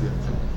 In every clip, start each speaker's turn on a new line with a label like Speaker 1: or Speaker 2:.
Speaker 1: gracias.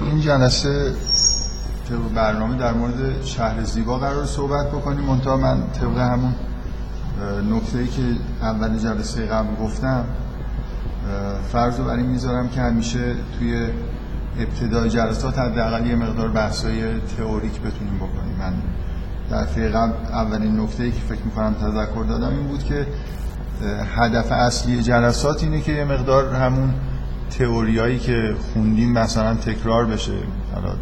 Speaker 1: این جلسه طبق برنامه در مورد شهر زیبا قرار صحبت بکنیم. منتها من طبق همون نکته ای که اول جلسه قبل گفتم فرض رو برای می‌ذارم که همیشه توی ابتدای جلسات حداقل یه مقدار بحثای تئوریک بتونیم بکنیم. من دفعه قبل اولین نکته ای که فکر می‌کنم تذکر دادم این بود که هدف اصلی جلسات اینه که یه مقدار همون تئوریایی که خوندیم مثلا تکرار بشه. حالا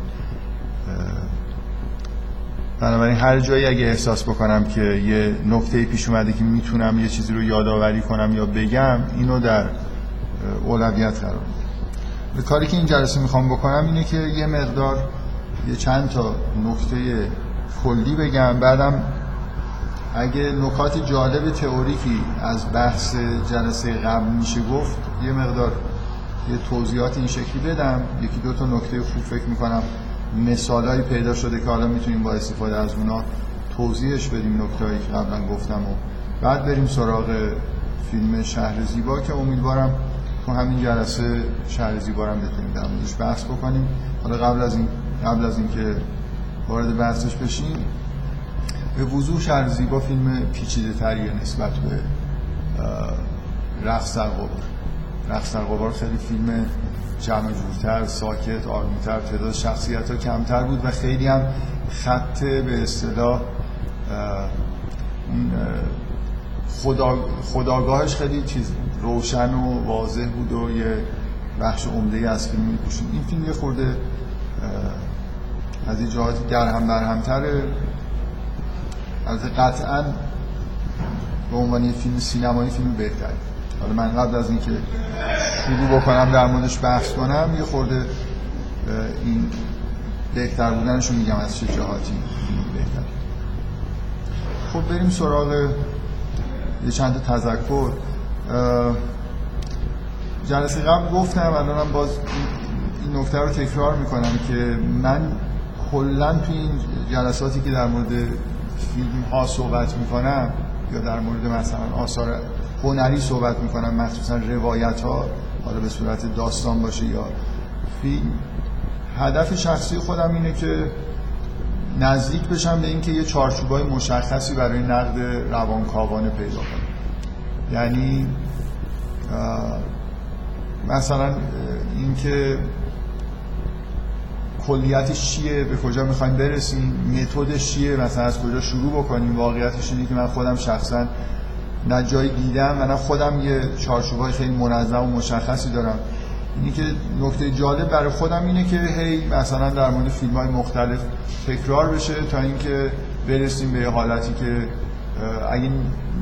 Speaker 1: بنابراین هر جایی اگه احساس بکنم که یه نکته پیش اومده که می‌تونم یه چیزی رو یادآوری کنم یا بگم اینو در اولویت قرار میدم. کاری که این جلسه می‌خوام بکنم اینه که یه مقدار یه چند تا نکته کلی بگم. بعدم اگه نکات جالب تئوریکی از بحث جلسه قبل میشه گفت یه مقدار یه توضیحات این شکلی بدم. یکی دو تا نکته خوب فکر می‌کنم. مثالایی پیدا شده که حالا می‌تونیم با استفاده از اونا توضیحش بدیم نکتهایی که قبلا گفتم و بعد بریم سراغ فیلم شهر زیبا که امیدوارم تو همین جلسه شهر زیبا هم بتونیم در موردش بحث بکنیم. حالا قبل از این قبل از اینکه وارد بحثش بشیم به وضوح شهر زیبا فیلم پیچیده تریه نسبت به رقص در رقص در غبار خیلی فیلم جمع جورتر ساکت آرومتر تعداد شخصیت ها کمتر بود و خیلی هم خط به اصطلاح خدا، خداگاهش خیلی چیز روشن و واضح بود و یه بخش عمده از فیلم میپوشون این فیلم یه خورده از این جهاتی درهم برهمتره. از قطعا به عنوان فیلم سینمایی فیلم بهتری حالا من قبل از اینکه شروع بکنم در موردش بحث کنم یه خورده این بهتر بودنش رو میگم از چه جهاتی بهتر. خب بریم سراغ یه چند تذکر. جلسه قبل گفتم الانم باز این نکته رو تکرار می‌کنم که من کلا توی این جلساتی که در مورد فیلم ها صحبت می‌کنم یا در مورد مثلا آثار هنری صحبت می‌کنم مخصوصا روایت ها حالا به صورت داستان باشه یا فیلم. هدف شخصی خودم اینه که نزدیک بشم به اینکه یه چارچوبای مشخصی برای نقد روانکاوانه پیدا کنم. یعنی مثلا اینکه کلیتش چیه به کجا می‌خوایم برسیم متدش چیه مثلا از کجا شروع بکنیم واقعیتش اینه که من خودم شخصا نه جایی دیدم و نه خودم یه چارچوبای خیلی منظم و مشخصی دارم. اینی که نکته جالب برای خودم اینه که هی مثلا در مورد فیلم های مختلف تکرار بشه تا اینکه برسیم به حالتی که اگه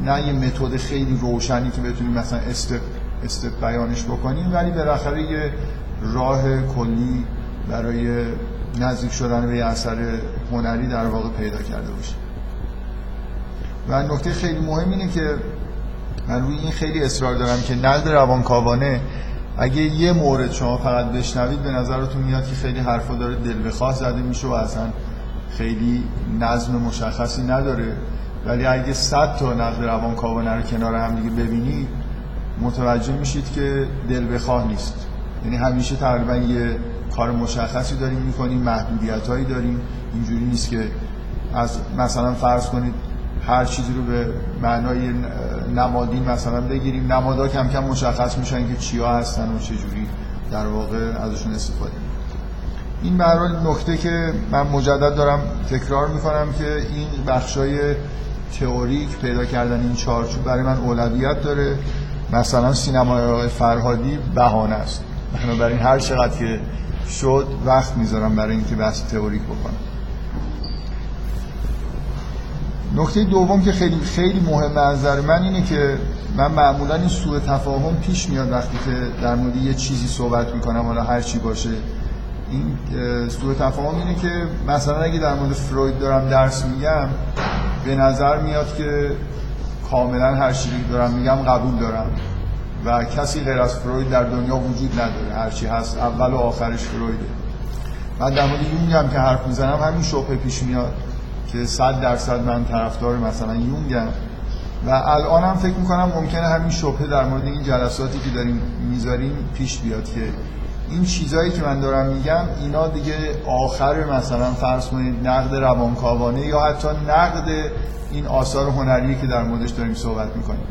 Speaker 1: نه یه متد خیلی روشنی که بتونیم مثلا استپ استپ بیانش بکنیم ولی بالاخره یه راه کلی برای نزدیک شدن به اثر هنری در واقع پیدا کرده باشه. و نکته خیلی مهم اینه که من روی این خیلی اصرار دارم که نقد روانکاوانه اگه یه مورد شما فقط بشنوید به نظرتون میاد که خیلی حرفا داره دل بخواه زده میشه و اصلا خیلی نظم مشخصی نداره. ولی اگه صد تا نقد روانکاوانه رو کنار هم دیگه ببینید متوجه میشید که دل بخواه نیست. یعنی همیشه تقریبا یه کار مشخصی داریم می‌کنیم محدودیت هایی داریم. اینجوری نیست که از مثلا فرض کنید هر چیزی رو به معنای نمادی مثلا بگیریم. نمادا کم کم مشخص میشن که چیا هستن و چه جوری در واقع ازشون استفاده این به نکته که من مجدد دارم تکرار می‌کنم که این بخشای تئوریک پیدا کردن این چارچوب برای من اولویت داره. مثلا سینمای فرهادی بهانه است. بنابراین هر چقدر که شد وقت می‌ذارم برای اینکه بحث تئوریک بکنم. نکته دوم که خیلی خیلی مهم نظر من اینه که من معمولا این سوء تفاهم پیش میاد وقتی که در مورد یه چیزی صحبت می‌کنم حالا هر چی باشه. این سوء تفاهم اینه که مثلا اگه در مورد فروید دارم درس میگم به نظر میاد که کاملا هر چیزی دارم میگم قبول دارم و کسی غیر از فروید در دنیا وجود نداره هرچی هست اول و آخرش فرویده. من در مورد یونگ که حرف می‌زنم همین شبه پیش میاد. که صد درصد من طرفدار مثلا یونگم. و الان هم فکر می‌کنم ممکنه همین شبه در مورد این جلساتی که داریم می‌ذاریم پیش بیاد که این چیزایی که من دارم میگم اینا دیگه آخر مثلا فرض کنید نقد روانکاوانه یا حتی نقد این آثار هنری که در موردش داریم صحبت می‌کنیم.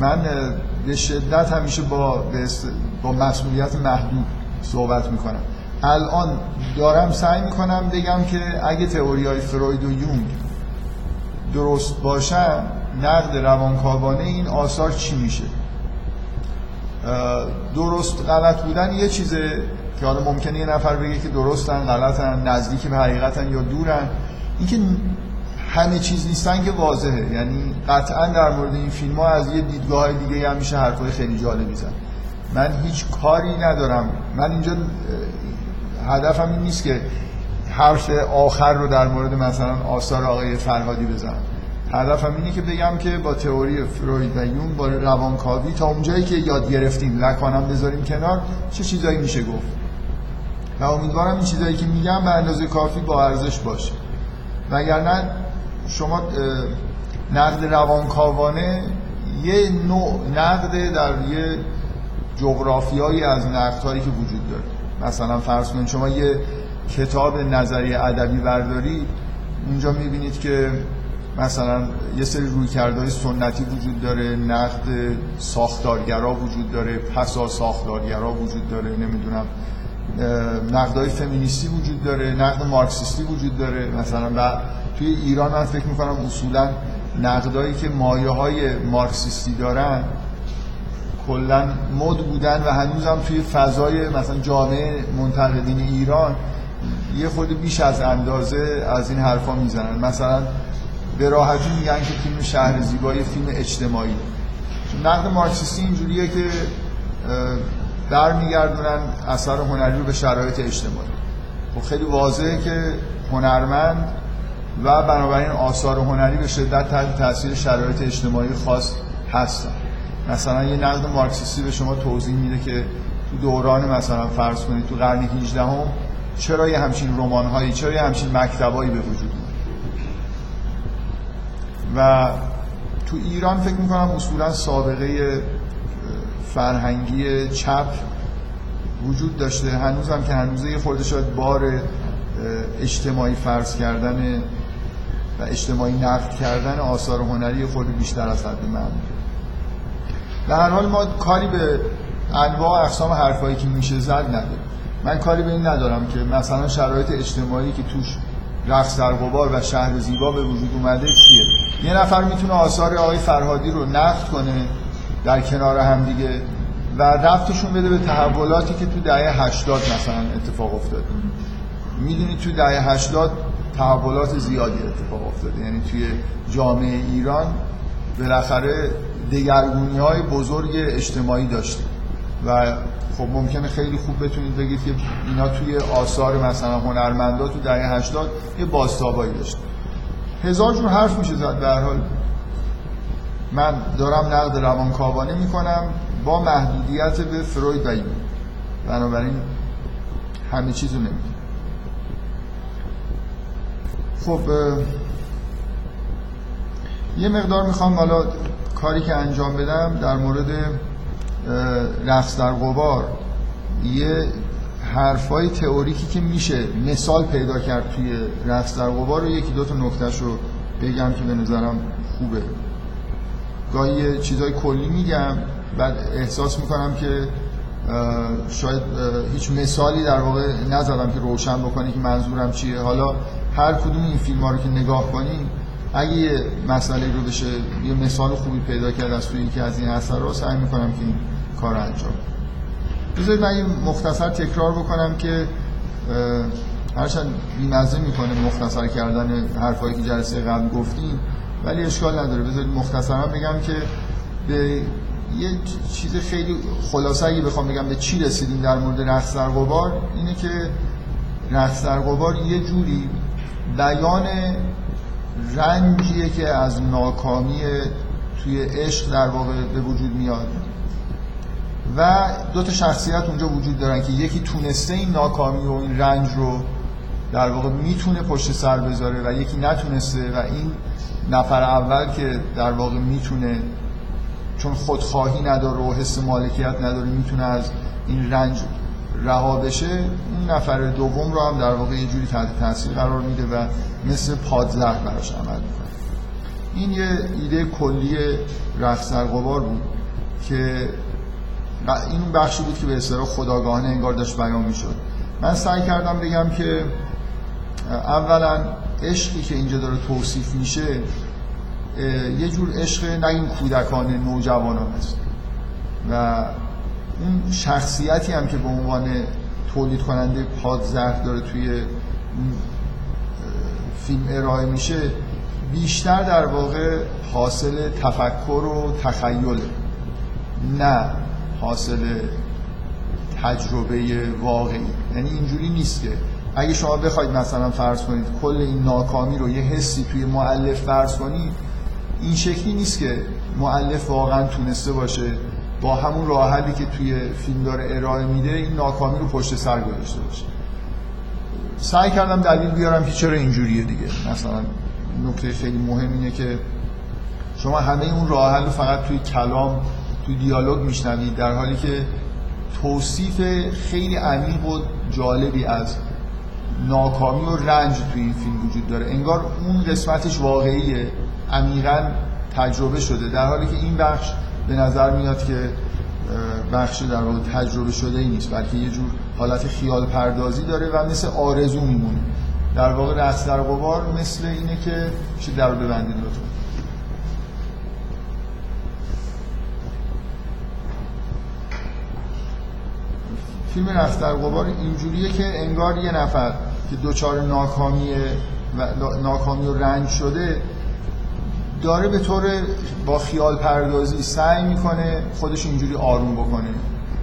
Speaker 1: من به شدت همیشه با با مسئولیت محدود صحبت می‌کنم. الان دارم سعی می‌کنم بگم که اگه تئوری های فروید و یونگ درست باشن نقد روانکاوانه این آثار چی میشه؟ درست غلط بودن یه چیزه که حالا ممکنه یه نفر بگه که درستن غلطن نزدیک به حقیقتن یا دورن. اینکه همه چیز نیستن که واضحه. یعنی قطعا در مورد این فیلم ها از یه دیدگاه دیگه هم میشه حرفای خیلی جالبی زد. من هیچ کاری ندارم. من اینجا هدفم این نیست که حرف آخر رو در مورد مثلا آثار آقای فرهادی بزنم. هدفم اینه که بگم که با تئوری فروید و یون با روانکاوی تا اونجایی که یاد گرفتیم لکانم بذاریم کنار چه چیزایی میشه گفت؟ و امیدوارم این چیزایی که میگم به اندازه کافی با ارزش باشه. وگرنه شما نقد روانکاوانه یه نوع نقد در یه جغرافیایی از نقدهایی که وجود داره. مثلا فرض کنید شما یه کتاب نظری ادبی برداری اونجا می‌بینید که مثلا یه سری رویکردهای سنتی وجود داره نقد ساختارگرا وجود داره پسا ساختارگرا وجود داره نمی‌دونم نقدهای فمینیستی وجود داره نقد مارکسیستی وجود داره مثلا و توی ایران من فکر می‌کنم اصولا نقدایی که مایه های مارکسیستی دارن کلا مد بودن و هنوزم توی فضای مثلا جامعه منتقدین ایران یه خود بیش از اندازه از این حرفا می‌زنن. مثلا به راحتی میگن که فیلم شهر زیبایی فیلم اجتماعی. نقد مارکسیستی اینجوریه که برمیگردونن اثر هنری رو به شرایط اجتماعی. خب خیلی واضحه که هنرمند و بنابراین آثار هنری به شدت تحت تاثیر شرایط اجتماعی خاص هستن. مثلا یه نقد مارکسیستی به شما توضیح میده که تو دوران مثلا فرض کنید تو قرن 18 هم چرا یه همچین رمان هایی چرا یه همچین مکتبایی به وجود و تو ایران فکر می‌کنم اصولا سابقه فرهنگی چپ وجود داشته. هنوز هم که هنوزه یه خورده شاید بار اجتماعی فرض کردن و اجتماعی نقد کردن آثار هنری خود بیشتر از حد معمول به هر حال ما کاری به انواع اقسام حرفایی که میشه زد نداریم. من کاری به این ندارم که مثلا شرایط اجتماعی که توش رقص در غبار و شهر زیبا به وجود اومده چیه؟ یه نفر می‌تونه آثار آقای فرهادی رو نقد کنه در کنار هم دیگه و رفتشون بده به تحولاتی که تو دهه 80 مثلا اتفاق افتاده می‌دونید تو دهه 80 تحولات زیادی اتفاق افتاده. یعنی توی جامعه ایران بالاخره دگرگونی های بزرگ اجتماعی داشته و خب ممکنه خیلی خوب بتونید بگید که اینا توی آثار مثلا هنرمندا تو دهه 80 یه بازتابایی داشته هزار جور حرف میشه زد هر حال. من دارم نقد روانکاوانه می‌کنم با محدودیت به فروید و بنابراین همه چیزو نمیگم خب یه مقدار می‌خوام حالا کاری که انجام بدم در مورد رقص در قبار یه حرفای تئوریکی که میشه مثال پیدا کرد توی رقص در قبار رو یکی دو تا نکتهش رو بگم که به نظرم خوبه. گاهی چیزای کلی میگم بعد احساس می‌کنم که شاید هیچ مثالی در واقع نزدم که روشن بکنه که منظورم چیه. حالا هر کدوم این فیلم ها رو که نگاه کنیم اگه یه مسئله رو بشه یه مثال خوبی پیدا کرد از توی یکی از این اثر رو سعی می‌کنم که این کار رو انجام بذارید من مختصر تکرار بکنم که هرچند بیمزه می‌کنه مختصر کردن حرفایی که جلسه قبل گفتیم ولی اشکال نداره. بذارید مختصرا بگم که به یه چیز خیلی خلاصه اگه بخوام بگم به چی رسیدیم در مورد رقص در اینه که رقص در یه جوری بیان رنجیه که از ناکامی توی عشق در واقع به وجود میاد. و دو تا شخصیت اونجا وجود دارن که یکی تونسته این ناکامی و این رنج رو در واقع می‌تونه پشت سر بذاره و یکی نتونسته و این نفر اول که در واقع می‌تونه چون خودخواهی نداره و حس مالکیت نداره می‌تونه از این رنج رها بشه اون نفر دوم رو هم در واقع یه جوری تحت تاثیر قرار میده و مثل پادزهر براش عمل می‌کنه. این یه ایده کلی در غبار بود که این بخشی بود که به اصطلاح خداگاهانه انگار داشت بیان می‌شد. من سعی کردم بگم که اولا عشقی که اینجا داره توصیف میشه یه جور عشق نه این کودکان نوجوانان است. و اون شخصیتی هم که به عنوان تولید کننده پادزهر داره توی فیلم ارائه میشه بیشتر در واقع حاصل تفکر و تخیل نه حاصل تجربه واقعی. یعنی اینجوری نیست که اگه شما بخواید مثلا فرض کنید کل این ناکامی رو یه حسی توی معلف فرض کنید این شکلی نیست که معلف واقعا تونسته باشه با همون راه حلی که توی فیلم داره ارائه میده این ناکامی رو پشت سر گذاشته باشه. سعی کردم دلیل بیارم که چرا اینجوریه دیگه. مثلا نکته خیلی مهم اینه که شما همه اون راه حل رو فقط توی کلام توی دیالوگ میشنوید در حالی که توصیف خیلی عمیق و جالبی از ناکامی و رنج توی این فیلم وجود داره. انگار اون قسمتش واقعیه. عمیقا تجربه شده. در حالی که این بخش به نظر میاد که بخش در واقع تجربه شده ای نیست بلکه یه جور حالت خیال پردازی داره و مثل آرزو میمونه. در واقع رقص در قبار مثل اینه که چه در ببندید لطفا. فیلم رقص در قبار اینجوریه که انگار یه نفر که دوچار ناکامی و ناکامی و رنج شده داره به طور با خیال پردازی سعی می‌کنه خودش اینجوری آروم بکنه.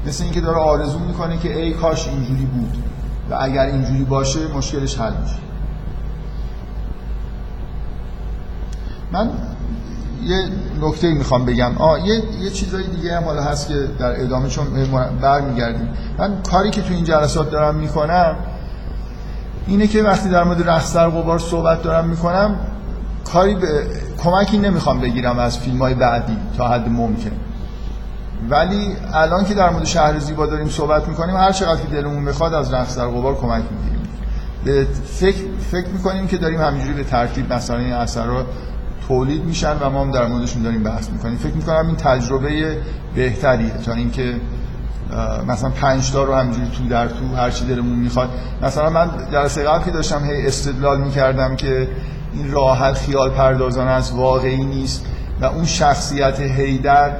Speaker 1: مثل اینکه داره آرزو می‌کنه که ای کاش اینجوری بود و اگر اینجوری باشه مشکلش حل میشه. من یه نکته می‌خوام بگم. آه یه, یه چیزای دیگه هم حالا هست که در ادامه چون برمیگردیم. من کاری که تو این جلسات دارم می‌کنم اینه که وقتی در مورد رقص در غبار صحبت دارم می‌کنم کاری به کمکی نمی‌خوام بگیرم از فیلم های بعدی تا حد ممکن. ولی الان که در مورد شهر زیبا داریم صحبت می‌کنیم هر چقدر که دلمون می‌خواد از رقص در غبار کمک می‌گیریم. به فکر, فکر می‌کنیم که داریم همینجوری به ترتیب مثلا این اثرات تولید میشن و ما هم در موردشون داریم بحث می‌کنیم. فکر می‌کنم این تجربه بهتریه تا اینکه مثلا پنج تا رو همینجوری تو در تو هر چی دلمون می‌خواد. مثلا من جلسه قبل که داشتم هی استدلال می‌کردم که این راه خیال پردازان از واقعی نیست و اون شخصیت هیدر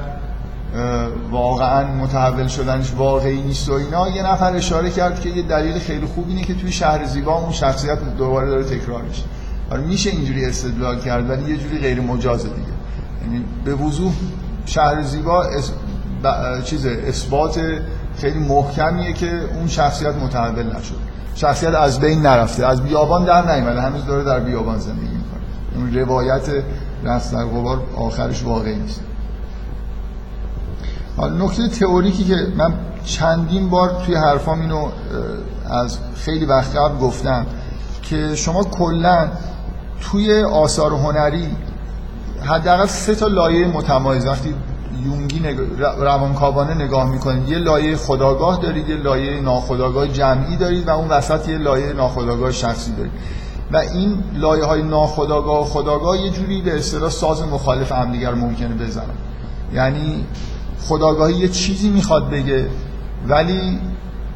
Speaker 1: واقعا متحول شدنش واقعی نیست و اینا. یه نفر اشاره کرد که یه دلیل خیلی خوب اینه که توی شهر زیبا اون شخصیت دوباره داره تکرار میشه. آره میشه اینجوری استدلال کرد ولی یه جوری غیر مجازه دیگه. یعنی به وضوح شهر زیبا اس... چیز اثبات خیلی محکمیه که اون شخصیت متحول نشد. شخصیت از بین نرفته. از بیابان در نیامده هنوز داره در بیابان زندگی می‌کنه. اون روایت رفت در غبار آخرش واقعی نیست. حالا نکته تئوریکی که من چندین بار توی حرفام اینو از خیلی وقت قبل گفتم که شما کلا توی آثار هنری حداقل سه تا لایه متمایز. وقتی یونگی نگ... روانکاوانه نگاه می‌کنید. یه لایه خداگاه دارید یه لایه ناخداگاه جمعی دارید و اون وسط یه لایه ناخداگاه شخصی دارید. و این لایه های ناخداگاه و خداگاه یه جوری به اصطلاح ساز مخالف همدیگر ممکنه بزنن. یعنی خداگاهی یه چیزی می‌خواد بگه ولی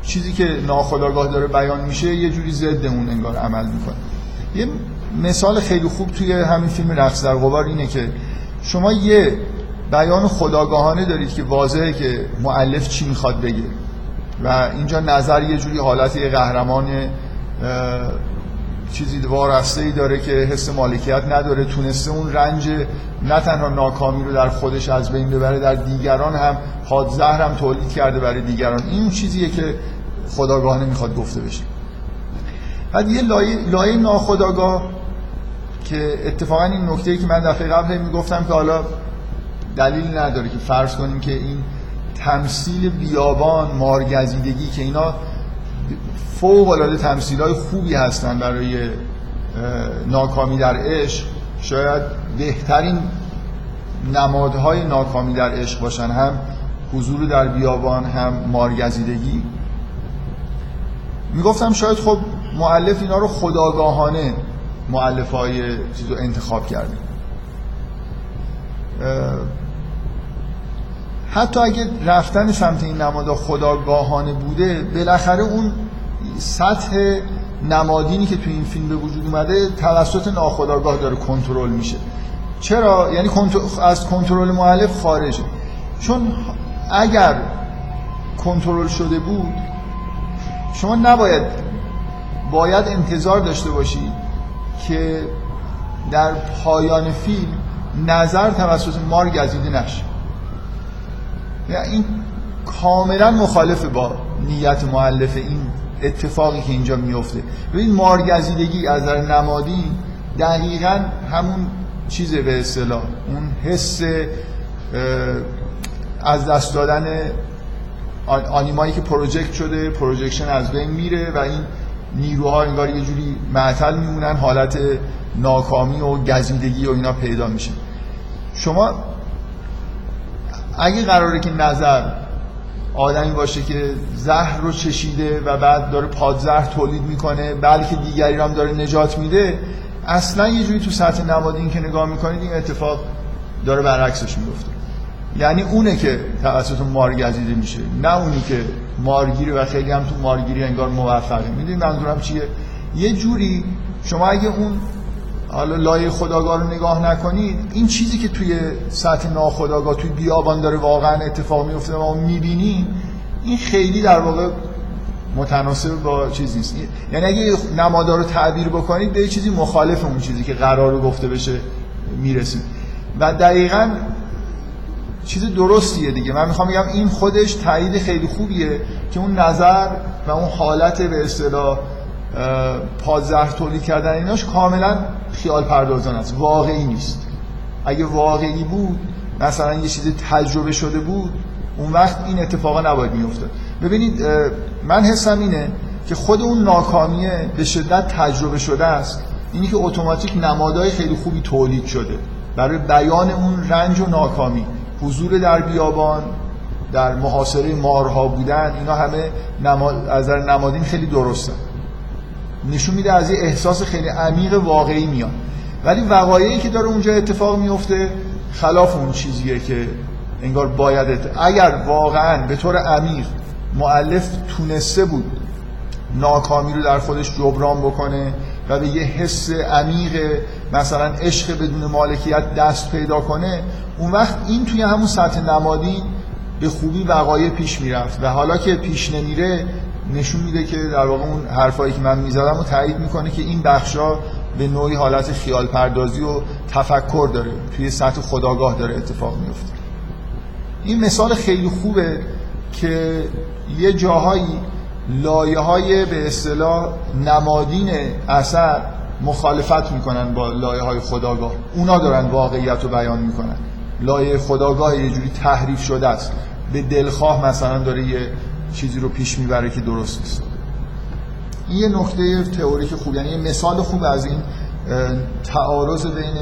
Speaker 1: چیزی که ناخودآگاه داره بیان میشه یه جوری ضد اون انگار عمل می‌کنه. یه مثال خیلی خوب توی همین فیلم رقص در غبار اینه که شما یه بیان خداگاهانه دارید که واضحه که معلف چی می‌خواد بگه. و اینجا نظر یه جوری حالت یه قهرمان چیزی وارسته ای داره که حس مالکیت نداره. تونسته اون رنج نه تنها ناکامی رو در خودش از بین ببره در دیگران هم پادزهر هم تولید کرده برای دیگران. این چیزیه که خداگاهانه می‌خواد گفته بشه. بعد یه لایه, لایه ناخداگاه که اتفاقا این نکته که من دفعه قبل می‌گفتم که حالا دلیل نداره که فرض کنیم که این تمثیل بیابان مارگزیدگی که اینا فوق العاده تمثیل های خوبی هستن برای ناکامی در عشق شاید بهترین نمادهای ناکامی در عشق باشن. هم حضور در بیابان هم مارگزیدگی. می‌گفتم شاید خب معلف اینا رو خداگاهانه معلف های چیز رو انتخاب کرده حتی اگه رفتن سمت این نمادها خداگاهانه بوده بالاخره اون سطح نمادینی که تو این فیلم به وجود اومده توسط ناخداگاه داره کنترل میشه. چرا؟ یعنی از کنترل مؤلف خارجه چون اگر کنترل شده بود شما نباید باید انتظار داشته باشید که در پایان فیلم نظر توسط مار گزیده نشه. یعنی این کاملا مخالف با نیت معلف این اتفاقی که اینجا میفته. ببین مارگزیدگی از نظر نمادی دقیقا همون چیزه به اصطلاح. اون حس از دست دادن آنیمایی که project شده projection از بین میره و این نیروها انگار یه جوری معطل میمونن حالت ناکامی و گزیدگی و اینا پیدا میشه. شما اگه قراره که نظر آدمی باشه که زهر رو چشیده و بعد داره پادزهر تولید می‌کنه بلکه دیگری رو هم داره نجات میده اصلا یه جوری تو سطح نمادین که نگاه می‌کنید این اتفاق داره برعکسش میفته یعنی اونه که توسط مار گزیده میشه نه اونی که مارگیره و خیلی هم تو مارگیری انگار موفقه. می‌دونید منظورم چیه؟ یه جوری شما اگه اون حالا لایه خداگاه رو نگاه نکنید این چیزی که توی سطح ناخداگاه توی بیابان داره واقعا اتفاق میفته ما می‌بینیم این خیلی در واقع متناسب با چیزی نیست. یعنی اگه نمادار رو تعبیر بکنید به چیزی مخالف اون چیزی که قرار گفته بشه می‌رسید و دقیقا چیز درستیه دیگه. من می‌خوام بگم این خودش تایید خیلی خوبیه که اون نظر و اون حالت به اصطلاح پادزهر تولید کردن ایناش کاملا خیال پردازان است. واقعی نیست. اگه واقعی بود مثلا یه چیز تجربه شده بود اون وقت این اتفاقا نباید میافتاد. ببینید من حسم اینه که خود اون ناکامیه به شدت تجربه شده است. اینی که اتوماتیک نمادهای خیلی خوبی تولید شده. برای بیان اون رنج و ناکامی. حضور در بیابان در محاصره مارها بودن اینا همه نماد، از نمادین خیلی درسته. نشون میده از یه احساس خیلی عمیق واقعی میاد. ولی وقایعی که داره اونجا اتفاق میفته خلاف اون چیزیه که انگار باید اگر واقعا به طور عمیق معلف تونسته بود ناکامی رو در خودش جبران بکنه و به یه حس عمیق مثلا عشق بدون مالکیت دست پیدا کنه اون وقت این توی همون سطح نمادین به خوبی وقایع پیش می‌رفت. و حالا که پیش نمیره نشون میده که در واقع اون حرفایی که من می‌زدم و تایید می‌کنه که این بخشا به نوعی حالت خیال پردازی و تفکر داره. توی سطح خداگاه داره اتفاق میفته این مثال خیلی خوبه که یه جاهایی لایه های به اصطلاح نمادین اثر مخالفت می‌کنن با لایه های خداگاه. اونا دارن واقعیت رو بیان می‌کنن. لایه خداگاه یه جوری تحریف شده است. به دلخواه مثلا داره یه چیزی رو پیش می‌بره که درست نیست. این یه نکته تئوریک خوب یعنی یه مثال خوب از این تعارض بین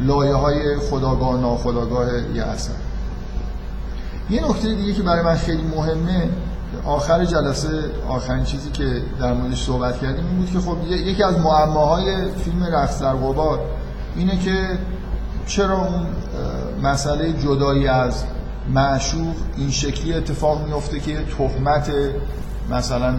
Speaker 1: لایه های خداگاه ناخداگاه یه اثر. یه نکته دیگه که برای من خیلی مهمه آخر جلسه آخرین چیزی که در موردش صحبت کردیم این بود که خب یکی از معماهای فیلم رقص در اینه که چرا اون مسئله جدایی از معشوق این شکلی اتفاق میفته که تهمت مثلا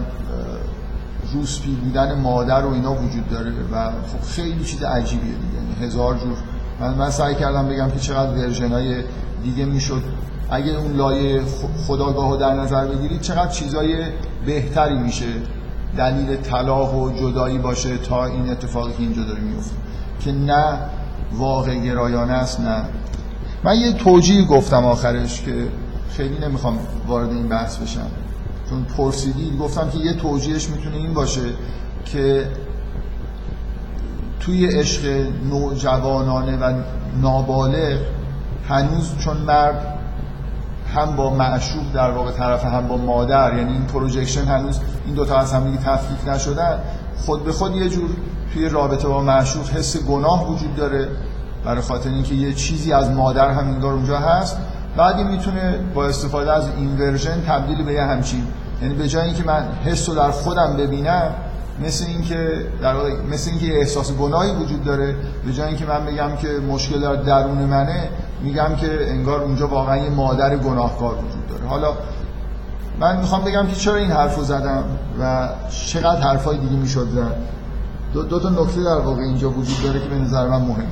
Speaker 1: روسپی بودن مادر و اینا وجود داره و خب خیلی چیز عجیبیه دیگه. یعنی هزار جور. من, من سعی کردم بگم که چقدر ورژن های دیگه می‌شد. اگه اون لایه خداگاه رو در نظر بگیرید چقدر چیزای بهتری میشه. دلیل طلاق و جدایی باشه تا این اتفاقی که اینجا داره میفته که نه واقع گرایانه است نه من یه توجیه گفتم آخرش که خیلی نمی‌خوام وارد این بحث بشم. چون پرسیدید گفتم که یه توجیهش می‌تونه این باشه که توی عشق نوجوانانه و نابالغ هنوز چون مرد هم با معشوق در واقع طرف هم با مادر یعنی این projection هنوز این دوتا از هم دیگه تفکیک نشدن خود به خود یه جور توی رابطه با معشوق حس گناه وجود داره. برای خاطر اینکه یه چیزی از مادر هم انگار اونجا هست بعد می‌تونه با استفاده از inversion تبدیل به یه همچین یعنی به جای اینکه من حس رو در خودم ببینم مثل اینکه در مثل اینکه احساس گناهی وجود داره به جای اینکه من بگم که مشکل در درون منه میگم که انگار اونجا واقعا یه مادر گناهکار وجود داره. حالا من می‌خوام بگم که چرا این حرفو زدم و چقدر حرفای دیگه می‌شد زد. دو, دو تا نکته در واقع اینجا وجود داره که به نظر من مهمه.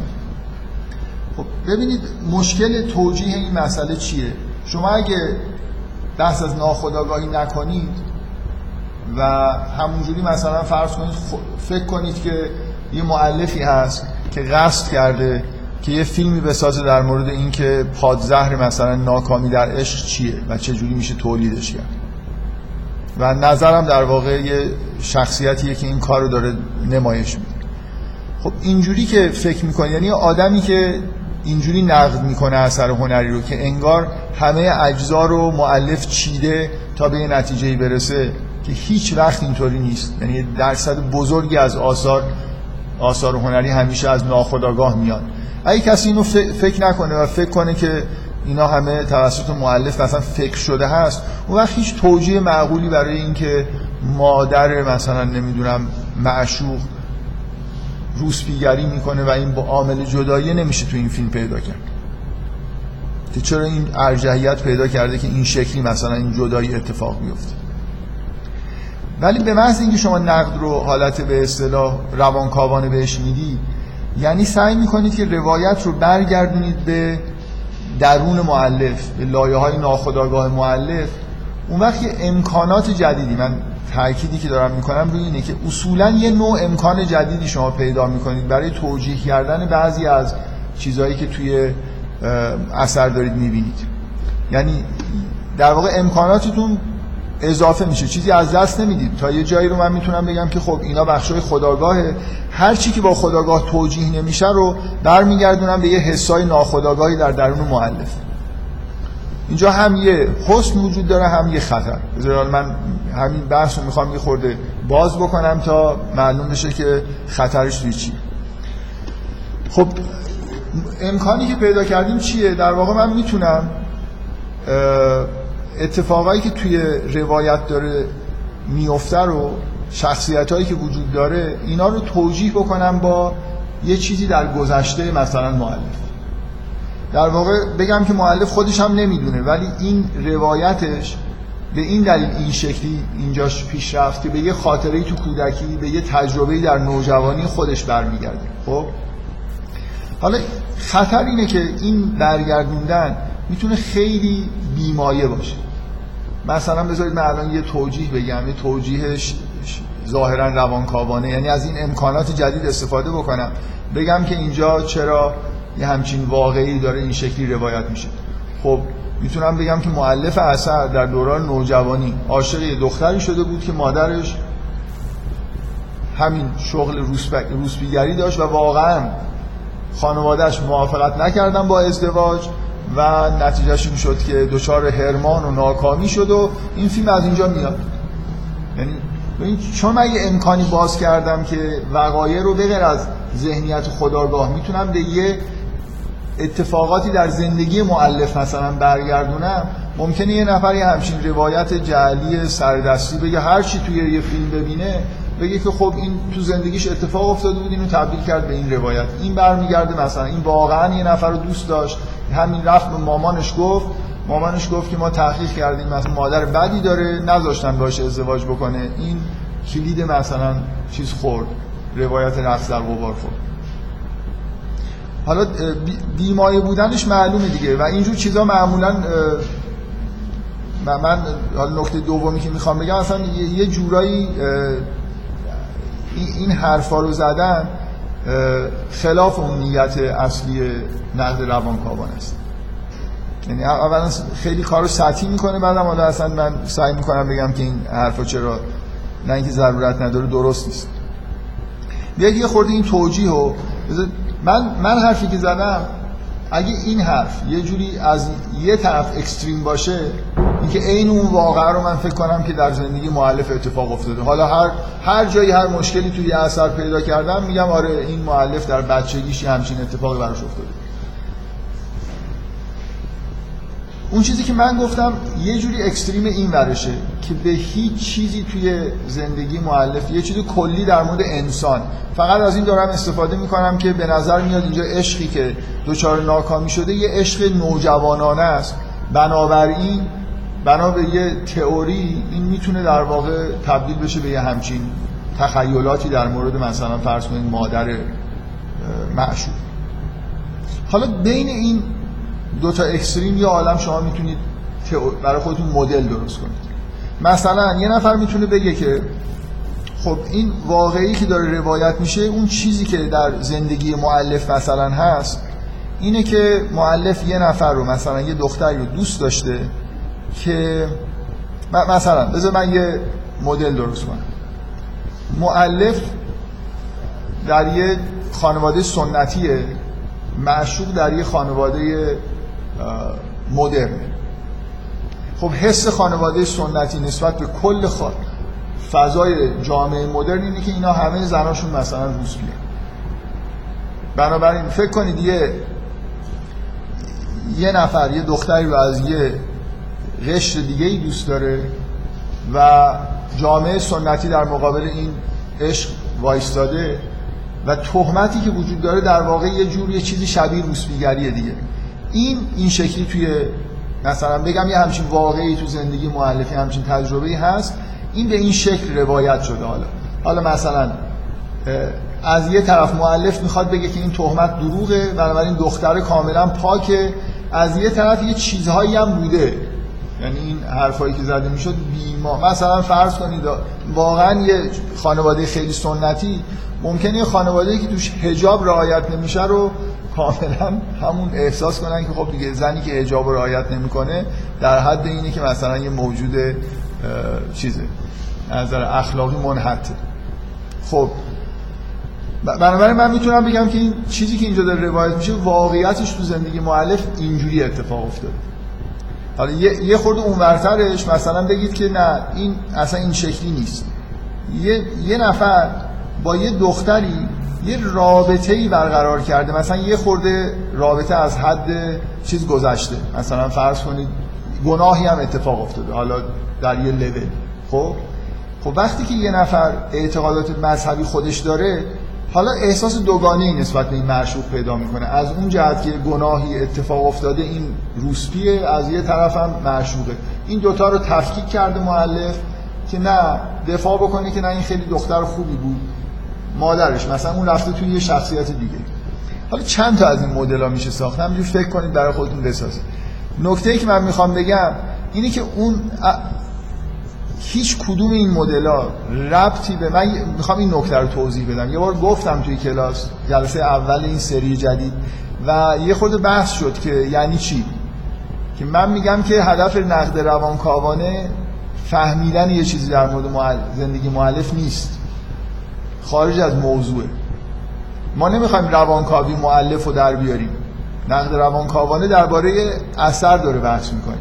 Speaker 1: خب ببینید مشکل توجیه این مسئله چیه؟ شما اگه بحث از ناخودآگاهی نکنید و همونجوری مثلا فرض کنید فکر کنید که یه معلفی هست که قصد کرده که یه فیلمی بسازه در مورد اینکه پادزهر مثلا ناکامی در عشق چیه و چه جوری میشه تولیدش کرد. و نظرم در واقع یه شخصیتیه که این کار رو داره نمایش میده. خب اینجوری که فکر می‌کنه یعنی آدمی که اینجوری نقد می‌کنه اثر هنری رو که انگار همه اجزا رو معلف چیده تا به نتیجه برسه که هیچ وقت اینطوری نیست. یعنی درصد بزرگی از آثار آثار هنری همیشه از ناخودآگاه میاد اگه کسی اینو فکر نکنه و فکر کنه که اینا همه توسط معلف مثلا فکر شده هست اون وقت هیچ توجیه معقولی برای اینکه مادر مثلا نمی‌دونم معشوق روسپیگری می‌کنه و این با عامل جدایی نمیشه تو این فیلم پیدا کرد. که چرا این ارجحیت پیدا کرده که این شکلی مثلا این جدایی اتفاق بیفته؟ ولی به محض اینکه شما نقد رو حالت به اصطلاح روانکاوانه بهش میدی یعنی سعی می‌کنید که روایت رو برگردونید به درون معلف به لایه های ناخودآگاه معلف اون وقت امکانات جدیدی من تأکیدی که دارم می‌کنم روی اینه که اصولا یه نوع امکان جدیدی شما پیدا می‌کنید برای توجیه کردن بعضی از چیزهایی که توی اثر دارید می‌بینید. یعنی در واقع امکاناتتون اضافه میشه. چیزی از دست نمی‌دید. تا یه جایی رو من می‌تونم بگم که خب اینا بخشای خداگاهه. هر چی که با خداگاه توجیه نمیشه رو برمیگردونم به یه حسای ناخداگاهی در درون مؤلف. اینجا هم یه حسن وجود داره هم یه خطر. من همین بحث رو می‌خوام یه خورده باز بکنم تا معلوم بشه که خطرش توی چی خب امکانی که پیدا کردیم چیه؟ در واقع من می‌تونم اتفاقایی که توی روایت داره میفته رو شخصیت هایی که وجود داره اینا رو توجیه بکنم با یه چیزی در گذشته مثلا معلف در واقع بگم که معلف خودش هم نمی‌دونه ولی این روایتش به این دلیل این شکلی اینجاش پیش رفت که به یه خاطره تو کودکی به یه تجربه در نوجوانی خودش برمیگرده. خب؟ حالا خطر اینه که این برگردوندن می‌تونه خیلی بیمایه باشه. مثلا بذارید من الان یه توجیه بگم یه توجیهش ظاهرا روانکاوانه یعنی از این امکانات جدید استفاده بکنم. بگم که اینجا چرا یه همچین واقعی داره این شکلی روایت میشه. خب می‌تونم بگم که معلف اثر در دوران نوجوانی عاشق یه دختری شده بود که مادرش همین شغل روسبیگری داشت و واقعا خانوادهش موافقت نکردن با ازدواج و نتیجهش این شد که دچار هرمان و ناکامی شد و این فیلم از اینجا میاد. یعنی چون من یه امکانی باز کردم که وقایع رو بغیر از ذهنیت خداگاه می‌تونم به یه اتفاقاتی در زندگی معلف مثلا برگردونم ممکنه یه نفر یه همچین روایت جعلی سردستی بگه هر چی توی یه فیلم ببینه بگه که خب این تو زندگیش اتفاق افتاده بود اینو تبدیل کرد به این روایت. این برمیگرده مثلا این واقعا یه نفر رو دوست داشت. همین رفت به مامانش گفت مامانش گفت که ما تحقیق کردیم مثلا مادر بدی داره نذاشتن باش ازدواج بکنه. این کلید مثلا چیز خورد روایت رقص در غبار خورد. حالا بیمایه بودنش معلومه دیگه و اینجور چیزا معمولا من حالا نکته دومی که می‌خوام بگم اصلا یه جورایی این حرفا رو زدن خلاف اون نیت اصلی نقد روانکاوان است. یعنی اولا خیلی کارو سطحی می‌کنه بعدم حالا اصلا من سعی می‌کنم بگم که این حرفا چرا نه اینکه ضرورت نداره درست نیست. بیاید یه خورده این توجیه و من من حرفی که زدم اگه این حرف یه جوری از یه طرف اکستریم باشه اینکه عین اون واقعه رو من فکر کنم که در زندگی معلف اتفاق افتاده. حالا هر هر جایی هر مشکلی توی اثر پیدا کردم میگم آره این معلف در بچگیش همچین اتفاقی براش افتاده. اون چیزی که من گفتم یه جوری اکستریم این ورشه که به هیچ چیزی توی زندگی معلف یه چیزی کلی در مورد انسان. فقط از این دارم استفاده می‌کنم که به نظر میاد اینجا عشقی که دچار ناکامی شده یه عشق نوجوانانه است. بنابراین بنا به یه تئوری این می‌تونه در واقع تبدیل بشه به یه همچین تخیلاتی در مورد مثلا فرض کنید مادر معشوق. حالا بین این دو تا اکستریم یه عالم شما می‌تونید برای خودتون مدل درست کنید. مثلا یه نفر می‌تونه بگه که خب این واقعی که داره روایت میشه اون چیزی که در زندگی معلف مثلا هست اینه که معلف یه نفر رو مثلا یه دختری رو دوست داشته که مثلا بذار من یه مدل درست کنم. معلف در یه خانواده سنتیه معشوق در یه خانواده مدرن. خب حس خانواده سنتی نسبت به کل خوا... فضای جامعه مدرن اینه که اینا همه زناشون مثلا بیان بنابراین فکر کنید یه یه نفر یه دختری رو از یه قشر دیگه ای دوست داره و جامعه سنتی در مقابل این عشق وایستاده و تهمتی که وجود داره در واقع یه جور یه چیزی شبیه روسبیگریه دیگه. این این شکلی توی مثلا بگم یه همچین واقعی تو زندگی مؤلفی همچین تجربه هست این به این شکل روایت شده حالا. حالا مثلا از یه طرف مؤلف می‌خواد بگه که این تهمت دروغه بنابراین دختر کاملا پاکه. از یه طرف یه چیزهایی هم بوده. یعنی این حرفایی که زده می‌شد بیما. مثلا فرض کنید واقعا یه خانواده خیلی سنتی ممکنه یه خانواده که توش حجاب رعایت نمیشه رو کاملا همون احساس کنن که خب دیگه زنی که حجاب رعایت نمی‌کنه در حد اینه که مثلا یه موجود چیزه از نظر اخلاقی منحته خب بنابراین من می‌تونم بگم که این چیزی که اینجا داره روایت میشه واقعیتش تو زندگی معلف اینجوری اتفاق افتاده. حالا یه خورده اونورترش مثلا بگید که نه این اصلا این شکلی نیست. یه, یه نفر با یه دختری یه رابطه ای برقرار کرده. مثلا یه خورده رابطه از حد چیز گذشته. مثلا فرض کنید گناهی هم اتفاق افتاده. حالا در یه لول خب؟ خب وقتی که یه نفر اعتقادات مذهبی خودش داره حالا احساس دوگانه نسبت به این معشوق پیدا می‌کنه. از اون جهت که گناهی اتفاق افتاده این روسپیه از یه طرف هم معشوقه. این دوتا رو تفکیک کرده معلف که نه دفاع بکنه که نه این خیلی دختر خوبی بود. مادرش مثلا اون رفته توی یه شخصیت دیگه. حالا چند تا از این مدل ها میشه ساخت؟ همینجور فکر کنید برای خودتون بسازید. نکته ای که من می‌خوام بگم اینه که اون هیچ کدوم این مدل ها ربطی به من می‌خوام این نکته رو توضیح بدم. یه بار گفتم توی کلاس جلسه اول این سری جدید و یه خود بحث شد که یعنی چی؟ که من میگم که هدف نقد روانکاوانه فهمیدن یه چیزی در مورد زندگی معلف نیست. خارج از موضوعه ما نمی‌خوایم روانکاوی معلف رو در بیاریم. نقد روانکاوانه درباره اثر داره بحث می‌کنه.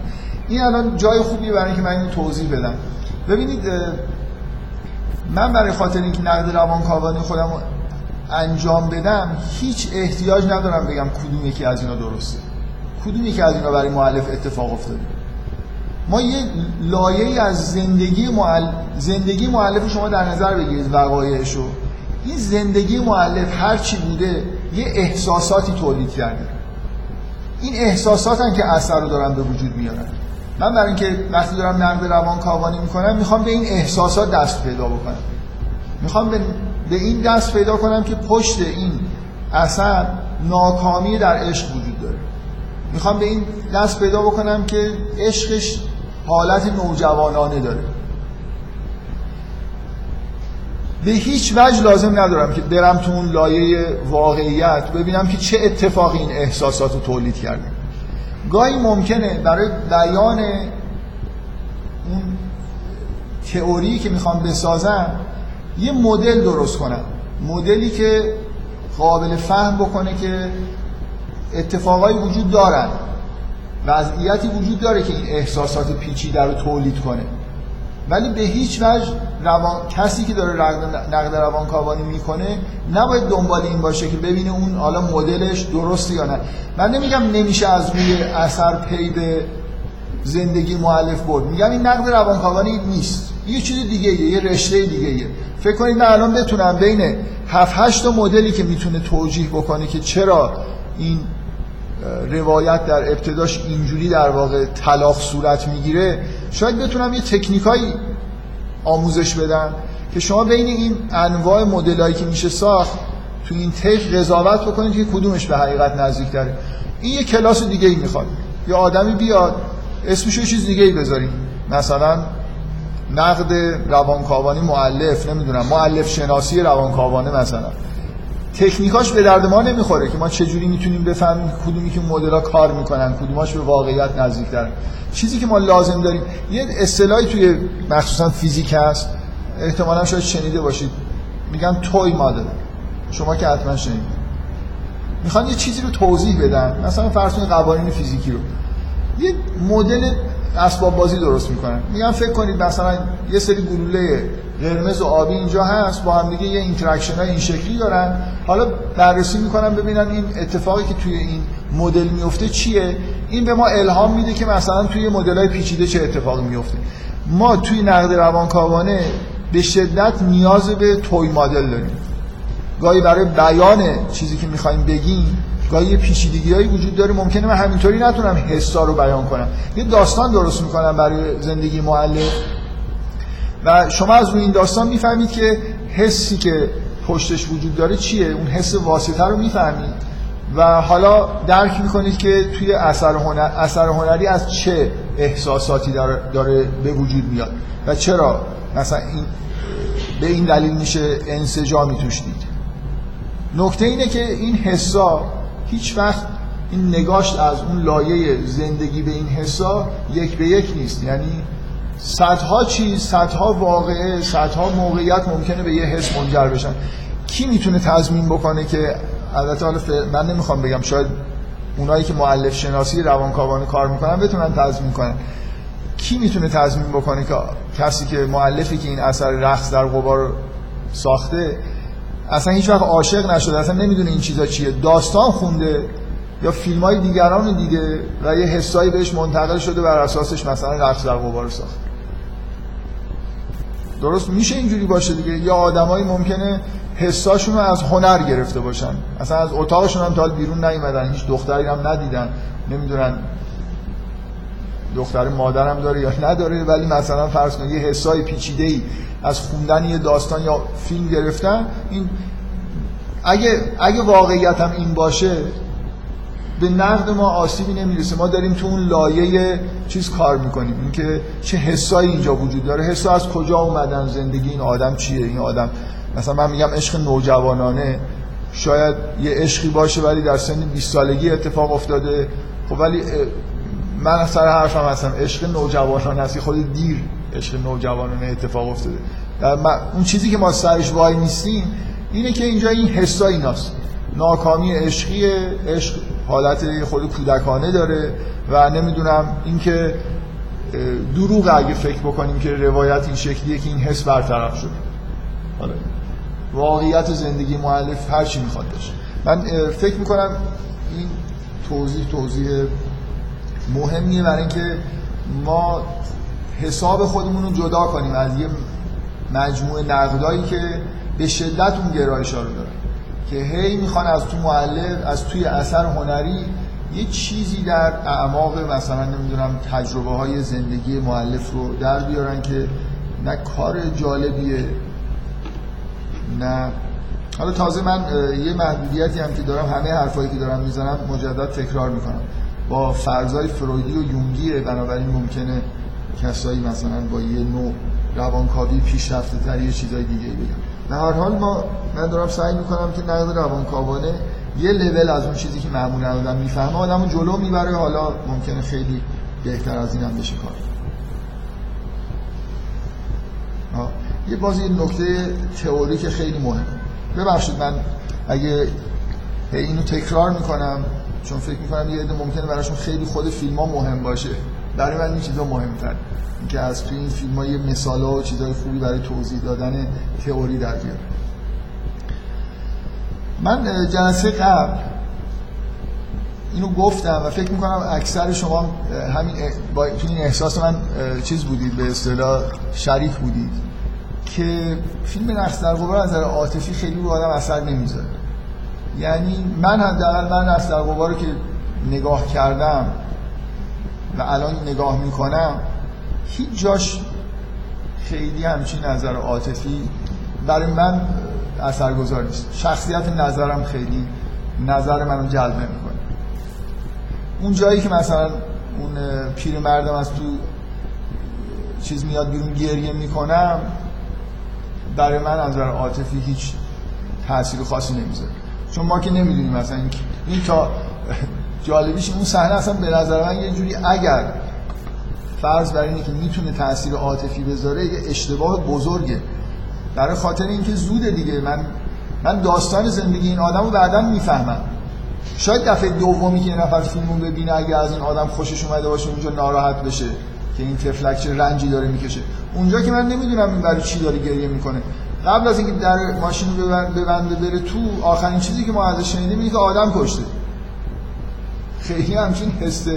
Speaker 1: این الان جای خوبیه برای اینکه من اینو توضیح بدم. ببینید من برای خاطر اینکه نقد روانکاوانی خودم انجام بدم هیچ احتیاج ندارم بگم کدوم یکی از اینا درسته. کدوم یکی از اینا برای معلف اتفاق افتاده؟ ما یه لایه از زندگی معلف زندگی معلف شما در نظر بگیرید وقایعشو. این زندگی معلف هر چی بوده یه احساساتی تولید کرده. این احساساتن که اثر رو دارن به وجود میارن. من برای اینکه وقتی دارم نقد روان کاوانی می‌کنم می‌خوام به این احساسات دست پیدا بکنم. می‌خوام به, به این دست پیدا کنم که پشت این اثر ناکامی در عشق وجود داره. می‌خوام به این دست پیدا بکنم که عشقش حالت نوجوانانه داره. به هیچ وجه لازم ندارم که برم تو اون لایه واقعیت ببینم که چه اتفاقی این احساسات رو تولید کرده. گاهی ممکنه برای بیان اون تئوری که می‌خوام بسازم یه مدل درست کنم. مدلی که قابل فهم بکنه که اتفاقایی وجود دارن. وضعیتی وجود داره که این احساسات پیچیده رو تولید کنه. ولی به هیچ وجه روان... کسی که داره نقد روانکاوانی می‌کنه نباید دنبال این باشه که ببینه اون حالا مدلش درسته یا نه. من نمیگم نمیشه از روی اثر پی زندگی معلف برد. میگم این نقد روانکاوانی نیست. یه چیز دیگه یه رشته دیگه فکر کنید من الان بتونم بین 7 8 تا مدلی که می‌تونه توجیه بکنه که چرا این روایت در ابتداش اینجوری در واقع طلاق صورت می‌گیره. شاید بتونم یه تکنیکایی آموزش بدم که شما بین این انواع مدلایی که میشه ساخت تو این تیف قضاوت بکنید که کدومش به حقیقت نزدیک داره این یه کلاس دیگه ای می‌خواد. یه آدمی بیاد اسمش یه چیز دیگه ای بذاریم. مثلا نقد روانکاوانی معلف نمی‌دونم معلف شناسی روانکاوانه مثلا. تکنیکاش به درد ما نمی‌خوره که ما چجوری می‌تونیم بفهمیم کدومی که مدل‌ها کار می‌کنن کدوماش به واقعیت نزدیک‌تر. چیزی که ما لازم داریم یه اصطلاحی توی مخصوصا فیزیک هست احتمالا شاید شنیده باشید. میگن توی مدل. شما که حتما شنیدید. می‌خوان یه چیزی رو توضیح بدن. مثلا فرض قوانین فیزیکی رو. یه مدل اسباب بازی درست می‌کنن میگن فکر کنید مثلا یه سری گلوله قرمز و آبی اینجا هست با هم دیگه یه interaction های این شکلی دارن. حالا بررسی می‌کنن ببینن این اتفاقی که توی این مدل میفته چیه. این به ما الهام میده که مثلا توی مدل های پیچیده چه اتفاقی میفته ما توی نقد روانکاوانه به شدت نیاز به توی مدل داریم. گاهی برای بیان چیزی که می‌خوایم بگیم گاهی یه پیچیدگی هایی وجود داره ممکنه من همینطوری نتونم حسا رو بیان کنم. یه داستان درست می‌کنم برای زندگی معلم. و شما از روی این داستان می‌فهمید که حسی که پشتش وجود داره چیه؟ اون حس واسطه رو می‌فهمید. و حالا درک می‌کنید که توی اثر, هنر، اثر هنری از چه احساساتی داره, داره به وجود میاد و چرا مثلا این به این دلیل میشه انسجامی توش دید. نکته اینه که این حسا هیچ وقت این نگاشت از اون لایه زندگی به این حسا یک به یک نیست. یعنی صدها چیز صدها واقعه صدها موقعیت ممکنه به یه حس منجر بشن. کی می‌تونه تضمین بکنه که البته حالا من نمی‌خوام بگم شاید اونایی که معلف شناسی روانکاوانه کار می‌کنن بتونن تضمین کنن. کی می‌تونه تضمین بکنه که کسی که معلفی که این اثر رقص در غبار ساخته اصلا هیچ وقت عاشق نشده اصلا نمی‌دونه این چیزا چیه. داستان خونده یا فیلم های دیگران دیده و یه حسایی بهش منتقل شده بر اساسش مثلا رقص در غبار ساخت. درست میشه اینجوری باشه دیگه. یا آدمایی ممکنه حساشون رو از هنر گرفته باشن. اصلا از اتاقشون هم تا بیرون نیومدن هیچ دختری هم ندیدن نمی‌دونن دختر مادرم داره یا نداره ولی مثلا فرض کن یه حسای پیچیده ای از خوندن یه داستان یا فیلم گرفتن این اگه اگه واقعیت هم این باشه به نقد ما آسیبی نمی‌رسه. ما داریم تو اون لایه چیز کار می‌کنیم. اینکه چه حسایی اینجا وجود داره. حسا از کجا اومدن زندگی این آدم چیه؟ این آدم مثلا من میگم عشق نوجوانانه. شاید یه عشقی باشه ولی در سن 20 سالگی اتفاق افتاده. خب ولی من سر حرفم هستم. عشق نوجوانانه هستی خود دیر عشق نوجوانانه اتفاق افتاده. اون چیزی که ما سرش وای نیستیم اینه که اینجا این حسا ایناست. ناکامی عشقی عشق حالت خود کودکانه داره و نمی‌دونم اینکه دروغ اگه فکر بکنیم که روایت این شکلیه که این حس برطرف شده. حالا واقعیت زندگی معلف هر چی می‌خواد باشه. من فکر می‌کنم این توضیح توضیح مهمیه برای اینکه ما حساب خودمون رو جدا کنیم از یه مجموعه نقدایی که به شدت اون گرایش رو دارن که هی می‌خوان از تو معلف از توی اثر هنری یه چیزی در اعماق مثلا نمی‌دونم تجربه های زندگی معلف رو در بیارن که نه کار جالبیه نه. حالا تازه من یه محدودیتی هم که دارم همه حرفایی که دارم می‌زنم مجدد تکرار می‌کنم. با فرضای فرویدی و یونگیه. بنابراین ممکنه کسایی مثلا با یه نوع روانکاوی پیشرفته تر یه چیزای دیگه بگم به هر حال ما من دارم سعی می‌کنم که نقد روانکاوانه یه لول از اون چیزی که معمولا آدم می‌فهمه آدمو جلو می‌بره. حالا ممکنه خیلی بهتر از این هم بشه کار. یه بازی نکته تئوری که خیلی مهمه. ببخشید من اگه اینو تکرار می‌کنم. چون فکر می‌کنم یه عده ممکنه براشون خیلی خود فیلم ها مهم باشه. برای من این چیزا مهمتر. اینکه از توی این فیلم ها یه مثال و چیزای خوبی برای توضیح دادن تئوری در بیارم من جلسه قبل اینو گفتم و فکر می‌کنم اکثر شما همین با این احساس من چیز بودید به اصطلاح شریک بودید که فیلم نقص در از نظر عاطفی خیلی رو آدم اثر نمی‌ذاره. یعنی من حداقل من قبار رو که نگاه کردم و الان نگاه می‌کنم هیچ جاش خیلی همچین نظر عاطفی برای من اثرگذار نیست. شخصیت نظرم خیلی نظر منو جلب نمی‌کنه. اون جایی که مثلا اون پیر مردم از تو چیز میاد بیرون گریه می‌کنم برای من از نظر عاطفی هیچ تاثیر خاصی نمی‌ذاره. چون ما که نمی‌دونیم مثلا این تا جالبیش اون صحنه اصلا به نظر من یه جوری اگر فرض بر اینه که می‌تونه تاثیر عاطفی بذاره یه اشتباه بزرگه. برای خاطر اینکه زوده دیگه من من داستان زندگی این آدم رو بعدا می‌فهمم. شاید دفعه دومی که یه نفر فیلمو ببینه اگه از این آدم خوشش اومده باشه اونجا ناراحت بشه که این تفلک چه رنجی داره می‌کشه. اونجا که من نمی‌دونم این برای چی داره گریه می‌کنه. قبل از اینکه در ماشین ببنده بره تو آخرین چیزی که ما ازش شنیدیم اینه که آدم کشته. خیلی همچین حس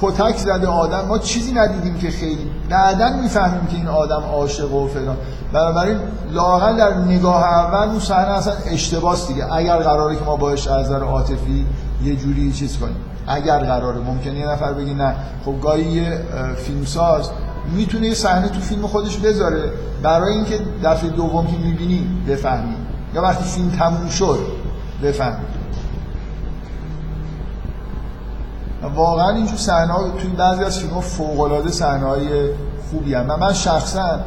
Speaker 1: کتک زده آدم. ما چیزی ندیدیم که خیلی بعدا می‌فهمیم که این آدم عاشق و فلان. بنابراین لاقل در نگاه اول اون صحنه اصلا اشتباس دیگه. اگر قراره که ما باش از نظر عاطفی یه جوری چیز کنیم. اگر قراره. ممکنه یه نفر بگی نه. خب گاهی یه فیلمساز می‌تونه یه صحنه تو فیلم خودش بذاره برای اینکه دفعه دوم که می‌بینی بفهمی. یا وقتی فیلم تموم شد بفهمی. واقعا اینجور صحنه ها توی بعضی از فیلم ها فوق العاده های خوبی هم. من شخصا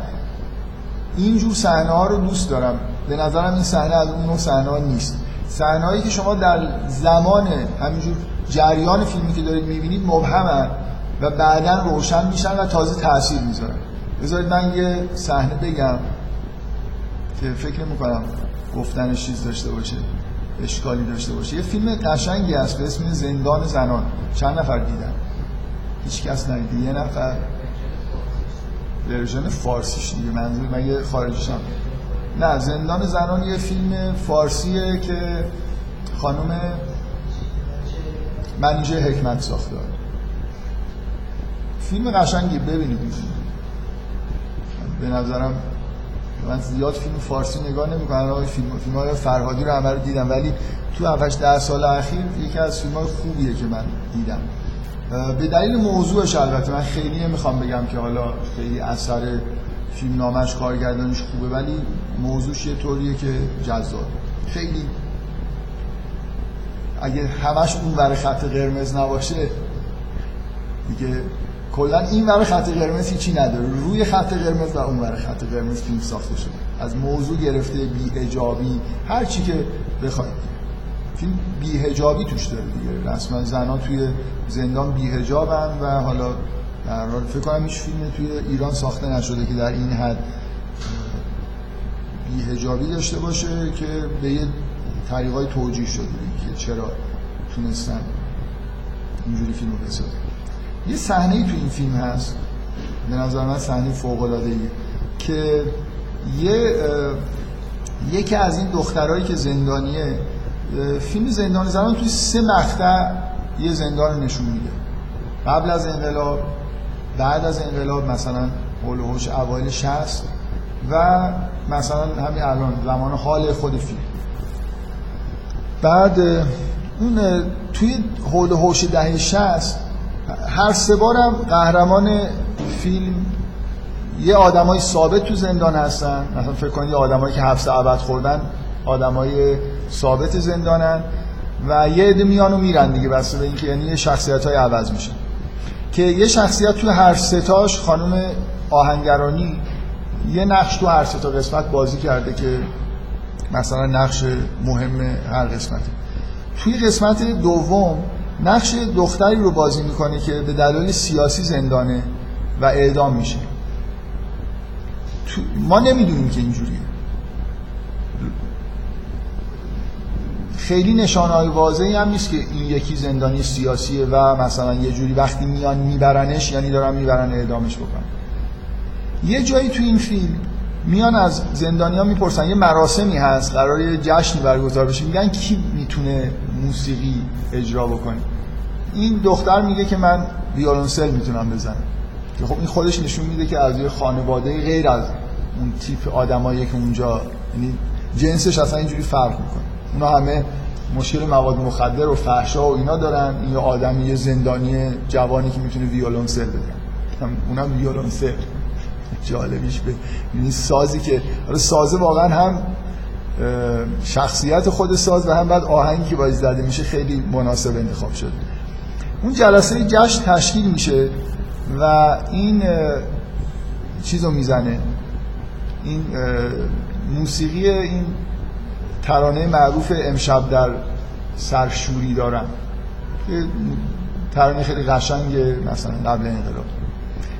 Speaker 1: اینجور صحنه ها رو دوست دارم. به نظرم این صحنه از اون صحنه ها نیست. صحنه که شما در زمان همینجور جریان فیلمی که دارید می‌بینید مبهمن. و بعدا روشن میشن و تازه تاثیر می‌ذارن. بذارید من یه صحنه بگم که فکر می‌کنم گفتنش چیز داشته باشه اشکالی داشته باشه. یه فیلم قشنگی هست به اسم زندان زنان. چند نفر دیدن؟ هیچ کس ندیده. یه نفر. ورژن فارسیش دیگه منظور من یه خارجیشم نه زندان زنان یه فیلم فارسیه که خانم منیجه حکمت ساخته. فیلم قشنگی ببینید. به نظرم من زیاد فیلم فارسی نگاه نمی‌کنم فیلم فیلم های فرهادی رو همه رو دیدم. ولی تو 7 ده سال اخیر یکی از فیلم های خوبیه که من دیدم. به دلیل موضوعش البته من خیلی نمی‌خوام بگم که حالا خیلی اثر فیلم نامش کارگردانش خوبه ولی موضوعش یه طوریه که جذاب. خیلی اگه همش اون برای خط قرمز نباشه دیگه کلا این ور خط قرمز هیچی نداره. روی خط قرمز و اون ور خط قرمز فیلم ساخته شده. از موضوع گرفته بی اجابی هر چی که بخواید فیلم بی هجابی توش داره دیگه. رسما زنا توی زندان بی هجابن و حالا در حال فکر کنم هیچ فیلم توی ایران ساخته نشده که در این حد بی هجابی داشته باشه که به یه طریقای توجیه شده که چرا تونستن اینجوری فیلمو بسازن. یه صحنه تو این فیلم هست. به نظر من صحنه فوق العاده که یه یکی از این دخترایی که زندانیه فیلم زندان زمان توی سه مقطع یه زندان نشون میده. قبل از انقلاب بعد از انقلاب مثلا حوش اوایل 60 و مثلا همین الان زمان حال خود فیلم. بعد اون توی حول و حوش دهه 60 هر سه بارم قهرمان فیلم یه آدمای ثابت تو زندان هستن. مثلا فکر کنید آدمایی که حبس ابد خوردن آدمای ثابت زندانن و یه عده میان میرن دیگه بسته به اینکه یعنی شخصیت های عوض میشن که یه شخصیت تو هر ستاش خانم آهنگرانی یه نقش تو هر ستا قسمت بازی کرده که مثلا نقش مهم هر قسمتی توی قسمت دوم نقش دختری رو بازی می‌کنه که به دلایل سیاسی زندانه و اعدام میشه. ما نمی‌دونیم که اینجوریه. خیلی نشانه های واضحی هم نیست که این یکی زندانی سیاسیه و مثلا یه جوری وقتی میان میبرنش یعنی دارن می‌برن اعدامش بکنن. یه جایی تو این فیلم میان از زندانیا می‌پرسن یه مراسمی هست قرار یه جشنی برگزار بشه میگن کی می‌تونه موسیقی اجرا بکنه؟ این دختر میگه که من ویولنسل می‌تونم بزنم. که خب این خودش نشون میده که از یه خانواده غیر از اون تیپ آدمایی که اونجا یعنی جنسش اصلا اینجوری فرق می‌کنه. اونا همه مشکل مواد مخدر و فحشا و اینا دارن. این یه آدمی یه زندانی جوانی که می‌تونه ویولنسل بزنه. اونم ویولنسل جالبیش به یعنی سازی که سازه واقعا هم شخصیت خود ساز و هم بعد آهنگی که باید زده میشه خیلی مناسب انتخاب شده. اون جلسه جشن تشکیل میشه و این چیزو می‌زنه. این موسیقی این ترانه معروف امشب در سرشوری دارم ترانه خیلی قشنگه مثلا قبل انقلاب.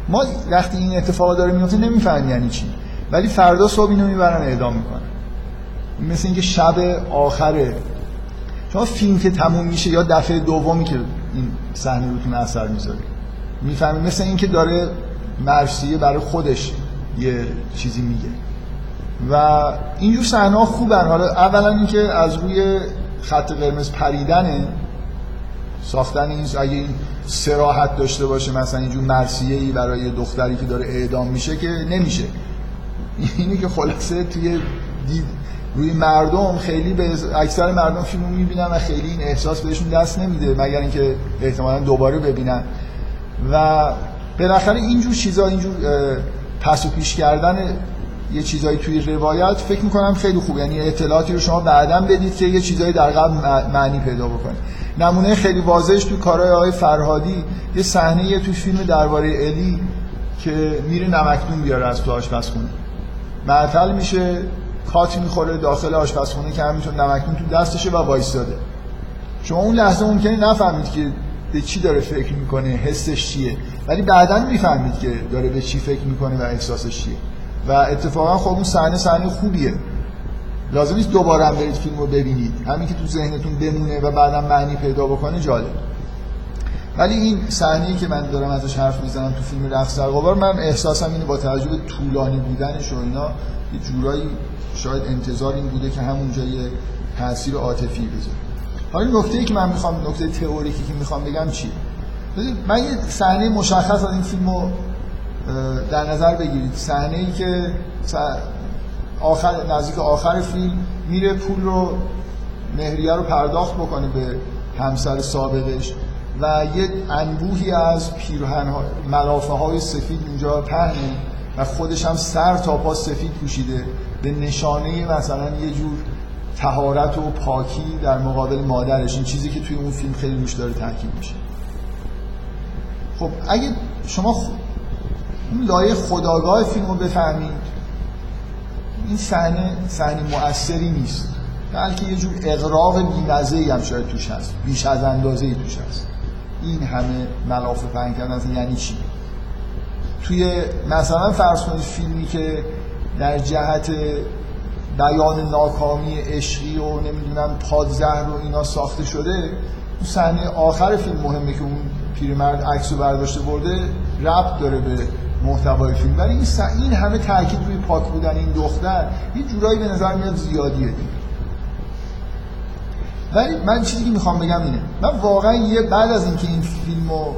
Speaker 1: ما وقتی این اتفاق داره میفته نمی‌فهمیم یعنی چی. ولی فردا صبح اینو می‌برن اعدام می‌کنن. مثل اینکه شب آخره. شما فیلم که تموم میشه یا دفعه دومی که این صحنه روتون اثر می‌ذاره. می‌فهمید مثل اینکه داره مرسیه برای خودش یه چیزی میگه. و اینجور صحنه ها خوبن. حالا اولا اینکه از روی خط قرمز پریدنه. ساختن این اگه این سراحت داشته باشه مثلا اینجور مرسیه ای برای دختری که داره اعدام میشه که نمیشه. اینی که خلاصه توی دید روی مردم خیلی به اکثر مردم فیلمو می‌بینن و خیلی این احساس بهشون دست نمیده مگر اینکه احتمالا دوباره ببینن. و بالاخره اینجور چیزا اینجور پس و پیش کردن یه چیزایی توی روایت فکر می‌کنم خیلی خوب یعنی اطلاعاتی رو شما بعدا بدید که یه چیزایی در قبل معنی پیدا بکنید نمونه خیلی واضحش تو کارهای آقای فرهادی یه صحنه تو فیلم درباره الی که میره نمکدون بیاره از تو آشپزخونه. معطل میشه کات می‌خوره داخل آشپزخونه که همینطور نمکدون تو دستشه و وایستاده. شما اون لحظه ممکنه نفهمید که به چی داره فکر می‌کنه حسش چیه. ولی بعدا می‌فهمید که داره به چی فکر می‌کنه و احساسش چیه. و اتفاقا خب اون صحنه صحنه خوبیه. لازم نیست دوباره هم برید فیلم رو ببینید. همین که تو ذهنتون بمونه و بعدا معنی پیدا بکنه جالب. ولی این صحنه که من دارم ازش حرف می‌زنم تو فیلم رقص در من احساسم اینه با توجه به طولانی بودنش و اینا یه جورایی شاید انتظار این بوده که همونجا یه تاثیر عاطفی بذاره. حالا نکته که من می‌خوام نکته تئوریکی که می‌خوام بگم چیه من یه صحنه مشخص از این فیلمو در نظر بگیرید. صحنه ای که آخر نزدیک آخر فیلم میره پول رو مهریه رو پرداخت بکنه به همسر سابقش و یه انبوهی از پیرهن ملافه های سفید اونجا پهنه و خودش هم سر تا پا سفید پوشیده. به نشانه مثلا یه جور تهارت و پاکی در مقابل مادرش. این چیزی که توی اون فیلم خیلی روش داره تاکید میشه. خب اگه شما اون لایه خداگاه فیلم رو بفهمید این صحنه صحنه مؤثری نیست. بلکه یه جور اقراق بیمزه هم شاید توش هست. بیش از اندازه توش هست. این همه ملافه پهن کردن یعنی چی؟ توی مثلا فرض کنید فیلمی که در جهت بیان ناکامی عشقی و نمی‌دونم پادزهر و اینا ساخته شده اون صحنه آخر فیلم مهمه که اون پیرمرد عکس رو برداشته برده ربط داره به محتوای فیلم. ولی این, این همه تاکید روی پاک بودن این دختر یه جورایی به نظر میاد زیادیه ولی من چیزی که می‌خوام بگم اینه من واقعا یه بعد از اینکه این فیلم رو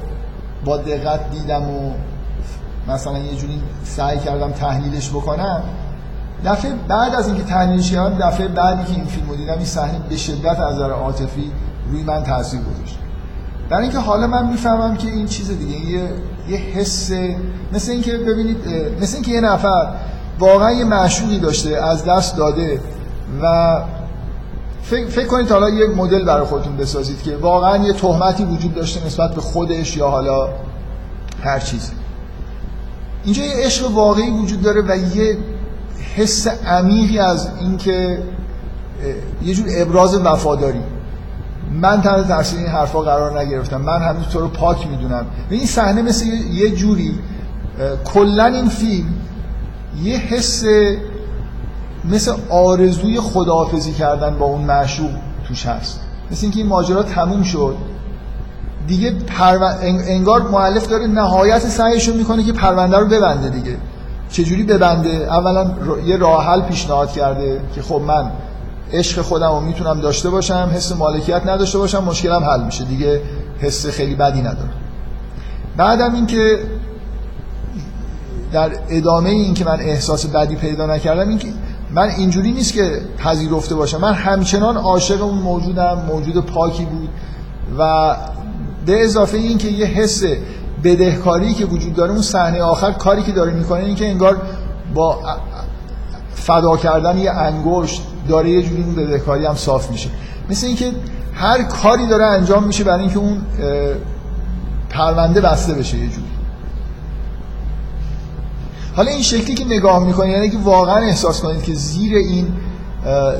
Speaker 1: با دقت دیدم و مثلا یه جوری سعی کردم تحلیلش بکنم. دفعه بعد از اینکه تحلیلش کردم دفعه بعدی که این فیلم رو دیدم این صحنه به شدت از نظر عاطفی روی من تاثیر گذاشت. در اینکه حالا من می‌فهمم که این چیز دیگه یه یه حس مثل اینکه ببینید مثل اینکه یه نفر واقعا یه معشوقی داشته از دست داده و فکر, فکر کنید حالا یه مدل برای خودتون بسازید که واقعا یه تهمتی وجود داشته نسبت به خودش یا حالا هر چیزی. اینجا یه عشق واقعی وجود داره و یه حس عمیقی از اینکه یه جور ابراز وفاداری. من تحت تاثیر این حرفا قرار نگرفتم. من همین تو رو پاک می‌دونم. و این صحنه مثل یه جوری کلا این فیلم یه حس مثل آرزوی خداحافظی کردن با اون معشوق توش هست. مثل اینکه این ماجرا تموم شد. دیگه پرو... انگار معلف داره نهایت سعیشو می‌کنه که پرونده رو ببنده دیگه. چجوری ببنده؟ اولا یه راه حل پیشنهاد کرده که خب من عشق خودم رو می‌تونم داشته باشم حس مالکیت نداشته باشم مشکلم حل میشه. دیگه حس خیلی بدی ندارم. بعدم اینکه در ادامه این که من احساس بدی پیدا نکردم این که من اینجوری نیست که پذیرفته باشم. من همچنان عاشق اون موجودم موجود پاکی بود و به اضافه این که یه حس بدهکاری که وجود داره اون صحنه آخر کاری که داره می‌کنه این که انگار با فدا کردن یه انگشت داره یه جوری اون بدهکاری هم صاف میشه. مثل اینکه هر کاری داره انجام میشه برای اینکه اون پرونده بسته بشه یه جوری. حالا این شکلی که نگاه می‌کنید یعنی که واقعا احساس کنید که زیر این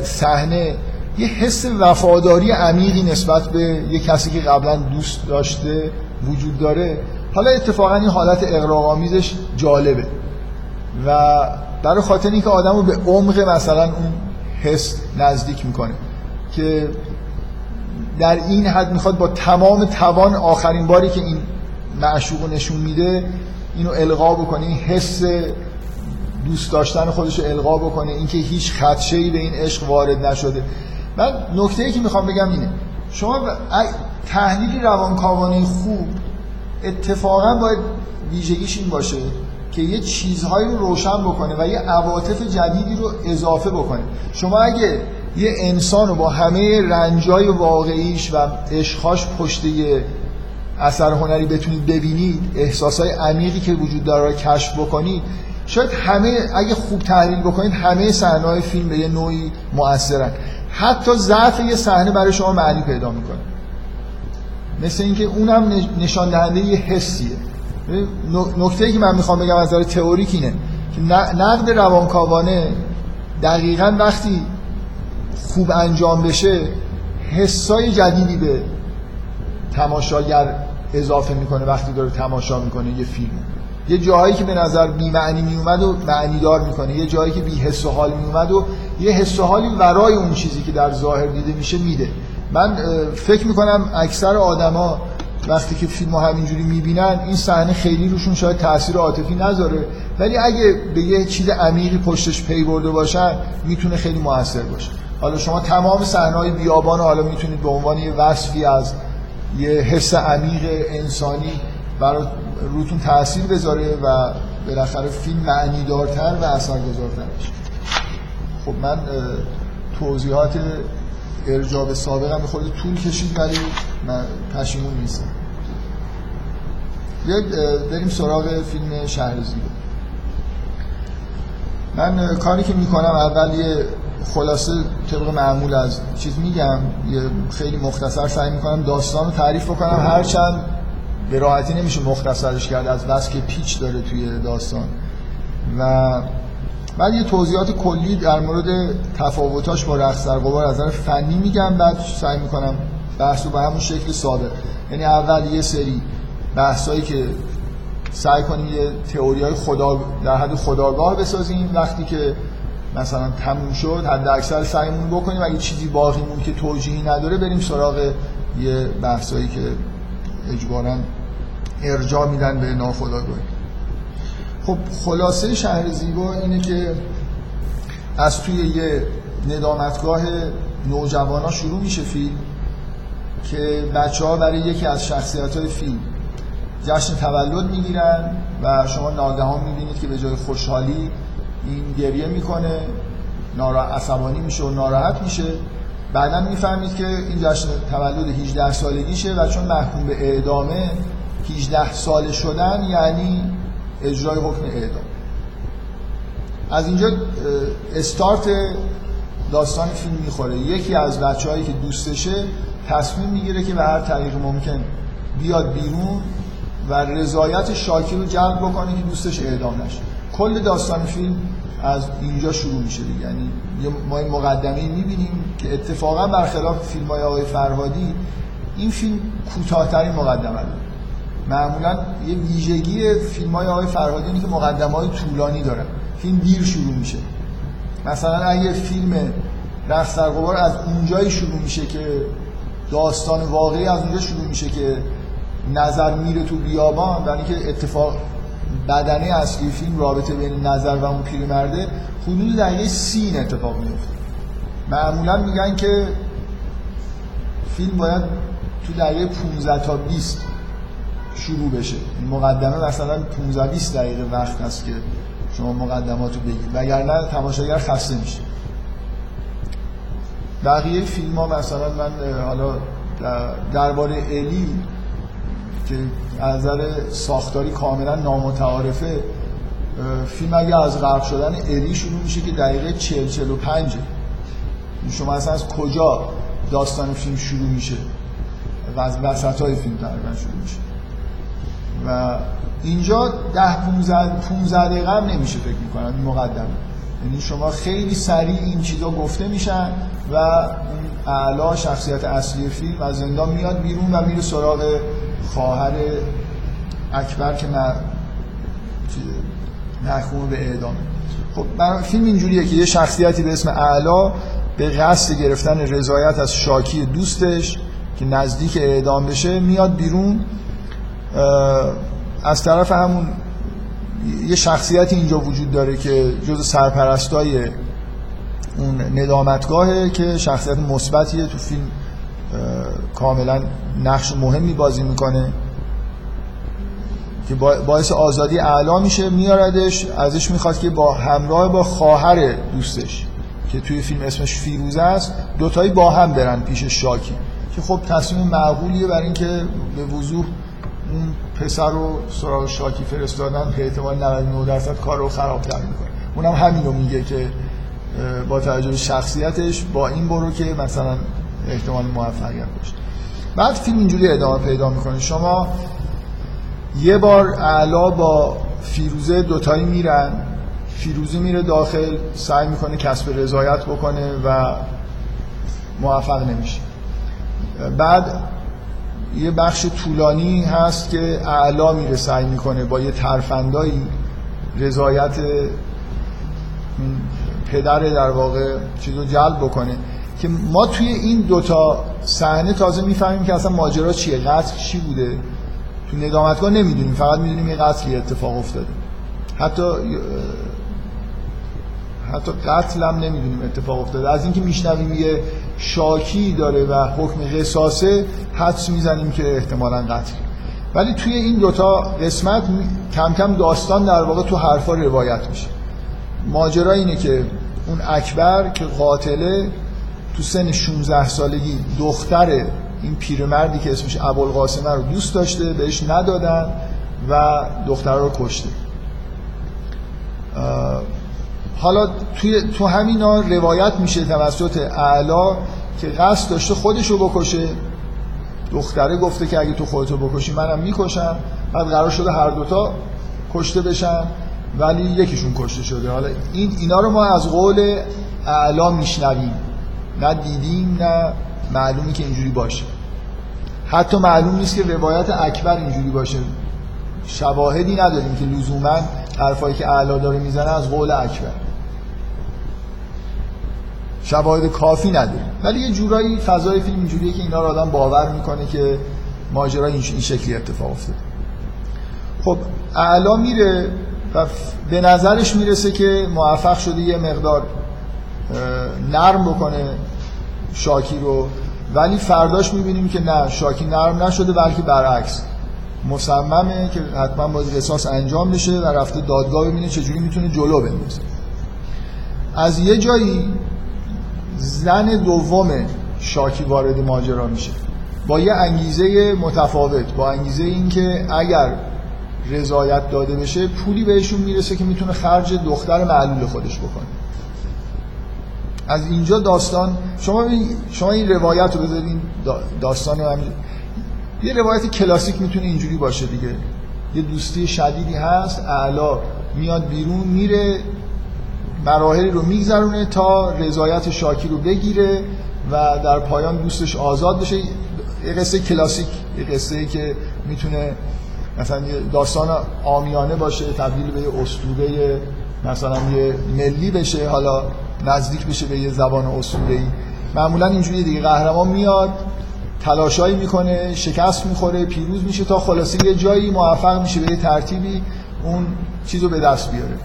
Speaker 1: صحنه یه حس وفاداری عمیقی نسبت به یه کسی که قبلا دوست داشته وجود داره. حالا اتفاقا این حالت اقراق‌آمیزش جالبه. و برای خاطر اینکه آدمو به عمق مثلا اون حس نزدیک می‌کنه که در این حد می‌خواد با تمام توان آخرین باری که این معشوق نشون میده اینو القا بکنه این حس دوست داشتن خودش رو القا بکنه اینکه هیچ خدشه به این عشق وارد نشده. من نکته ای که می‌خوام بگم اینه. شما تحلیل روانکاوانه خوب اتفاقا باید ویژگیش این باشه که یه چیزهایی رو روشن بکنه و یه عواطف جدیدی رو اضافه بکنه. شما اگه یه انسان رو با همه رنجای واقعیش و عشقاش پشت یه اثر هنری بتونید ببینید احساسای عمیقی که وجود داره رو کشف بکنید شاید همه اگه خوب تحلیل بکنید همه صحنه‌های فیلم به یه نوعی مؤثرن. حتی ضعف یه صحنه برای شما معنی پیدا می‌کنه. مثل اینکه اونم نشان دهنده یه حسیه. نکته که من می‌خوام بگم از نظر تئوریک اینه که نقد روانکاوانه دقیقا وقتی خوب انجام بشه حسای جدیدی به تماشاگر اضافه می‌کنه وقتی داره تماشا می‌کنه یه فیلم یه جایی که به نظر بی معنی و معنی دار می‌کنه یه جایی که بی حس و حال می اومد و یه حس و حالی ورای اون چیزی که در ظاهر دیده میشه میده. من فکر می‌کنم اکثر آدما وقتی که فیلمو همینجوری می‌بینن این صحنه خیلی روشون شاید تاثیر عاطفی نذاره. ولی اگه به یه چیز عمیقی پشتش پی برده باشن می‌تونه خیلی موثر باشه. حالا شما تمام صحنه‌های بیابان حالا می‌تونید به عنوان یه وصفی از یه حس عمیق انسانی برای روتون تاثیر بذاره و بالاخره فیلم معنی دارتر و اثرگذارتر بشه خب من توضیحات ارجاب سابقم به خود طول کشید ولی من پشیمون نیستم. بیاید بریم سراغ فیلم شهر زیبا من کاری که می‌کنم اول یه خلاصه طبق معمول از چیز میگم یه خیلی مختصر سعی می‌کنم داستان رو تعریف بکنم. هرچند به راحتی نمیشه مختصرش کرد از بس که پیچ داره توی داستان. و بعد یه توضیحات کلی در مورد تفاوتاش با رقص در قبار از نظر فنی میگم بعد سعی می‌کنم بحث رو به همون شکل سابق یعنی اول یه سری بحثایی که سعی کنیم یه تئوری های خدا در حد خداگاه بسازیم. وقتی که مثلا تموم شد حد اکثر سعیمون بکنیم. اگه چیزی باقی مون که توجیهی نداره بریم سراغ یه بحثایی که اجبارا ارجاع میدن به ناخداگاهی خب خلاصه شهر زیبا اینه که از توی یه ندامتگاه نوجوانا شروع میشه فیلم که بچه ها برای یکی از شخصیت های فیلم جشن تولد می‌گیرن و شما ناگهان می‌بینید که به جای خوشحالی این گریه می‌کنه نارا عصبانی میشه و ناراحت میشه. بعدا می‌فهمید که این جشن تولد 18 سالگیشه و چون محکوم به اعدامه 18 ساله شدن یعنی اجرای حکم اعدام. از اینجا استارت داستان فیلم می‌خوره. یکی از بچه هایی که دوستشه تصمیم می‌گیره که به هر طریق ممکن بیاد بیرون و رضایت شاکی رو جلب بکنه که دوستش اعدام نشه. کل داستان فیلم از اینجا شروع میشه دیگه. یعنی ما این مقدمه می‌بینیم که اتفاقا برخلاف فیلم های آقای فرهادی این فیلم کوتاهترین مقدمه داره. معمولا یه ویژگی فیلم های آقای فرهادی اینه که مقدمه های طولانی دارن. فیلم دیر شروع میشه. مثلا اگه فیلم رقص در غبار از اونجایی شروع میشه که داستان واقعی از اونجا شروع میشه که نظر میره تو بیابان و که اتفاق بدنه اصلی فیلم رابطه بین نظر و اون پیرمرده حدود دقیقه سی اتفاق میفته معمولا میگن که فیلم باید تو دقیقه 15 تا 20 شروع بشه. این مقدمه مثلا 15 20 دقیقه وقت هست که شما مقدمات رو بگید. وگرنه تماشاگر خسته میشه. بقیه فیلم ها مثلا من حالا درباره الی که از نظر ساختاری کاملا نامتعارفه فیلم اگه از غرق شدن الی شروع میشه که دقیقه 40 45 شما اصلا از کجا داستان فیلم شروع میشه؟ و از وسط های فیلم تقریبا شروع میشه. و اینجا ده 15 15 دقیقه هم نمیشه فکر می‌کنم این مقدمه یعنی شما خیلی سریع این چیزا گفته میشن و اعلا شخصیت اصلی فیلم از زندان میاد بیرون و میره سراغ خواهر اکبر که محکوم به اعدامه خب فیلم اینجوریه که یه شخصیتی به اسم اعلا به قصد گرفتن رضایت از شاکی دوستش که نزدیک اعدام بشه میاد بیرون از طرف همون یه شخصیتی اینجا وجود داره که جز سرپرستای اون ندامتگاهه که شخصیت مثبتیه تو فیلم. کاملا نقش مهمی بازی می‌کنه که باعث آزادی اعلا میشه میاردش ازش می‌خواد که با همراه با خواهر دوستش که توی فیلم اسمش فیروزه است دوتایی با هم برن پیش شاکی. که خب تصمیم معقولیه برای اینکه به وضوح اون پسر رو سراغ شاکی فرستادن به احتمال 99 درصد کار رو خرابتر می‌کنه. اونم همین رو میگه که با توجه به شخصیتش با این برو که مثلا احتمال موفقیت باشه بعد فیلم اینجوری ادامه پیدا می‌کنه. شما یه بار اعلا با فیروزه دوتایی میرن. فیروزه میره داخل سعی می‌کنه کسب رضایت بکنه و موفق نمیشه. بعد یه بخش طولانی هست که اعلا میره سعی می‌کنه با یه ترفندایی رضایت پدر در واقع چیزو جلب بکنه. که ما توی این دوتا صحنه تازه می‌فهمیم که اصلا ماجرا چیه قتل چی بوده؟ تو ندامتگاه نمی‌دونیم فقط می‌دونیم یه قتلی اتفاق افتاده. حتی حتی قتل هم نمی‌دونیم اتفاق افتاده. از اینکه میشنویم یه شاکی داره و حکم قصاصه حدس می‌زنیم که احتمالا قتل. ولی توی این دوتا قسمت کم کم داستان در واقع تو حرفا روایت میشه. ماجرا اینه که اون اکبر که قاتله تو سن 16 سالگی دختر این پیرمردی که اسمش ابوالقاسمه رو دوست داشته بهش ندادن و دختر رو کشته. حالا توی تو همینا روایت میشه توسط اعلا که قصد داشته خودش رو بکشه. دختره گفته که اگه تو خودتو بکشی منم می‌کشم. بعد قرار شده هر دوتا کشته بشن ولی یکیشون کشته شده. حالا این اینا رو ما از قول اعلا میشنویم. نه دیدیم نه معلومی که اینجوری باشه. حتی معلوم نیست که روایت اکبر اینجوری باشه. شواهدی نداریم که لزوما حرفایی که اعلا داره می‌زنه از قول اکبر. شواهد کافی نداریم. ولی یه جورایی فضای فیلم اینجوریه که اینا رو آدم باور می‌کنه که ماجرا این شکلی اتفاق افتاده. خب اعلا میره و به نظرش می‌رسه که موفق شده یه مقدار نرم بکنه شاکی رو. ولی فرداش می‌بینیم که نه شاکی نرم نشده بلکه برعکس. مصممه که حتما باید قصاص انجام بشه و رفته دادگاه ببینه چجوری می‌تونه جلو بندازه. از یه جایی زن دوم شاکی وارد ماجرا میشه. با یه انگیزه متفاوت با انگیزه اینکه اگر رضایت داده بشه پولی بهشون می‌رسه که می‌تونه خرج دختر معلول خودش بکنه. از اینجا داستان شما شما این روایت رو بذارین داستان رو یه روایت کلاسیک می‌تونه اینجوری باشه دیگه. یه دوستی شدیدی هست اعلا میاد بیرون میره مراحلی رو میگذرونه تا رضایت شاکی رو بگیره و در پایان دوستش آزاد بشه. یه قصه کلاسیک یه قصه که می‌تونه مثلا یه داستان آمیانه باشه تبدیل به یه اسطوره مثلا یه ملی بشه. حالا نزدیک بشه به یه زبان اسطوره‌ای معمولا اینجوری دیگه. قهرمان میاد تلاشایی می‌کنه شکست می‌خوره پیروز میشه تا خلاصه یه جایی موفق میشه به یه ترتیبی اون چیزو به دست بیاره.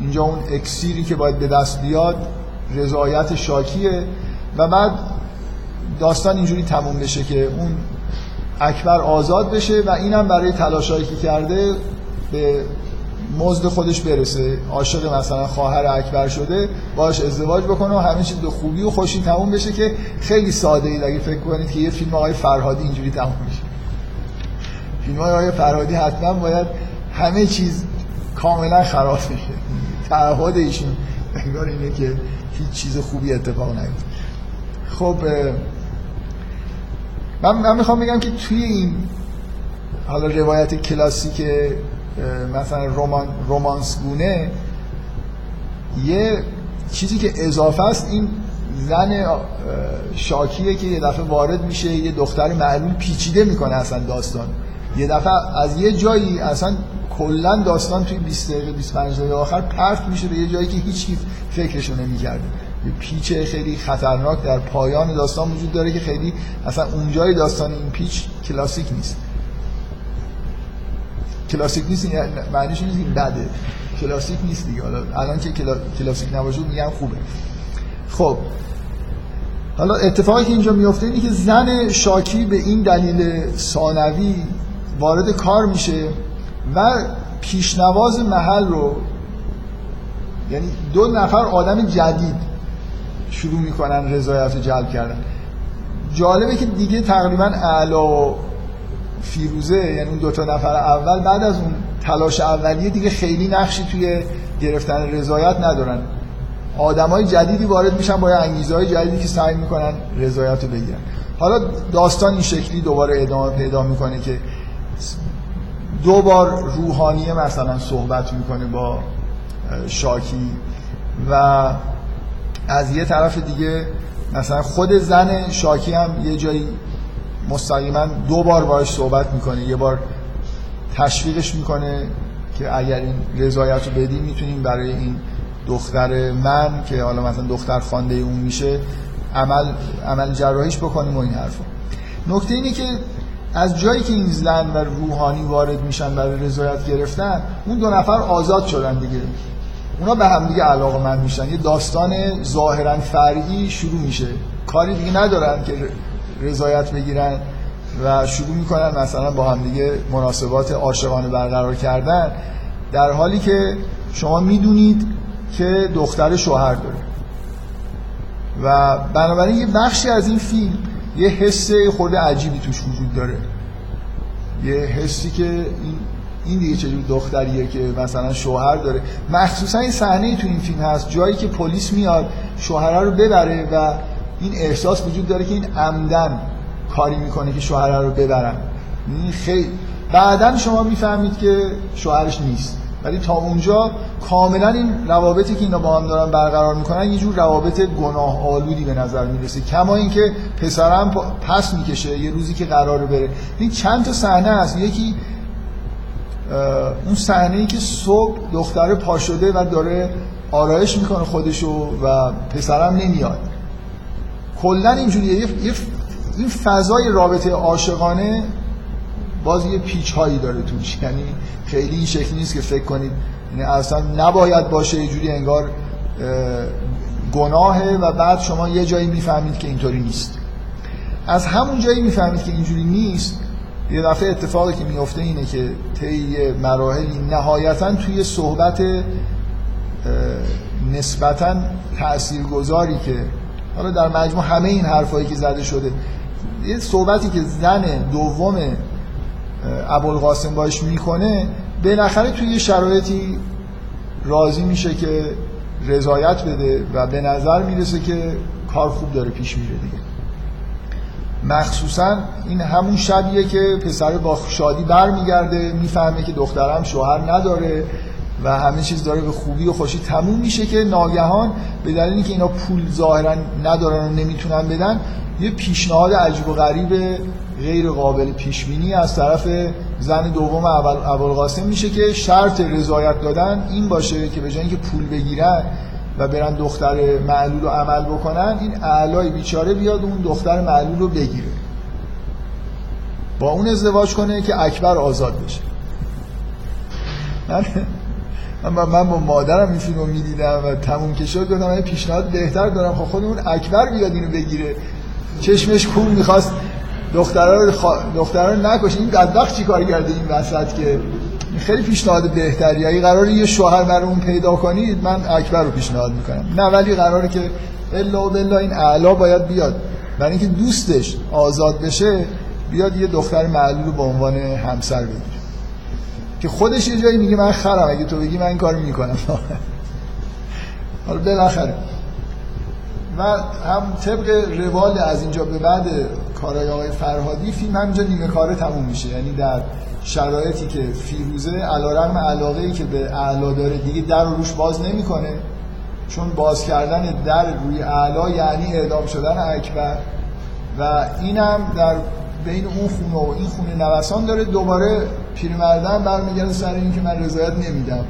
Speaker 1: اینجا اون اکسیری که باید به دست بیاد رضایت شاکیه. و بعد داستان اینجوری تموم بشه که اون اکبر آزاد بشه و اینم برای تلاشایی که کرده به مزد خودش برسه. عاشق مثلا خواهر اکبر شده باش ازدواج بکنه و همه چیز به خوبی و خوشی تموم بشه که خیلی ساده ای اگه فکر کنید که یه فیلم آقای فرهادی اینجوری تموم میشه. فیلم آقای فرهادی حتما باید همه چیز کاملا خراب میشه تعهد ایشون انگار اینه که هیچ چیز خوبی اتفاق نیفته. خب من, من می‌خوام بگم که توی این حالا روایت کلاسیک مثلا رومان رومانس گونه یه چیزی که اضافه است این زن شاکیه که یه دفعه وارد میشه یه دختر معلول پیچیده می‌کنه اصلا داستان. یه دفعه از یه جایی اصلا کلا داستان توی 20 دقیقه 25 دقیقه آخر پرت میشه به یه جایی که هیچ کی فکرشو نمی‌کرده. یه پیچ خیلی خطرناک در پایان داستان وجود داره که خیلی اصلا اونجای داستان این پیچ کلاسیک نیست. کلاسیک نیست یعنی معنیش نیست این بده. کلاسیک نیست دیگه. حالا الان که کلاسیک نباشه میگم خوبه. خب. حالا اتفاقی که اینجا میفته اینه که زن شاکی به این دلیل ثانوی وارد کار میشه و پیشنواز محل رو یعنی دو نفر آدم جدید شروع می‌کنن رضایت جلب کردن. جالبه که دیگه تقریبا اعلا فیروزه یعنی اون دو تا نفر اول بعد از اون تلاش اولیه دیگه خیلی نقشی توی گرفتن رضایت ندارن. آدمای جدیدی وارد میشن با انگیزه جدیدی که سعی می‌کنن رضایت رو بگیرن. حالا داستان این شکلی دوباره ادامه پیدا می‌کنه که دو بار روحانیه مثلا صحبت می‌کنه با شاکی و از یه طرف دیگه مثلا خود زن شاکی هم یه جایی مستقیما دو بار باش صحبت می‌کنه. یه بار تشویقش می‌کنه که اگر این رضایت رو بدیم می‌تونیم برای این دختر من که حالا مثلا دختر خوانده اون میشه عمل عمل جراحیش بکنیم و این حرفا. نکته اینه که از جایی که این زن و روحانی وارد میشن برای رضایت گرفتن اون دو نفر آزاد شدن دیگه. اونا به هم دیگه علاقه من میشن. یه داستان ظاهرا فرعی شروع میشه. کاری دیگه ندارن که رضایت بگیرن و شروع می‌کنن مثلا با هم دیگه مناسبات عاشقانه برقرار کردن در حالی که شما می‌دونید که دختر شوهر داره و بنابراین یه بخشی از این فیلم یه حس خورده عجیبی توش وجود داره. یه حسی که این این دیگه چجور دختریه که مثلا شوهر داره. مخصوصا این صحنه تو این فیلم هست. جایی که پلیس میاد شوهر رو ببره و این احساس وجود داره که این عمدن کاری می‌کنه که شوهر رو ببرن. این خیلی بعدا شما می‌فهمید که شوهرش نیست. ولی تا اونجا کاملا این روابطی که اینا با هم دارن برقرار می‌کنن یه جور روابط گناه آلودی به نظر می‌رسه. کما اینکه پسرم پس می‌کشه یه روزی که قراره بره. این چند تا صحنه هست یکی اون صحنه ای که صبح دختر پا شده و داره آرایش می‌کنه خودشو و پسرم نمیاد. کلا اینجوریه. این فضای رابطه عاشقانه باز یه پیچ هایی داره توش. یعنی خیلی این شکلی نیست که فکر کنید یعنی اصلا نباید باشه یه جوری انگار گناهه و بعد شما یه جایی می‌فهمید که اینطوری نیست. از همون جایی می‌فهمید که اینجوری نیست یه دفعه اتفاقی که میفته اینه که طی مراحلی نهایتا توی صحبت نسبتا تاثیرگذاری که حالا در مجموع همه این حرفایی که زده شده یه صحبتی که زن دوم ابوالقاسم باش می‌کنه بالاخره توی یه شرایطی راضی میشه که رضایت بده و به نظر می‌رسه که کار خوب داره پیش میره دیگه. مخصوصا این همون شبیه که پسر با شادی برمیگرده می‌فهمه که دخترم شوهر نداره. و همه چیز داره به خوبی و خوشی. تموم میشه که ناگهان به دلیلی که اینا پول ظاهرا ندارن و نمی‌تونن بدن یه پیشنهاد عجیب و غریب غیر قابل پیش بینی از طرف زن دوم ابوالقاسم میشه که شرط رضایت دادن این باشه که به جای اینکه پول بگیرن و برن دختر معلول رو عمل بکنن این اعلای بیچاره بیاد اون دختر معلول رو بگیره. با اون ازدواج کنه که اکبر آزاد بشه. من, من با مادرم این فیلم رو می‌دیدم و تموم که شد گفتم پیشنهاد بهتر دارم. خب خود اون اکبر بیاد اینو بگیره. چشمش کور می‌خواست. دخترها رو, خوا... دخترها رو نکش. این بدبخت چی کار کرده این وسط که؟ خیلی پیشنهاد بهتری. اگه قراره یه شوهر برامون پیدا کنید من اکبر رو پیشنهاد می‌کنم. نه ولی قراره که الا و بلا این اعلا باید بیاد. برای اینکه دوستش آزاد بشه بیاد یه دختر معلول رو به عنوان همسر بگیره. که خودش یه جایی میگه من خرم اگه تو بگی من این کارو می‌کنم. حالا بالاخره. و هم طبق روال از اینجا به بعد کارهای آقای فرهادی فیلم همینجا نیمه کاره تموم میشه. یعنی در شرایطی که فیروزه علیرغم علاقه ای که به اعلا داره دیگه در رو روش باز نمی‌کنه چون باز کردن در روی اعلا یعنی اعدام شدن اکبر. و اینم در بین اون خونه و این خونه نوسان داره دوباره پیرمردن برمیگرده سر این که من رضایت نمیدم.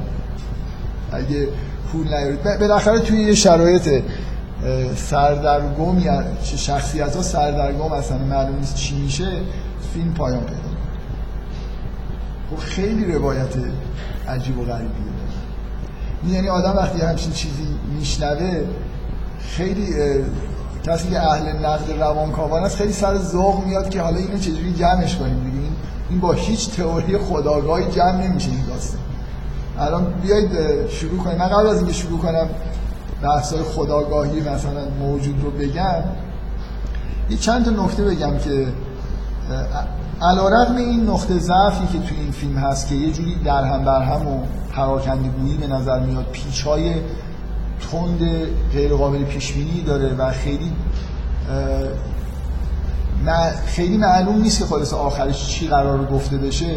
Speaker 1: اگه پول نیارید. بالاخره توی یه شرایط سردرگم یا شخصیت ها سردرگم اصلا معلوم نیست چی میشه فیلم پایان پیدا خب خیلی روایت عجیب و غریبیه. یعنی آدم وقتی همچین چیزی میشنوه خیلی کسی که اهل نقد روانکاوان است خیلی سر ذوق میاد که حالا اینو چجوری جمعش کنیم؟ دیگه این با هیچ تئوری خداگاهی جمع نمیشه این داستان. الان بیایید شروع کنیم. من قبل از اینکه شروع کنم بحثای خداگاهی مثلا موجود رو بگم یه چند تا نکته بگم که علیرغم این نقطه ضعفی که توی این فیلم هست که یه جوری در هم بر هم و پراکندگویی به نظر میاد پیچ های تند غیر قابل پیش بینی داره و خیلی خیلی معلوم نیست که خالص آخرش چی قرار گفته بشه.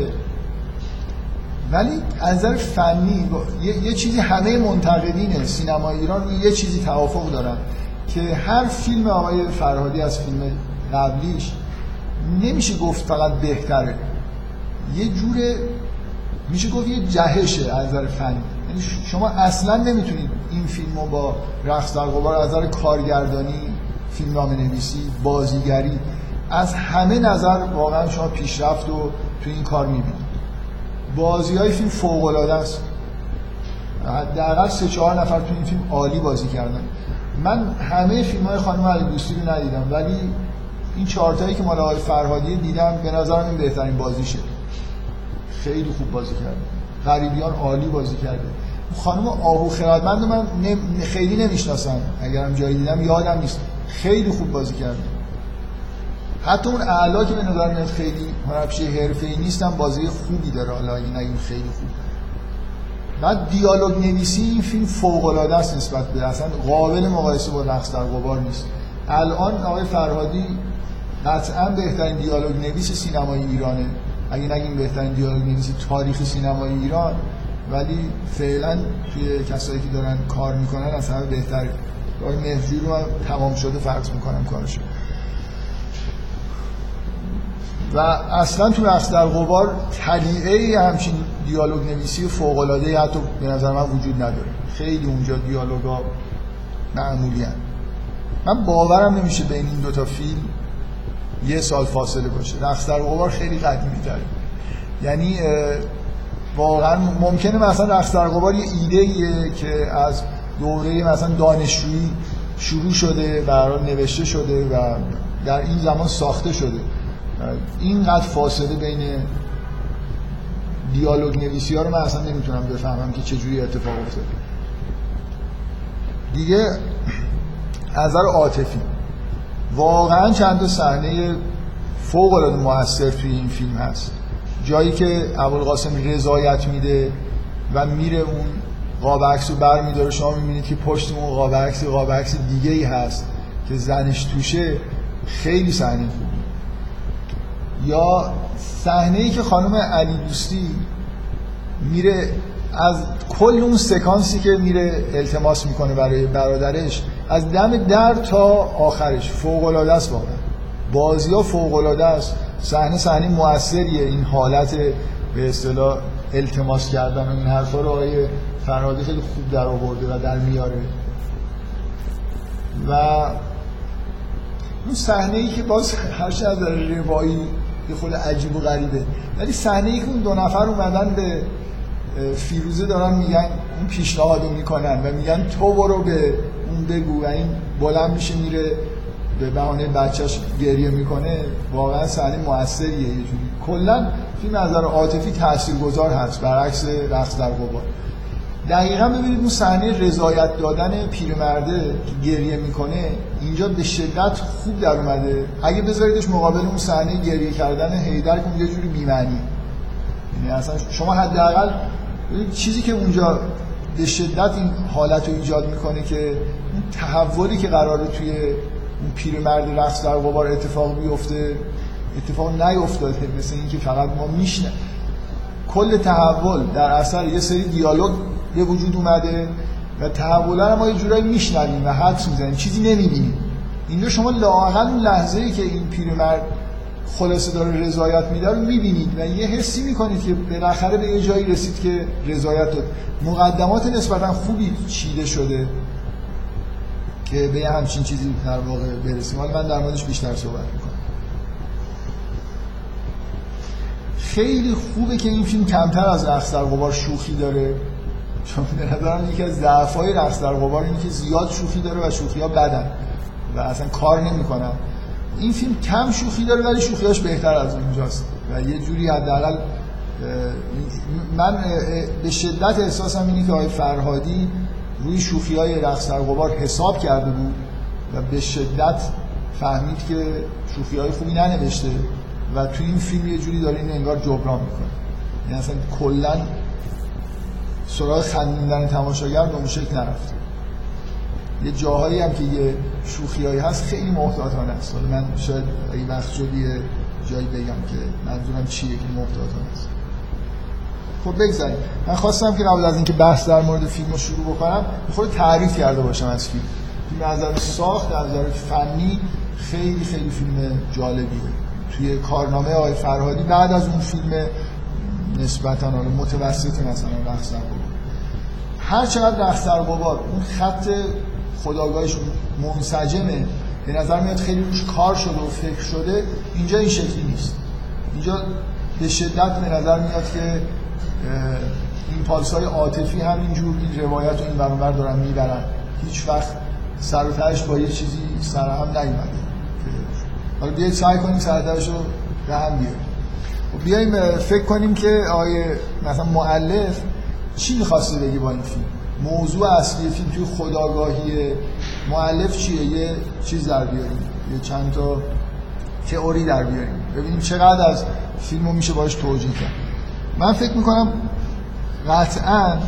Speaker 1: ولی از نظر فنی یه،, یه چیزی همه منتقدین سینما ایران یه چیزی توافق دارن که هر فیلم آقای فرهادی از فیلم قبلیش نمیشه گفت فقط بهتره. یه جور میشه گفت یه جهشه از نظر فنی. یعنی شما اصلا نمی‌تونید این فیلم رو با رقص در از نظر کارگردانی فیلم نام نویسی بازیگری از همه نظر واقعا شما پیشرفت رو تو این کار می‌بینید. بازی های فیلم فوق العاده است. حداقل سه چهار نفر تو این فیلم عالی بازی کردن. من همه فیلم های خانم علی دوستی رو ندیدم ولی این چهارتایی که مال آقای فرهادی دیدم به نظرم این بهترین بازیشه خیلی خوب بازی کرده غریبیان عالی بازی کرده. خانم آهو خردمند من خیلی نمی‌شناسم. اگرم جایی دیدم یادم نیست. خیلی خوب بازی کرده. حتی اون اعلا که به نظر میاد خیلی هنرپیشه حرفه‌ای نیستم بازی خوبی داره. حالا این نگیم خیلی خوب. بعد دیالوگ نویسی این فیلم فوق العاده است نسبت به اصلا قابل مقایسه با رقص در غبار نیست. الان آقای فرهادی قطعا بهترین دیالوگ نویس سینمای ایرانه. اگه نگیم بهترین دیالوگ نویس تاریخ سینمای ایران ولی فعلا توی کسایی که دارن کار می‌کنن از همه بهتره آقای مهجوی رو تمام شده فرض می‌کنم کارشو. و اصلا تو رقص در غبار تلیعه همچین دیالوگ نویسی فوق العاده حتی به نظر من وجود نداره. خیلی اونجا دیالوگا معمولی هن. من باورم نمیشه بین این دوتا فیلم یه سال فاصله باشه. رقص در غبار خیلی قدیمی تره. یعنی واقعا ممکنه مثلا رقص در غبار یه ایده که از دوره مثلا دانشجویی شروع شده برای نوشته شده و در این زمان ساخته شده. اینقدر فاصله بین دیالوگ نویسی ها رو من اصلا نمی‌تونم بفهمم که چجوری اتفاق افتاده. دیگه نظر عاطفی. واقعا چند تا صحنه فوق العاده موثر توی این فیلم هست. جایی که ابوالقاسم رضایت میده و میره اون قاب عکس رو برمیداره. شما می‌بینید که پشت اون قاب عکس قاب عکس دیگه ای هست که زنش توشه. خیلی صحنه خوبی یا صحنه ای که خانم علی دوستی میره از کل اون سکانسی که میره التماس می‌کنه برای برادرش از دم در تا آخرش فوق العاده است واقعا. بازی ها فوق العاده است. صحنه صحنه موثریه. این حالت به اصطلاح التماس کردن و این حرفا رو آقای فرهادی خیلی خوب در آورده و در میاره. و اون صحنه ای که باز هرچه از روایی یه خود عجیب و غریبه. ولی صحنه ای که اون دو نفر اومدن به فیروزه دارن میگن اون پیشنهادو می‌کنن و میگن تو برو به اون بگو و این بلند میشه میره به بهانه بچهش گریه می‌کنه. واقعا صحنه موثریه یه جوری. کلا فیلم از نظر عاطفی تاثیرگذار هست برعکس رقص در غبار دقیقا ببینید اون صحنه رضایت دادن پیرمرده که گریه می‌کنه اینجا به شدت خوب در اومده. اگه بذاریدش مقابل اون صحنه گریه کردن هیدر که یه جوری بی‌معنی. یعنی اصلا شما حداقل چیزی که اونجا به شدت این حالت رو ایجاد می‌کنه که اون تحولی که قراره توی اون پیرمرد رقص در غبار اتفاق بیفته اتفاق نیفتاده مثل اینکه فقط ما میشنه کل تحول در اثر یه سری دیالوگ به وجود اومده. و تحولا ما یه جورایی میشنویم و حدس می‌زنیم چیزی نمی‌بینیم. اینجا شما لااقل اون لحظه ای که این پیرمرد خلاصه داره رضایت میده رو می‌بینید و یه حسی می‌کنید که بالاخره به یه جایی رسید که رضایت داد. مقدمات نسبتا خوبی چیده شده که به همچین چیزی در واقع برسیم حالا من در موردش بیشتر صحبت می‌کنم. خیلی خوبه که این فیلم کمتر از در غبار شوخی داره. چون به نظرم یکی از ضعف‌های رقص در غبار اینه که زیاد شوخی داره و شوخی ها بدن و اصلا کار نمی‌کنن این فیلم کم شوخی داره ولی شوخیاش بهتر از اونجاست و یه جوری حداقل من به شدت احساسم اینه که آقای فرهادی روی شوخی های رقص در غبار حساب کرده بود و به شدت فهمید که شوخی های خوبی ننوشته و توی این فیلم یه جوری داره این انگار جبران می‌کنه. یعنی اصلا کلا سراغ خندیدن تماشاگر به اون شکل نرفته. یه جاهایی هم که یه شوخی هایی هست خیلی محتاطانه است. من شاید اگه وقت شد یه جایی بگم که منظورم چیه که محتاطانه است. خب بگذاریم. من خواستم که قبل از اینکه بحث در مورد فیلم رو شروع بکنم خود تعریف کرده باشم از فیلم. فیلم از نظر ساخت از نظر فنی خیلی خیلی فیلم جالبیه. توی کارنامه آقای فرهادی بعد از اون فیلم نسبتا متوسط مثلا رقص هر چقدر رقص در اون خط خداگاهش منسجمه. به نظر میاد خیلی روش کار شده و فکر شده. اینجا این شکلی نیست. اینجا به شدت به نظر میاد که این پالس های عاطفی همینجور این روایت و این برابر دارن می‌برن. هیچ وقت سر و با یه چیزی سر هم نیومده. حالا بیایید سعی کنیم سرترش رو به هم بیاریم. بیاییم فکر کنیم که آیه مثلا معلف چی می‌خواسته بگی با این فیلم؟ موضوع اصلی فیلم توی خداگاهی معلف چیه؟ یه چیز در بیاریم یه چند تا تئوری در بیاریم ببینیم چقدر از فیلم رو میشه باش توجیه کرد. من فکر می‌کنم قطعا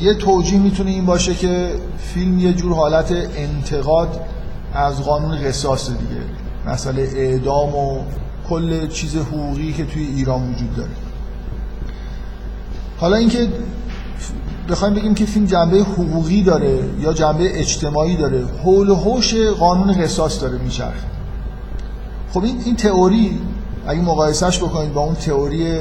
Speaker 1: یه توجیه می‌تونه این باشه که فیلم یه جور حالت انتقاد از قانون قصاص دیگه. مسئله اعدام و کل چیز حقوقی که توی ایران وجود داره. حالا اینکه بخوایم بگیم که فیلم جنبه حقوقی داره یا جنبه اجتماعی داره حول و حوش قانون قصاص داره میچرخه. خب این این تئوری اگه مقایسهش بکنید با اون تئوری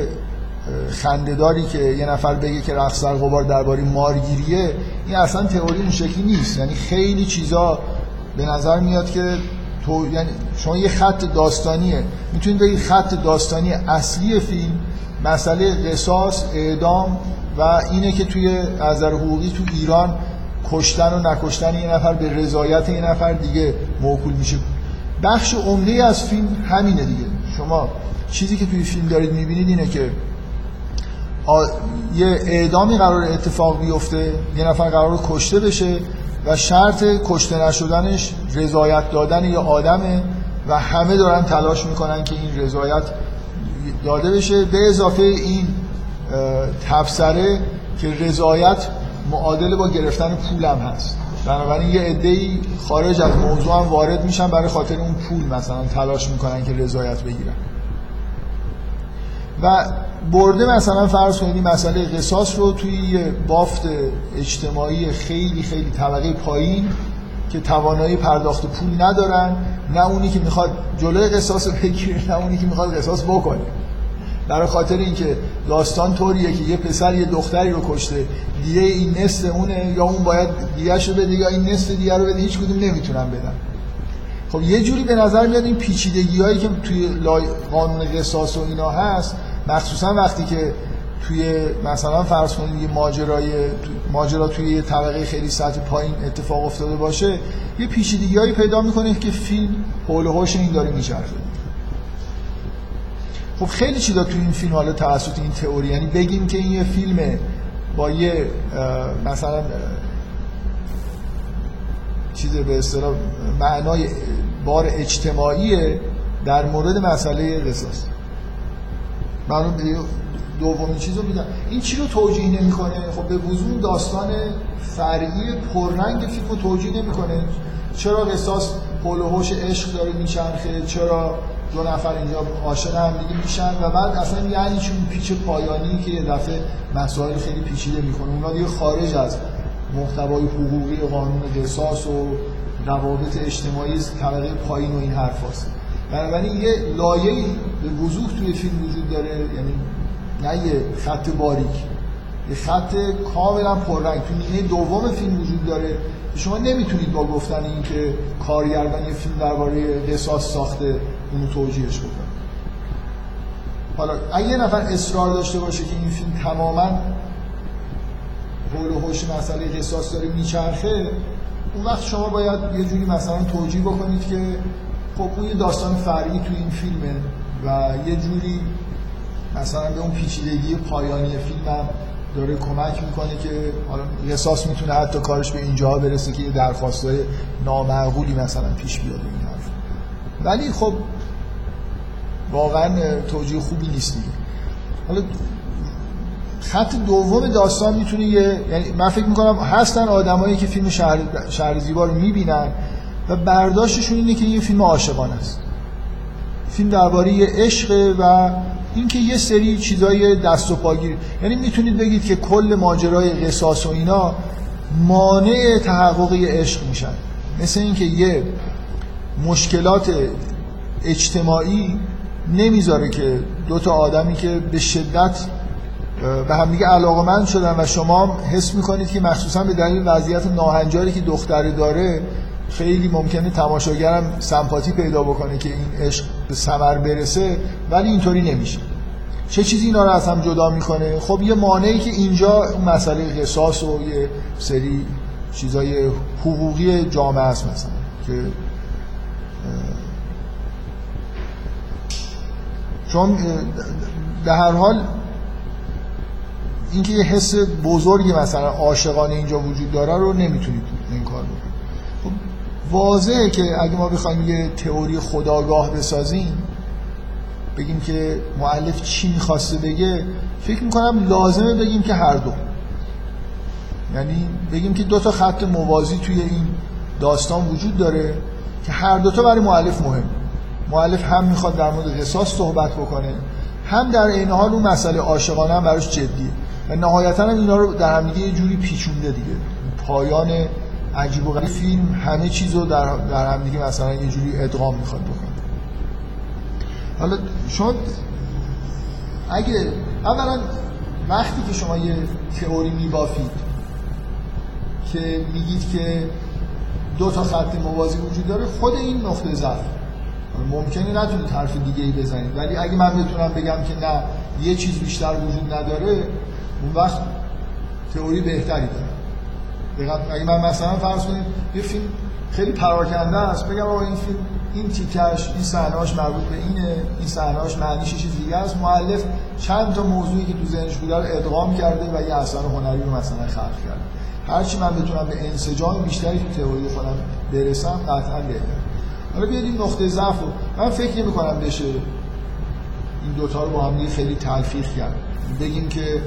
Speaker 1: خندهداری که یه نفر بگه که رقص در غبار درباره مارگیریه این اصلا تئوری اون شکلی نیست. یعنی خیلی چیزا به نظر میاد که تو یعنی شما یه خط داستانیه. می‌تونید بگید خط داستانی اصلی فیلم مسئله قصاص اعدام و اینه که توی نظر حقوقی تو ایران کشتن و نکشتن یه نفر به رضایت یه نفر دیگه موکول میشه. بخش عمده از فیلم همینه دیگه. شما چیزی که توی فیلم دارید می‌بینید اینه که یه اعدامی قرار اتفاق بیفته یه نفر قرار کشته بشه و شرط کشته نشدنش رضایت دادن یه آدمه و همه دارن تلاش می‌کنن که این رضایت داده بشه. به اضافه این تفسره که رضایت معادل با گرفتن پولم هست. بنابراین یه عده‌ای خارج از موضوع هم وارد میشن برای خاطر اون پول مثلا تلاش می‌کنن که رضایت بگیرن. و برده مثلا فرض کنید مسئله قصاص رو توی یه بافت اجتماعی خیلی خیلی طبقه پایین که توانایی پرداخت پول ندارن نه اونی که می‌خواد جلوی قصاص رو بگیره نه اونی که می‌خواد قصاص بکنه. برای خاطر اینکه داستان طوریه که یه پسر یه دختری رو کشته دیگه این نصف اونه یا اون باید دیگه رو بده یا این نصف دیگه رو بده هیچ کدوم نمی‌تونن بدن. خب یه جوری به نظر میاد این پیچیدگی هایی که توی قانون قصاص و اینا هست مخصوصا وقتی که توی مثلا فرض کنید یه ماجرای ماجرا توی یه طبقه خیلی سطح پایین اتفاق افتاده باشه یه پیچیدگیهایی پیدا می‌کنه که فیلم حول و حوش این داره میچرخه. خب خیلی چیزا توی این فیلم حالا توسط این تئوری یعنی بگیم که این یه فیلمه با یه مثلا چیز به اصطلاح معنای بار اجتماعی در مورد مسئله قصاص. معلوم دومین چیز رو میدم. این چی رو توجیه نمی‌کنه؟ خب به وضوح داستان فرعی پررنگ فیلم رو توجیه نمی‌کنه. چرا قصاص پول و عشق داره میچرخه؟ چرا دو نفر اینجا عاشق هم دیگه میشن؟ و بعد اصلا یعنی چون پیچ پایانی که یه دفعه مسائل خیلی پیچیده می‌کنه. اونا دیگه خارج از محتوای حقوقی قانون قصاص و روابط اجتماعی طبقه پایین و این حرف هست. بنابراین یه لایه به وضوح توی فیلم وجود داره یعنی نه یه خط باریک یه خط کاملا پررنگ. تو نیمه دوم فیلم وجود داره. شما نمی‌تونید با گفتن این که کارگردان یه فیلم درباره قصاص ساخته اونو توجیهش بکنه حالا اگه یه نفر اصرار داشته باشه که این فیلم تماما حول و حوش مسئله قصاص داره میچرخه اون وقت شما باید یه جوری مثلا توجیه بکنید که خب اون یه داستان فرعی تو این فیلمه و یه جوری مثلا به اون پیچیدگی پایانی فیلم هم داره کمک می‌کنه که حالا قصاص می‌تونه حتی کارش به اینجا برسه که یه درخواستای نامعقولی مثلا پیش بیاد این حرف. ولی خب واقعا توجیه خوبی نیست دیگه. حالا خط دوم داستان می‌تونه یه یعنی من فکر می‌کنم هستن آدمایی که فیلم شهر, شهر زیبا رو می‌بینن. و برداشتشون اینه که این فیلم عاشقانه است. فیلم درباره عشق و اینکه یه سری چیزای دست و پاگیر. یعنی می‌تونید بگید که کل ماجرای قصاص و اینا مانع تحقق عشق میشن. مثل اینکه یه مشکلات اجتماعی نمی‌ذاره که دو تا آدمی که به شدت به همدیگه علاقمند شدن و شما حس می‌کنید که مخصوصا به دلیل وضعیت ناهنجاری که دختره داره خیلی ممکنه تماشاگرم سمپاتی پیدا بکنه که این عشق به ثمر برسه ولی اینطوری نمیشه. چه چیزی اینا رو از هم جدا می‌کنه؟ خب یه مانعی که اینجا مسئله قصاص و یه سری چیزای حقوقی جامعه است مثلا که چون به هر حال اینکه یه حس بزرگی مثلا عاشقانه اینجا وجود داره رو نمی‌تونید این کار بکنید. واضحه که اگه ما بخوایم یه تئوری خداگاه بسازیم بگیم که معلف چی می‌خواسته بگه فکر می‌کنم لازمه بگیم که هر دو. یعنی بگیم که دو تا خط موازی توی این داستان وجود داره که هر دوتا برای معلف مهم. معلف هم می‌خواد در مورد قصاص صحبت بکنه هم در این حال اون مسئله عاشقانه هم براش جدیه. و نهایتا هم اینا رو در هم یه جوری پیچونده دیگه. پایان عجیب و غریب. فیلم همه چیز رو در, در هم دیگه مثلا یه جوری ادغام می‌خواد بکنه. حالا شما اگه اولا وقتی که شما یه تئوری میبافید که میگید که دو تا خط موازی وجود داره خود این نقطه ضعف. ممکنه نتونید حرف دیگه ای بزنید ولی اگه من بتونم بگم که نه یه چیز بیشتر وجود نداره اون وقت تئوری بهتری داره. اگه من مثلا فرض کنید یه فیلم خیلی پراکنده است بگم آقا این فیلم این تیکش این صحنه‌اش مربوط به اینه این صحنه‌اش معنیش چیز دیگه است. مؤلف چند تا موضوعی که تو ذهنش بوده رو ادغام کرده و یه اثر هنری رو مثلا خلق کرده. هرچی من بتونم به انسجام بیشتری تو تئوری خودم برسم قطعا بهتر حالا بیاید این نقطه ضعف رو. من فکر نمی کنم بشه این دوتا رو با هم خیلی تلفیق کرد. بگیم که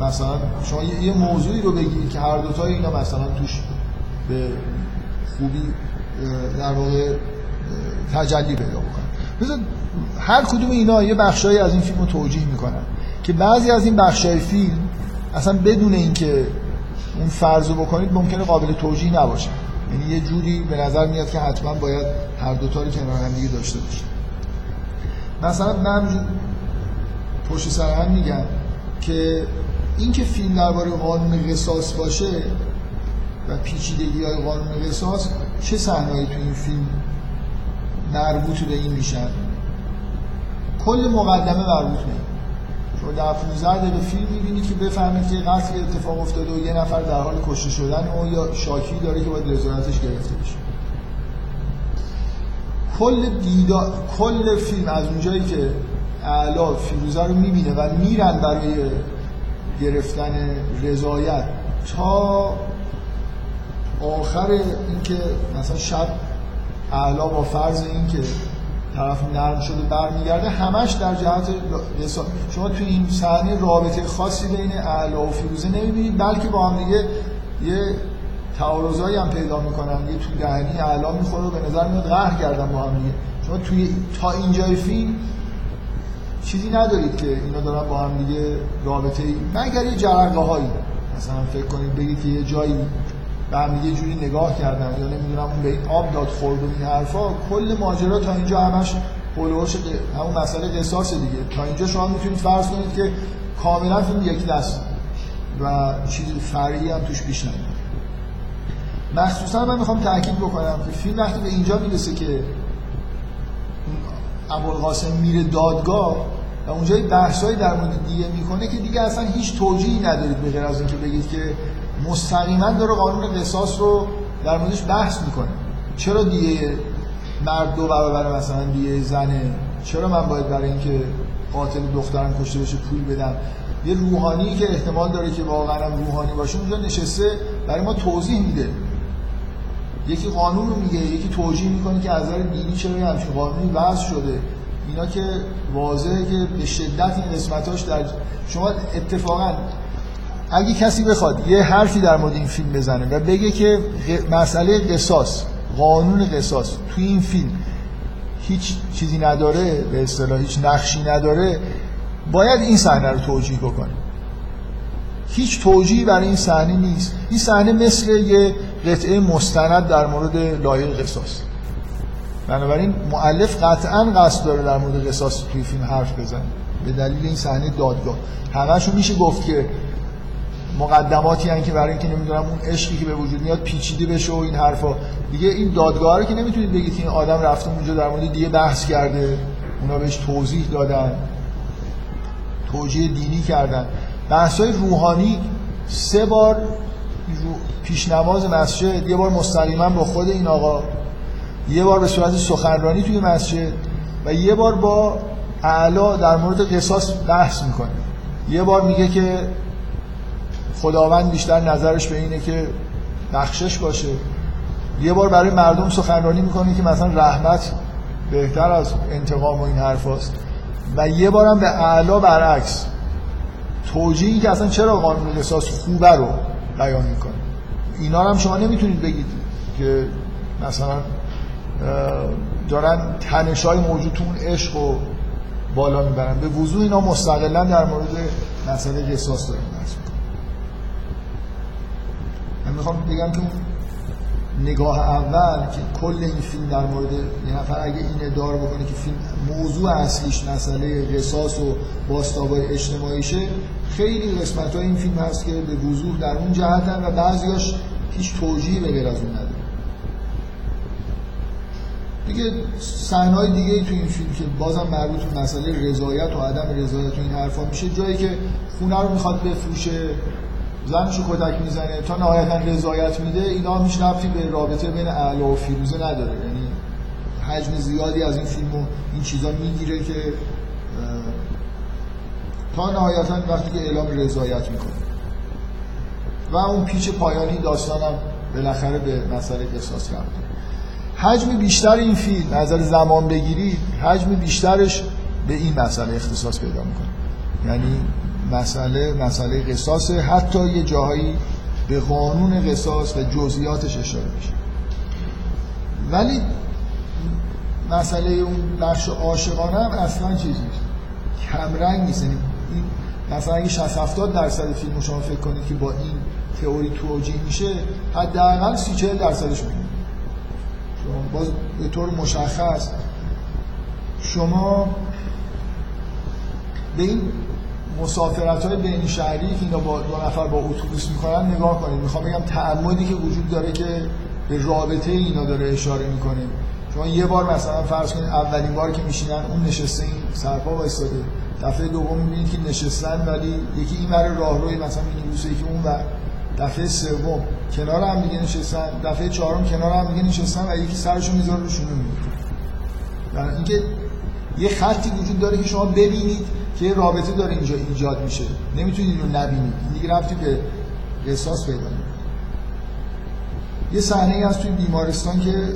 Speaker 1: مثلا شما یه موضوعی رو بگیرید که هر دوتا اینا مثلا توش به خوبی در واقع تجلی پیدا بکنن. هر کدوم اینا یه بخشایی از این فیلم رو توجیه می‌کنن که بعضی از این بخشای فیلم اصلا بدون اینکه اون فرض رو بکنید ممکنه قابل توجیه نباشه. یعنی یه جوری به نظر میاد که حتما باید هر دوتا رو کنار هم دیگه داشته باشه مثلا من پشت سر هم میگم که این که فیلم درباره قانون قصاص باشه و پیچیدگی های قانون قصاص چه صحنه‌ای تو این فیلم مربوط به این میشن کل مقدمه مربوط به شما در 15 دقیقه فیلم می‌بینید که بفهمید که قتل اتفاق افتاده و یه نفر در حال کشته شدن و یا شاکی داره که باید رضایتش گرفته بشه. کل دیدا کل فیلم از اونجایی که اعلا فیروزه رو می‌بینه و میرن برای گرفتن رضایت تا آخر اینکه مثلا شب اعلا با فرض اینکه طرف نرم شده برمیگرده همش در جهت شما تو این صحنه رابطه خاصی بین اعلا و فیروزه نمی‌بینید بلکه با هم دیگه یه تعارضایی هم پیدا می‌کنن. یه تو دهنی اعلا می‌خوره و به نظر میاد قهر کردن با هم دیگه. شما توی تا اینجای فیلم چیزی ندارید که اینا دارن با هم دیگه رابطه ای مگر یه جرقه هایی مثلا فکر کنید بگید که یه جایی به هم یه جوری نگاه کردن یا نمی‌دونم اون به آب داد خورد و این حرفا کل ماجرا تا اینجا همش هولوش همون مسئله قصاص دیگه. تا اینجا شما می‌تونید فرض کنید که کاملا فیلم یکی دست و چیز فرعی هم توش بیش نمیاد مخصوصا من می‌خوام تاکید بکنم که فیلم وقتی به اینجا می‌رسه که ابوالقاسم میره دادگاه و اونجا بحثایی در مورد دیه می‌کنه که دیگه اصلا هیچ توجیهی ندارید به غیر از اینکه بگید که مستقیما داره قانون قصاص رو در موردش بحث می‌کنه. چرا دیگه مرد دو برابر مثلا دیگه زنه چرا من باید برای اینکه قاتل دخترم کشته بشه پول بدم؟ یه روحانی که احتمال داره که واقعا روحانی باشه اونجا نشسته برای ما توضیح میده. یکی قانون رو میگه یکی توجیه می‌کنه که از نظر دینی چرا همچین قانونی وضع شده. اینا که واضحه که به شدت این قسمتاش در شما اتفاقا اگه کسی بخواد یه حرفی در مورد این فیلم بزنه و بگه که مسئله قصاص قانون قصاص توی این فیلم هیچ چیزی نداره به اصطلاح هیچ نقشی نداره باید این صحنه رو توجیه بکنه. هیچ توجیهی برای این صحنه نیست. این صحنه مثل یه قطعه مستند در مورد لایه قصاص. بنابراین مؤلف قطعا قصد داره در مورد قصاص توی فیلم حرف بزنه. به دلیل این صحنه دادگاه. همشون میشه گفت که مقدماتی هن که برای اینکه نمی‌دونم اون عشقی که به وجود میاد پیچیده بشه و این حرفا. دیگه این دادگاه رو که نمی‌تونید بگید این آدم رفته اونجا در مورد دیگه بحث کرده. اونا بهش توضیح دادن. توجیه دینی کردن. بحث های روحانی سه بار پیش نماز مسجد یه بار مستقیما با خود این آقا یه بار به صورت سخنرانی توی مسجد و یه بار با اعلا در مورد قصاص بحث می‌کنه. یه بار میگه که خداوند بیشتر نظرش به اینه که بخشش باشه. یه بار برای مردم سخنرانی می‌کنه که مثلا رحمت بهتر از انتقام و این حرف هست. و یه بارم به اعلا برعکس. توجیهی که اصلا چرا قانون قصاص خوبه رو بیان می‌کنه. اینا هم شما نمی‌تونید بگید که مثلا دارن تنش های موجود تو اون عشق و بالا می‌برن. به وضوع اینا مستقلا در مورد مسئله قصاص دارن من می‌خوام بگم که نگاه اول که کل این فیلم در مورد یه نفر اگه این ادعا بکنه که فیلم موضوع اصلیش مسئله قصاص و باستابای اجتماعیشه خیلی قسمت های این فیلم هست که به وضوح در اون جهتن و بعضیاش هیچ توجیهی به غیر از اون نداره. دیگه صحنه‌های دیگه تو این فیلم که بازم مربوط به مسئله رضایت و عدم رضایت و این حرفا میشه جایی که خونه رو می‌خواد بفروشه زنشو کتک می‌زنه تا نهایتا رضایت میده اینا هیچ ربطی به رابطه بین اعلا و فیروزه نداره. یعنی حجم زیادی از این فیلم این چیزا می‌گیره که تا نهایتا وقتی که اعلام رضایت می‌کنه. و اون پیچ پایانی داستانم بالاخره به مسئله قصاص رفت حجم بیشتر این فیلم نظر زمان بگیری حجم بیشترش به این مسئله اختصاص پیدا می‌کنه. یعنی مسئله مسئله قصاص حتی یه جاهایی به قانون قصاص و جزئیاتش اشاره میشه. ولی مسئله اون بخش عاشقانه هم اصلا چیزی کمرنگ نیست. یعنی این مثلا اگه 60 70 درصد فیلم شما فکر کنید که با این تئوری توجیه میشه حداقل 30 40 درصدش شما باز به طور مشخص شما به این مسافرت های بین شهری که اینا با دو نفر با اتوبوس می‌کنن نگاه کنید. می‌خوام بگم تعمدی که وجود داره که به رابطه اینا داره اشاره می‌کنه. شما یه بار مثلا فرض کنید اولین بار که میشینن اون نشسته این سرپا وایساده دفعه دوم می‌بینید که نشستن ولی یکی این ور راهروی مثلا مینیبوسه که اون ور. دفعه سوم. کنار هم دیگه نشستن. دفعه چهارم کنار هم دیگه نشستن و یکی سرشو می‌ذاره رو شونه می‌گیره. اینکه یه خطی وجود داره که شما ببینید که رابطه داره اینجا ایجاد میشه. نمی‌تونید رو نبینید. دیگه رفتی به قصاص پیدا یه صحنه ای از توی بیمارستان که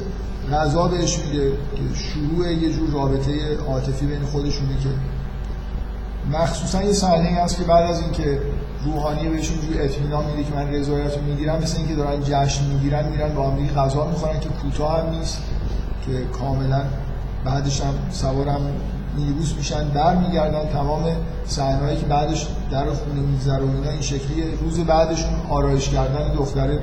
Speaker 1: غذا بهش میده که شروع یه جور رابطه عاطفی بین خودشونه که مخصوصا یه صحنه ای هست که بعد از اینکه روحانی بهشون جور اطمینان میده که من رضایت می‌گیرم مثل اینکه دارن جشن می‌گیرن میرن با هم دیگه غذا می‌خورن که کوتاه هم نیست که کاملا بعدش هم سوارم مینیبوس میشن برمیگردن تمام صحنه‌هایی که بعدش در خونه میگذره و این شکلی. روز بعدشون آرایش کردن دختره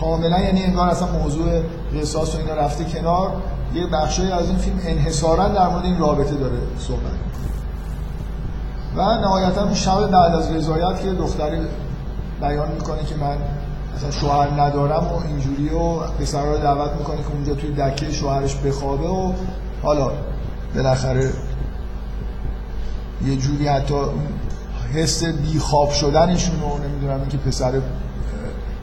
Speaker 1: کاملا یعنی انگار اصلا موضوع قصاص و اینا رفته کنار. یه بخشی از این فیلم انحصارا در مورد این رابطه داره صحبت و نهایتا اون شب بعد از رضایت که دختری بیان می‌کنه که من مثلا شوهر ندارم و اینجوری و پسر رو دعوت می‌کنه که اونجا توی دکه شوهرش بخوابه و حالا بالاخره یه جوری حتی حس بیخواب شدنشون رو نمی‌دونم اینکه پسر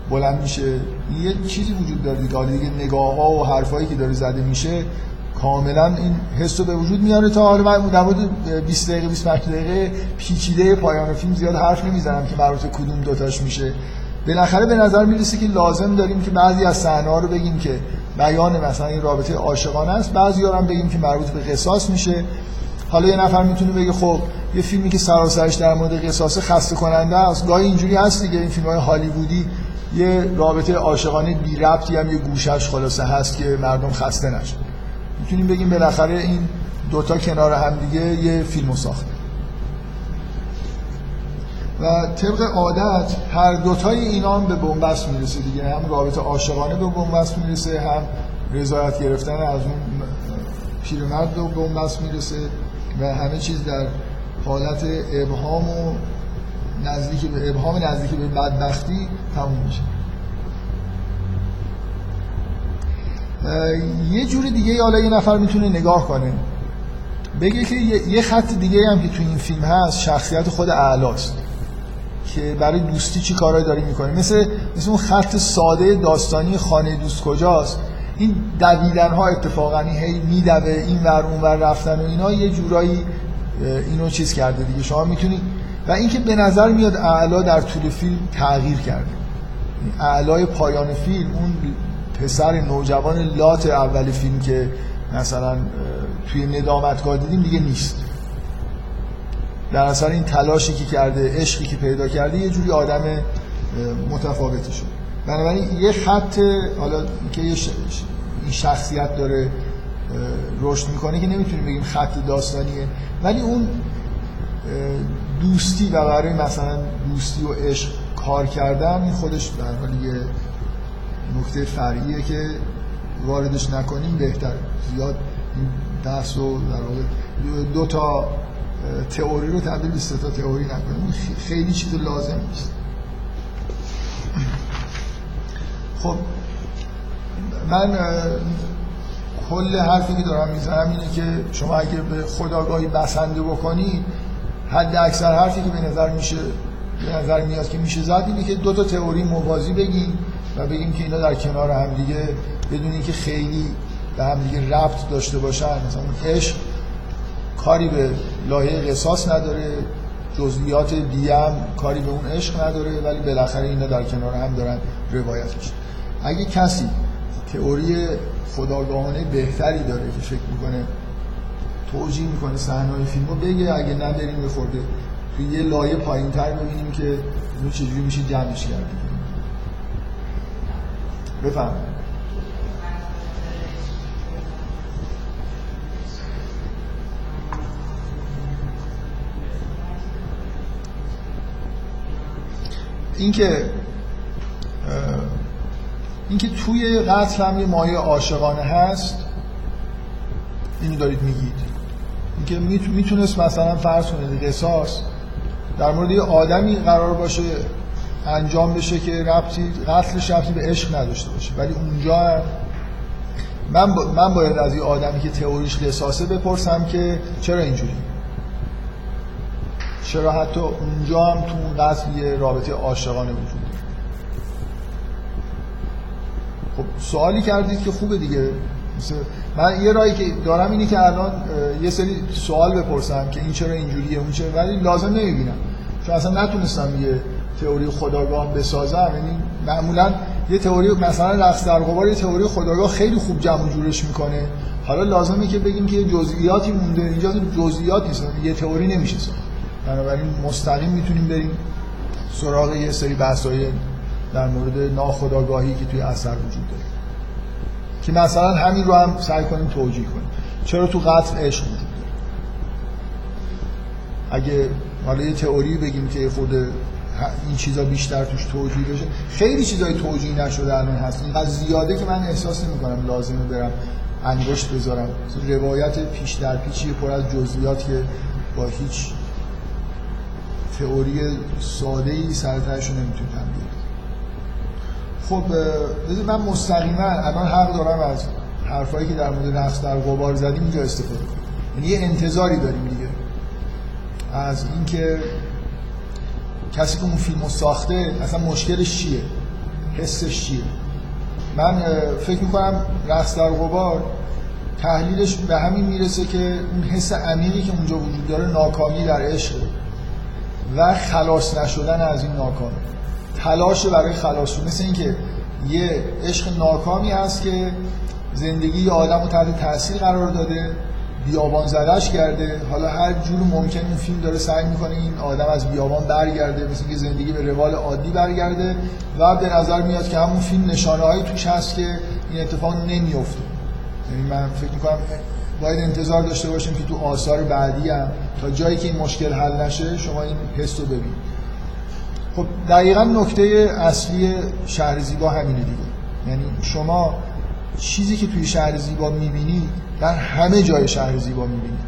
Speaker 1: بلند میشه. یه چیزی وجود داره دیگه. دیگه نگاه ها و حرفایی که داره زده میشه کاملا این حس رو به وجود میاره تا حالا من در مورد 20 دقیقه 25 دقیقه پیچیده پایان فیلم زیاد حرف نمی‌زنم که مربوط کدوم دوتاش میشه. بالاخره به نظر می‌رسه که لازم داریم که بعضی از صحنه رو بگیم که بیان مثلا این رابطه عاشقانه است بعضی هم بگیم که مربوط به قصاص میشه. حالا یه نفر می‌تونه بگه خب یه فیلمی که سراسرش در مورد قصاص خسته کننده است. گاهی اینجوری هست دیگه این فیلم های هالیوودی یه رابطه عاشقانه بی ربطی هم یه گوشش خلاصه هست که مردم خسته نشه می‌تونیم بگیم بالاخره این دوتا کنار هم دیگه یه فیلمو ساخته و طبق عادت هر دوتای اینا هم به بنبست می‌رسه دیگه. هم رابطه عاشقانه به بنبست می‌رسه هم رضایت گرفتن از اون پیرمرد به بنبست می‌رسه و همه چیز در حالت ابهام و نزدیک به ابهام نزدیک به بدبختی تموم میشه. یه جور دیگه حالا یه نفر می‌تونه نگاه کنه. بگه که یه خط دیگه هم که تو این فیلم هست شخصیت خود اعلاست. که برای دوستی چی کارهایی داری می‌کنه مثل مثل اون خط ساده داستانی خانه دوست کجاست؟ این دویدن ها اتفاقا هی میدوه این ور اون ور رفتن و اینا. یه جورایی اینو چیز کرده دیگه. شما می‌تونید و اینکه به نظر میاد اعلا در طول فیلم تغییر کرده. اعلای پایان فیلم اون پسر نوجوان لات اول فیلم که مثلا توی ندامتگاه دیدیم دیگه نیست. در اثر این تلاشی که کرده عشقی که پیدا کرده یه جوری آدم متفاوتی شد. بنابراین یه خط حالا که یه این شخصیت داره رشد می‌کنه که نمی‌تونیم بگیم خط داستانیه. ولی اون دوستی و برای مثلا دوستی و عشق کار کردن این خودش در حال یه نکته فرعیه که واردش نکنیم بهتر. زیاد این بحث رو در واقع دو تا تئوری رو تبدیل به تا تئوری نکنیم. خیلی چیز لازم نیست. خب من کل حرفی که دارم می‌زنم اینه که شما اگه به خداگاهی بسنده بکنید حد اکثر حرفی که به نظر میشه به نظر میاد که میشه زد اینه که دو تا تئوری موازی بگیم و بگیم که اینا در کنار هم دیگه بدون اینکه خیلی به هم دیگه ربط داشته باشن مثلا عشق کاری به لایه قصاص نداره جزئیات دیگه هم کاری به اون عشق نداره ولی بالاخره اینا در کنار هم دارن روایت میشه اگه کسی تئوری خداگاهانه بهتری داره که فکر می‌کنه توجیه می‌کنه صحنه فیلمو بگه اگه نداریم یه خورده توی یه لایه پایین تر ببینیم که اینو چجوری میشه جمعش کرد. بفهم اینکه اینکه توی قتل هم یه مایه عاشقانه هست اینو دارید میگید. اینکه می‌تونست مثلا فرض کنید قصاص در مورد یه آدمی قرار باشه انجام بشه که ربطی قتلش ربطی به عشق نداشته باشه. ولی اونجا من, با... من باید از یه آدمی که تئوریش قصاصه بپرسم که چرا اینجوری؟ چرا حتی اونجا هم تو اون قتل یه رابطه عاشقانه وجود داره؟ خب سوالی کردید که خوبه دیگه. من یه رایی که دارم اینه که الان یه سری سوال بپرسم که این چرا اینجوریه اون چرا ولی لازم نمی‌بینم. چون اصلا نتونستم یه تئوری خداگاه بسازم یعنی معمولا یه تئوری مثلا رقص در قبار یه تئوری خداگاه خیلی خوب جمع جورش می‌کنه. حالا لازمه که بگیم که جزئیاتی مونده اینجا جزئیات نیست یه تئوری نمیشه ساخت. بنابراین مستقیم می‌تونیم بریم سراغ یه سری بحث‌های در مورد ناخداگاهی که توی اثر وجود داره. که مثلا همین رو هم سعی کنیم توجیه کنیم. چرا تو قتل عشق وجود داره؟ اگه حالا یه تئوری بگیم که خود این چیزا بیشتر توش توجیه بشه. خیلی چیزای توجیه نشده الان هست. اینقدر زیاده که من احساس نمی کنم لازمه برم انگشت بذارم. روایت پیش در پیچی پر از جزئیات که با هیچ تئوری ساده ای سرترش رو نمی‌تونم بیارم خب من مستقیما الان حق دارم از حرفایی که در مورد نقص در غبار زدیم اینجا استفاده کنم. یعنی یه انتظاری داریم دیگه. از اینکه کسی که اون فیلمو ساخته اصلا مشکلش چیه؟ حسش چیه؟ من فکر می‌کنم رقص در غبار تحلیلش به همین می‌رسه که اون حس عمیقی که اونجا وجود داره ناکامی در عشق و خلاص نشدن از این ناکامی تلاش برای خلاص شدن مثل اینکه یه عشق ناکامی هست که زندگی یه آدم رو تحت تاثیر قرار داده. بیابان زدش کرده. حالا هر جور ممکن این فیلم داره سعی می‌کنه این آدم از بیابان برگرده مثل اینکه زندگی به روال عادی برگرده و به نظر میاد که همون فیلم نشانه هایی توش هست که این اتفاق نمیفته یعنی من فکر می‌کنم باید انتظار داشته باشیم که تو آثار بعدی هم تا جایی که این مشکل حل نشه شما این حس رو ببینید. خب دقیقا نکته اصلی شهر زیبا همینه دیگه. یعنی شما چیزی که توی شهر زیبا می‌بینید در همه جای شهر زیبا می‌بینید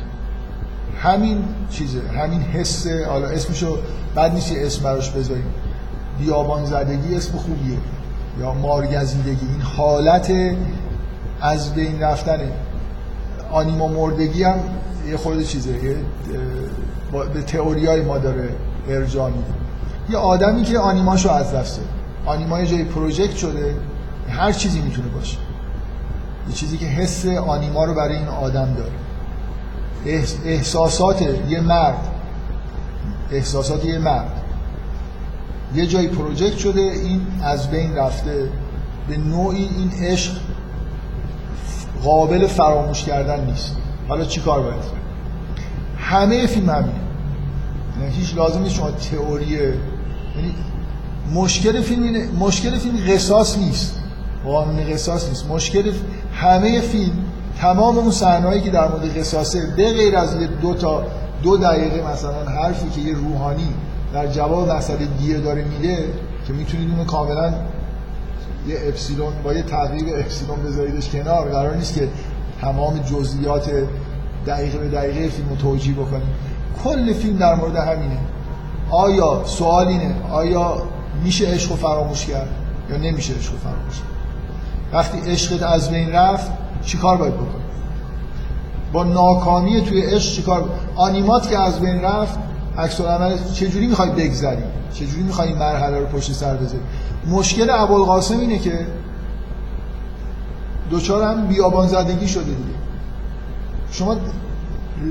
Speaker 1: همین چیزه همین حس حالا اسمشو بد نیست اسم براش بذاریم. بیابان زدگی اسم خوبیه. یا مارگزیدگی. این حالت از بین رفتنه آنیما مردگی هم یه خورده چیزه. یه به تئوری های ما داره ارجاع میده یه آدمی که آنیماشو از دست آنیما یه جای پروژکت شده. هر چیزی می‌تونه باشه. یه چیزی که حس آنیما رو برای این آدم داره. احساسات یه مرد. احساسات یه مرد. یه جایی پروژکت شده این از بین رفته. به نوعی این عشق قابل فراموش کردن نیست. حالا چی کار باید همه فیلم همینه. یعنی هیچ لازم نیست شما تئوری یعنی مشکل فیلم اینه مشکل فیلم قصاص نیست. قانون قصاص نیست. مشکل همه فیلم تمام اون صحنه‌ای که در مورد قصاصه به غیر از یه دو تا دو دقیقه مثلا حرفی که یه روحانی در جواب مسئله دیه داره میده که می‌تونید اونو کاملا یه اپسیلون با یه تغییر اپسیلون بذاریدش کنار. قرار نیست که تمام جزئیات دقیقه به دقیقه فیلم رو توجیه بکنیم. کل فیلم در مورد همینه. آیا سوال اینه؟ آیا میشه عشق فراموش کرد یا نمیشه عشق فراموش کرد؟ وقتی عشقت از بین رفت چیکار باید بکنی؟ با ناکامی توی عشق چیکار آنیمات که از بین رفت عکس العمل چجوری می‌خوای بگذری؟ چجوری می‌خوای این مرحله رو پشت سر بذاری؟ مشکل ابوالقاسم اینه که دوچار هم بیابان زدگی شده دیگه. شما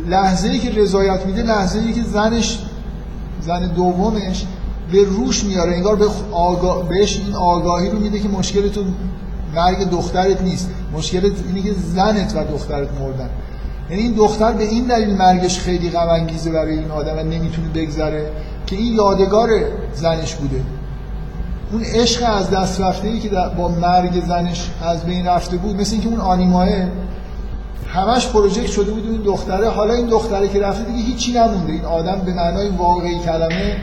Speaker 1: لحظه ای که رضایت میده لحظه ای که زنش زن دومش به روش میاره انگار به آگاه... بهش این آگاهی رو میده که مشکل تو مرگ دخترت نیست. مشکلت اینه که زنت و دخترت مردن. یعنی این دختر به این دلیل مرگش خیلی غم انگیزه برای این آدم و نمی‌تونه بگذره که این یادگار زنش بوده. اون عشق از دست رفته ای که با مرگ زنش از بین رفته بود مثل اینکه اون آنیماه همش پروژکت شده بود این دختره. حالا این دختره که رفته دیگه هیچی نمونده. این آدم به معنای واقعی کلمه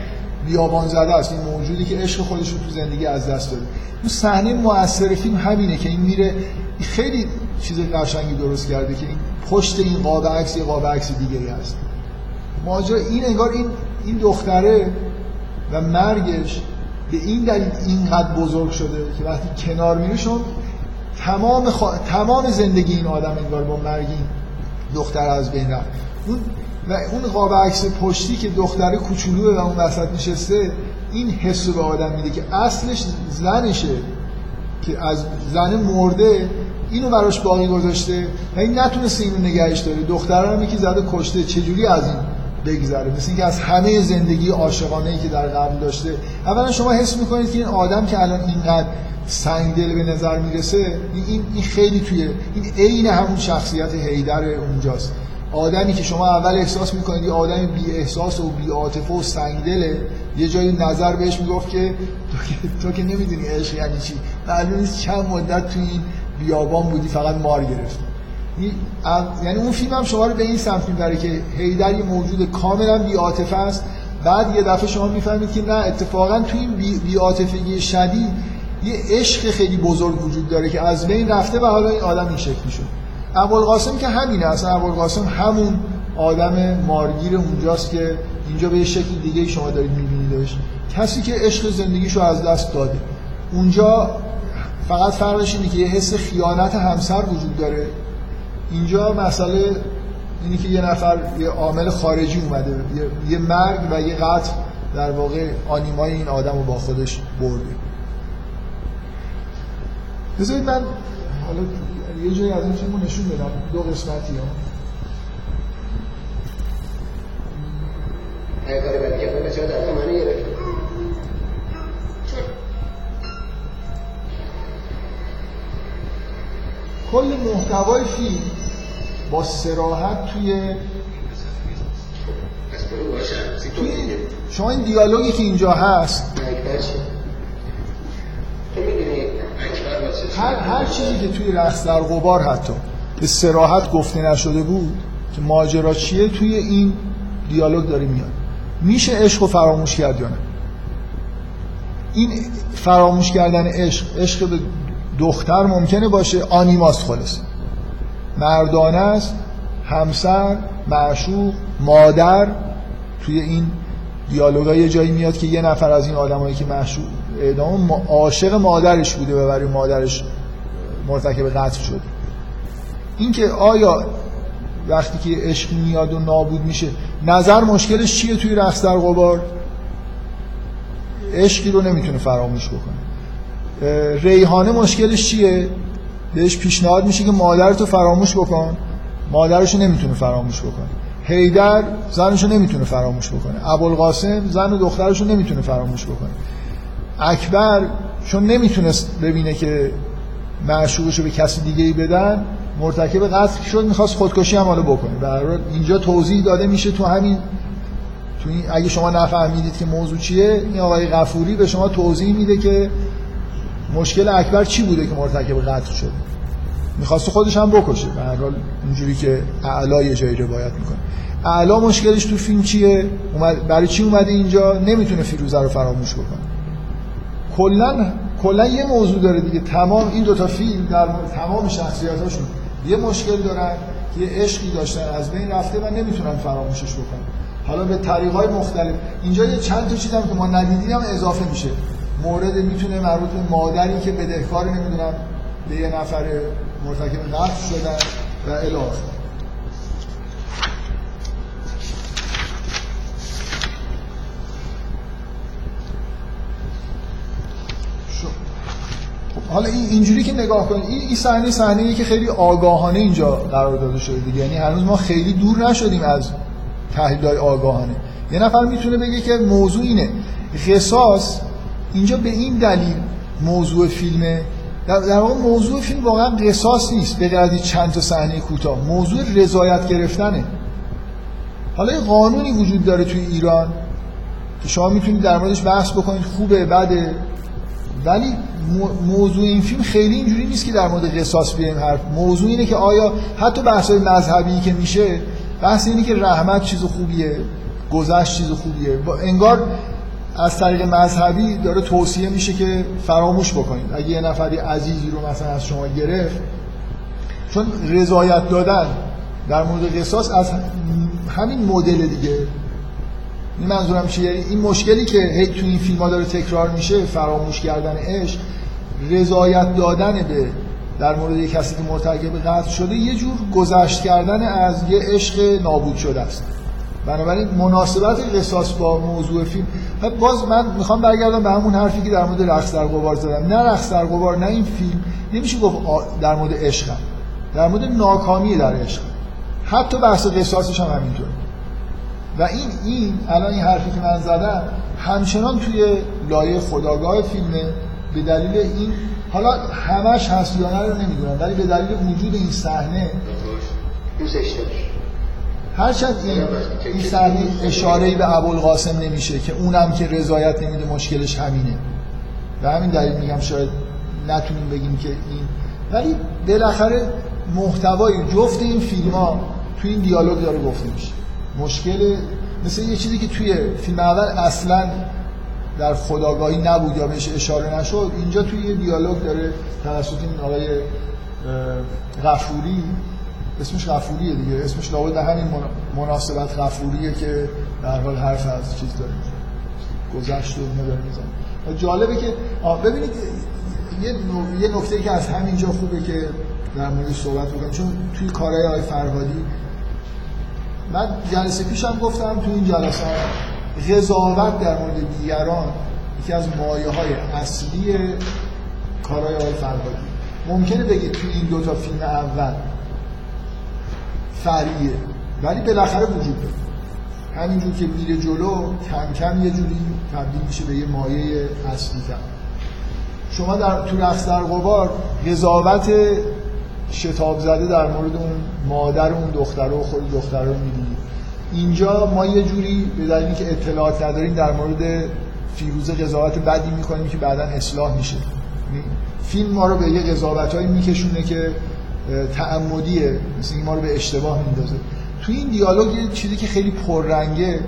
Speaker 1: بیابان زده است این موجودی که عشق خودش رو تو زندگی از دست داده. اون صحنه مؤثر فیلم همینه که این میره خیلی چیز قشنگی درست کرده که این پشت این قاب عکس یه قاب عکس دیگه هست. ماجرا این انگار این این دختره و مرگش به این دلیل اینقدر بزرگ شده که وقتی کنار میره شما تمام, خوا... تمام زندگی این آدم انگار با مرگ این دختر از بین رفت. اون و اون قاب عکس پشتی که دختر کوچولوه و اون وسط نشسته این حس رو به آدم میده که اصلش زنشه که از زن مرده اینو براش باقی گذاشته و این نتونسته اینو نگهش داره. دختر هم یکی زده کشته. چجوری از این بگذره؟ مثل اینکه از همه زندگی عاشقانه که در قبل داشته. اولا شما حس می‌کنید که این آدم که الان اینقدر سنگدل به نظر می‌رسه این این خیلی توی این عین همون شخصیت هیدر اونجاست. آدمی که شما اول احساس می‌کنید یه آدم بی احساس و بی عاطفه و سنگدله یه جایی نظر بهش می‌گفت که تو که, نمی‌دونی عشق یعنی چی. معلوم نیست چند مدت توی این بیابان بودی فقط مار گرفت یعنی اون فیلم هم شما رو به این سمت می‌بره که هیدر یه موجود کاملا بی عاطفه است. بعد یه دفعه شما می‌فهمید که نه اتفاقا توی این بی عاطفگی شدید یه عشق خیلی بزرگ وجود داره که از بین رفته و حالا این آدم این شکلی شد. ابوالقاسم که همینه اصلا ابوالقاسم همون آدم مارگیر اونجاست که اینجا به شکل دیگه شما دارید میبینیدش کسی که عشق زندگیشو از دست داده. اونجا فقط فرقش اینه که یه حس خیانت همسر وجود داره. اینجا مسئله اینه که یه نفر یه عامل خارجی اومده. یه مرگ و یه قتل در واقع آنیمای این آدم رو با خودش برده. بذارید من حالا یه جایی از این فیلمو نشون بدم دو قسمتی ها. کل محتوای فیلم با سراحت توی شما این دیالوگی که اینجا هست هر, هر چیزی که توی رقص در غبار حتی به سراحت گفته نشده بود که ماجرا چیه توی این دیالوگ داره میاد. میشه عشق و فراموش کرد یا نه؟ این فراموش کردن عشق عشق به دختر ممکنه باشه آنیماست خالص. مردانه است همسر معشوق مادر توی این دیالوگا یه جایی میاد که یه نفر از این آدمایی که معشوق اعدام عاشق مادرش بوده و برای مادرش مرتکب قتل شد. اینکه آیا وقتی که عشق میاد و نابود میشه نظر مشکلش چیه توی رقص در غبار؟ عشقی رو نمی‌تونه فراموش بکنه. ریحانه مشکلش چیه؟ بهش پیشنهاد میشه که مادرتو فراموش بکن. مادرش رو نمی‌تونه فراموش بکنه. هیدر زنش رو نمی‌تونه فراموش بکنه. ابوالقاسم زن و دخترش رو نمی‌تونه فراموش بکنه. اکبر چون نمی‌تونست ببینه که معشوقش رو به کسی دیگه ای بدن مرتکب قتل شد می‌خواست خودکشی هم حالا بکنه. برای اینجا توضیح داده میشه تو همین تو این اگه شما نفهمیدید که موضوع چیه این آقای غفوری به شما توضیح میده که مشکل اکبر چی بوده که مرتکب قتل شده می‌خواست خودش هم بکشه. به هر حال اینجوری که اعلا یه جایی روایت می‌کنه. اعلا مشکلش تو فیلم چیه؟ برای چی اومده اینجا؟ نمی‌تونه فیروزه رو فراموش بکنه. کلا کلا یه موضوع داره دیگه. تمام این دوتا فیلم در تمام شخصیتاشون یه مشکل دارن که یه عشقی داشتن. از بین رفته و نمی‌تونن فراموشش بکنن. حالا به طریقای مختلف. اینجا یه چند تا چیزم که ما ندیدیم اضافه میشه. مورد می‌تونه مربوط به مادری که بدهکار نمی‌دونم به یه نفر مرتکب قتل شدن و الی حالا این اینجوری که نگاه کنید این صحنه صحنه که خیلی آگاهانه اینجا قرار داده شده دیگه. یعنی هنوز ما خیلی دور نشدیم از تحلیل های آگاهانه. یه نفر می‌تونه بگه که موضوع اینه. قصاص اینجا به این دلیل موضوع فیلمه در, واقع موضوع فیلم واقعا قصاص نیست به غیر چند تا صحنه کوتاه. موضوع رضایت گرفتنه. حالا یه قانونی وجود داره توی ایران که شما می‌تونید در موردش بحث بکنید خوبه بده. ولی موضوع این فیلم خیلی اینجوری نیست که در مورد قصاص بیایم حرف. موضوع اینه که آیا حتی بحث مذهبی که میشه بحث اینه که رحمت چیز خوبیه گذشت چیز خوبیه. انگار از طریق مذهبی داره توصیه میشه که فراموش بکنید اگه یه نفری عزیزی رو مثلا از شما گرفت چون رضایت دادن در مورد قصاص از همین مدل دیگه. این منظورم چیه؟ این مشکلی که هی تو این فیلم ها داره تکرار میشه فراموش کردن عشق رضایت دادن به در مورد یک کسی که مرتکب قتل شده یه جور گذشت کردن از یه عشق نابود شده است. بنابراین مناسبت قصاص با موضوع فیلم. باز من می‌خوام برگردم به همون حرفی که در مورد رقص در غبار زدم. نه رقص در غبار نه این فیلم. نمیشه گفت در مورد عشق در مورد ناکامی در عشق حتی بحث قصاصش هم همینطور. و این این الان این حرفی که من زدم همچنان توی لایه خداگاه فیلمه به دلیل این حالا همش هست یا نه رو نمی‌دونم ولی به دلیل وجود این صحنه
Speaker 2: دوستش
Speaker 1: هرچند این این صحنه اشاره به ابوالقاسم نمیشه که اونم که رضایت نمیده مشکلش همینه. و همین دلیل میگم شاید نتونیم بگیم که این. ولی بالاخره محتوای جفت این فیلم ها توی این دیالوگ داره گفته میشه. مشکل مثل یه چیزی که توی فیلم اول اصلا در خداگاهی نبود یا بهش اشاره نشد اینجا توی یه دیالوگ داره توسط این آقای غفوری اسمش غفوریه دیگه اسمش لابد همین مناسبت غفوریه که در حال حرف از چیز داره. گذشت و نداره میزن جالبه که ببینید یه, یه نکته که از همینجا خوبه که در مورد صحبت بکنم چون توی کارهای آقای فرهادی من جلسه پیشم گفتم توی این جلسه قضاوت در مورد دیگران یکی از مایه های اصلی کارهای آقای فرهادی. ممکنه بگید توی این دوتا فیلم اول فریه ولی بالاخره وجود داره. همینجور که میره جلو کم کم یه جوری تبدیل میشه به یه مایه اصلی تر. شما در تو رقص در قبار قضاوت شتاب زده در مورد اون مادر اون دختر و خود دختر رو می‌دونید اینجا ما یه جوری به دلیلی که اطلاعات نداریم در مورد فیروزه قضاوت بدی می‌کنیم که بعدا اصلاح میشه. فیلم ما رو به یه قضاوت هایی میکشونه که تعمدیه مثل این ما رو به اشتباه میندازه. تو این دیالوگ یه چیزی که خیلی پررنگه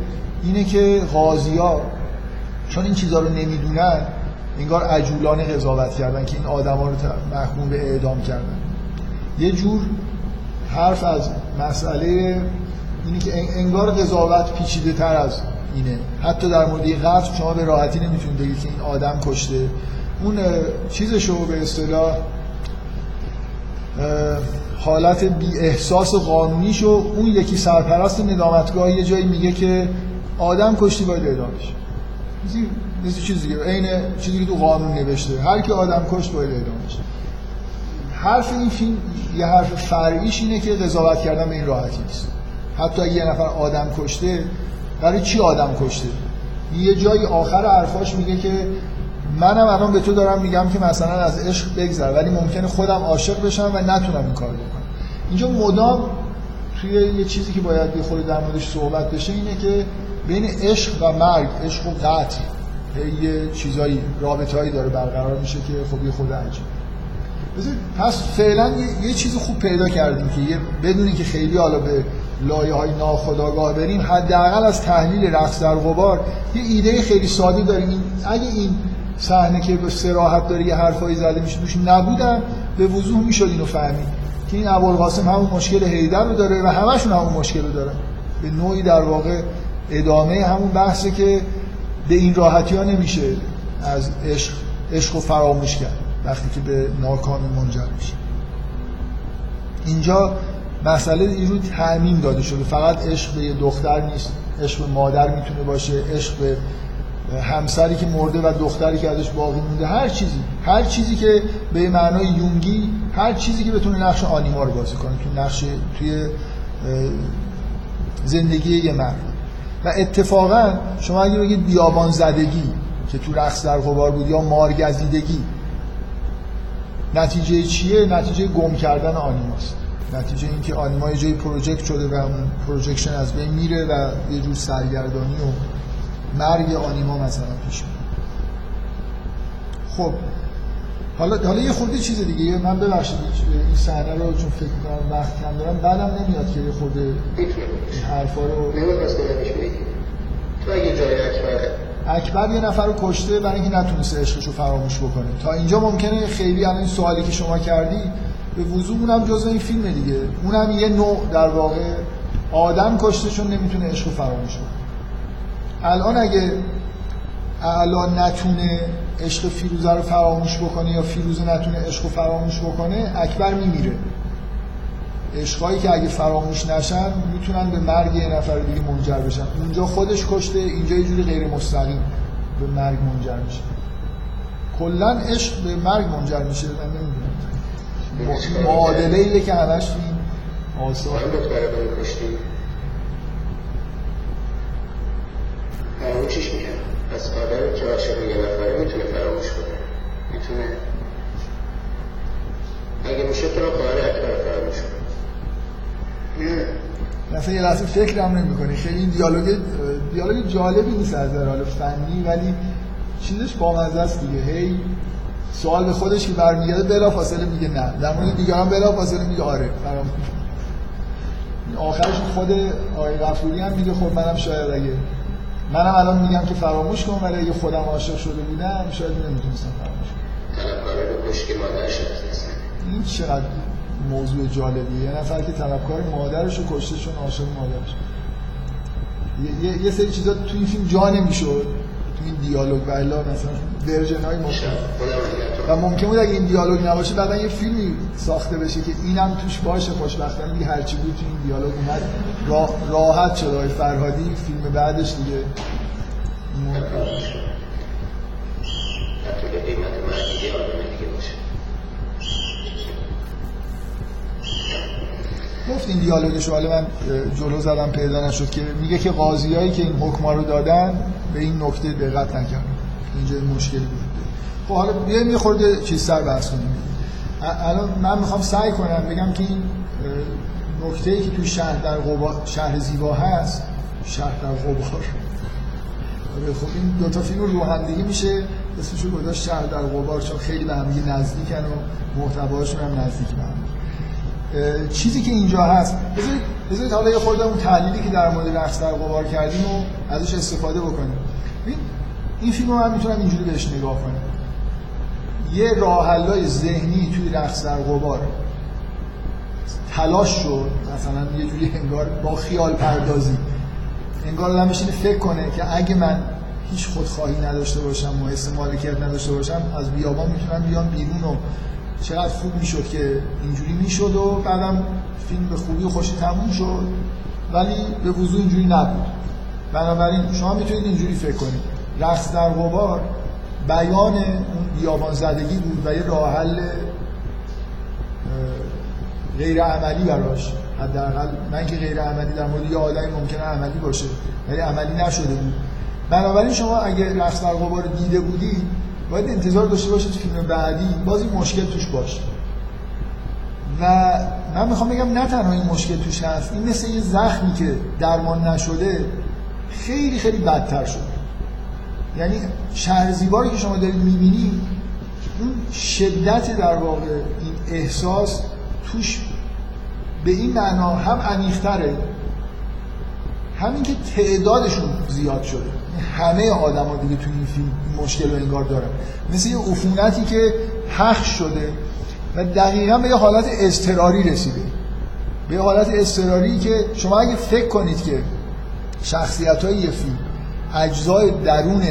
Speaker 1: اینه که ها چون این چیزها رو نمی‌دونن انگار عجولانه قضاوت کردن که این آدما رو محکوم به اعدام کردن. یه جور حرف از مسئله اینی که انگار قضاوت پیچیده تر از اینه. حتی در مورد قتل شما به راحتی نمی‌تونید بگید که این آدم کشته. اون چیزشو به اصطلاح حالت بی احساس قانونیشو اون یکی سرپرست ندامتگاه یه جایی میگه که آدم کشتی باید اعدام بشه. مثل چیز دیگه. عین چیزی که تو قانون نوشته. هر کی آدم کشت باید اعدام بشه. حرف این فیلم یه حرف فرعیش اینه که قضاوت کردن به این راحتی نیست. حتی یه نفر آدم کشته برای چی آدم کشته؟ یه جایی آخر حرفاش میگه که منم الان به تو دارم میگم که مثلا از عشق بگذر ولی ممکنه خودم عاشق بشم و نتونم این کار بکنم. اینجا مدام توی یه چیزی که باید یه خود در موردش صحبت بشه اینه که بین عشق و مرگ عشق و قتل یه چیزایی رابطه‌ای داره برقرار میشه که خب یه خود عجیب پس فعلا یه, چیز خوب پیدا کردیم که یه که خیلی حالا به لایه های ناخداگاه بریم حداقل از تحلیل رقص در غبار یه ایده خیلی ساده داریم. اگه این صحنه که به سراحت داره یه حرفایی زده میشه دوش نبودن به وضوح می‌شد اینو فهمید. که این ابوالقاسم همون مشکل هیدر رو داره و همشون همون مشکل رو دارن. به نوعی در واقع ادامه همون بحثه که به این راحتی ها نمیشه از عشق عشق رو فراموش کرد. وقتی که به ناکامی منجر میشه. اینجا مسئله این رو تعمیم داده شده. فقط عشق به یه دختر نیست. عشق به مادر می‌تونه باشه. عشق به همسری که مرده و دختری که ازش باقی مونده. هر چیزی. هر چیزی که به معنای یونگی هر چیزی که بتونه نقش آنیما رو بازی کنه. تو نقش توی زندگی یه مرد. و اتفاقا شما اگه بگید بیابان زدگی که تو رقص در غبار بود یا مارگزیدگی نتیجه چیه؟ نتیجه گم کردن آنیماست. نتیجه اینکه آنیما یه جایی project شده و اون projection از بین میره و یه جور سرگردانی و مرگ آنیما مثلا پیش میاد. خب حالا حالا یه خورده چیز دیگه. من ببخشید این صحنه رو چون فکر کنم وقت کم دارم. بعدم نمیاد که یه خورده این حرفا رو
Speaker 2: تو اگه جای اکبر
Speaker 1: یه نفر رو کشته برای اینکه نتونسته عشقش رو فراموش بکنه. تا اینجا ممکنه خیلی الان این سوالی که شما کردی به وضوح اونم جزء این فیلم دیگه. اونم یه نوع در واقع آدم کشته چون نمی‌تونه عشق رو فراموش کنه. الان اگه الان نتونه عشق فیروزه رو فراموش بکنه یا فیروزه نتونه عشق رو فراموش بکنه اکبر میمیره. عشقایی که اگه فراموش نشن می‌تونن به مرگ یه نفر دیگه منجر بشن. اونجا خودش کشته اینجا یه جوری غیر مستقیم به مرگ منجر میشه. کلا عشق به مرگ منجر میشه من نمی‌دونم. معادله ایه که همش تو این آثار.
Speaker 2: رو کشتی؟ فراموشش می‌کنه پس آدم که عاشق یه نفره می‌تونه فراموش کنه. می‌تونه. اگه میشه تو رو خواهر اکبر فراموش کنه؟
Speaker 1: مثلا یه لحظه فکرم نمی‌کنی. خیلی این دیالوگ دیالوگ جالبی نیست از نظر حال فنی ولی چیزش بامزه است دیگه. هی سوال به خودش که برمیگرده بلا فاصله میگه نه. در مورد دیگران بلا فاصله میگه آره فراموش آخرش خود آقای غفوری هم میگه خب منم شاید اگه منم الان میگم که فراموش کن ولی اگه خودم عاشق شده بودم شاید نمی‌تونستم فراموش کنم. این چقدر موضوع جالبیه. یه نفر که طلبکار مادرش رو کشته چون عاشق مادرش. یه, یه،, یه سری چیزا تو این فیلم جا نمی‌شد. تو این دیالوگ و الا مثلا ورژن های مختلف و ممکن بود اگه این دیالوگ نباشه بعدا یه فیلمی ساخته بشه که اینم توش باشه. خوشبختانه دیگه هرچی بود تو این دیالوگ اومد. را- راحت شد. آقای فرهادی فیلم بعدش دیگه
Speaker 2: حتی
Speaker 1: گفت این دیالوگش حالا من جلو زدم پیدا نشد که. میگه که قاضیایی که این حکما رو دادن به این نکته دقت نکردن اینجا وجود داره. خب حالا بیایم یه خورده چیز سر بحث کنیم. الان من می‌خوام سعی کنم بگم که این نکته ای که توی شهر در غبار شهر زیبا هست شهر در غبار. آره، خب این دو تا فیلم رو همدیگه میشه. رو گذاشت شهر در غبار چون خیلی به هم نزدیکن و محتواشون هم نزدیک به هم. چیزی که اینجا هست. بذارید بذارید حالا یه خورده اون تحلیلی که در مورد رقص در غبار کردیم و ازش استفاده بکنیم. این فیلم رو من می‌تونم اینجوری بهش نگاه کنم. یه راه حلای ذهنی توی رقص در غبار. تلاش شد مثلا یه جوری انگار با خیال پردازی. انگار آدم بشینه فکر کنه که اگه من هیچ خودخواهی نداشته باشم و حس مالکیت نداشته باشم از بیابان می‌تونم بیام بیرون و چقدر خوب می‌شد که اینجوری می‌شد و بعدم فیلم به خوبی و خوشی تموم شد. ولی به وضوع اینجوری نبود. بنابراین شما می‌تونید اینجوری فکر کنید. رقص در غبار بیان اون بیابان زدگی بود و یه راه حل غیر عملی براش. حداقل من که غیر عملی در مورد یه آدمی ممکنه عملی باشه ولی عملی نشده بود. بنابراین شما اگه رقص در غبار دیده بودی باید انتظار داشته باشید فیلم بعدی باز این مشکل توش باشه. و من می‌خوام بگم نه تنها این مشکل توش هست این مثل یه زخمی که درمان نشده خیلی خیلی بدتر شده. یعنی شهر زیبا رو که شما دارید می‌بینید اون شدت در واقع این احساس توش به این معنا هم عمیق‌تره. همین که تعدادشون زیاد شده. همه آدما دیگه تو این فیلم مشکل رو انگار دارن. مثل یه عفونتی که پخش شده و دقیقا به یه حالت اضطراری رسیده. به یه حالت اضطراری که شما اگه فکر کنید که شخصیت های یه فیلم اجزای درون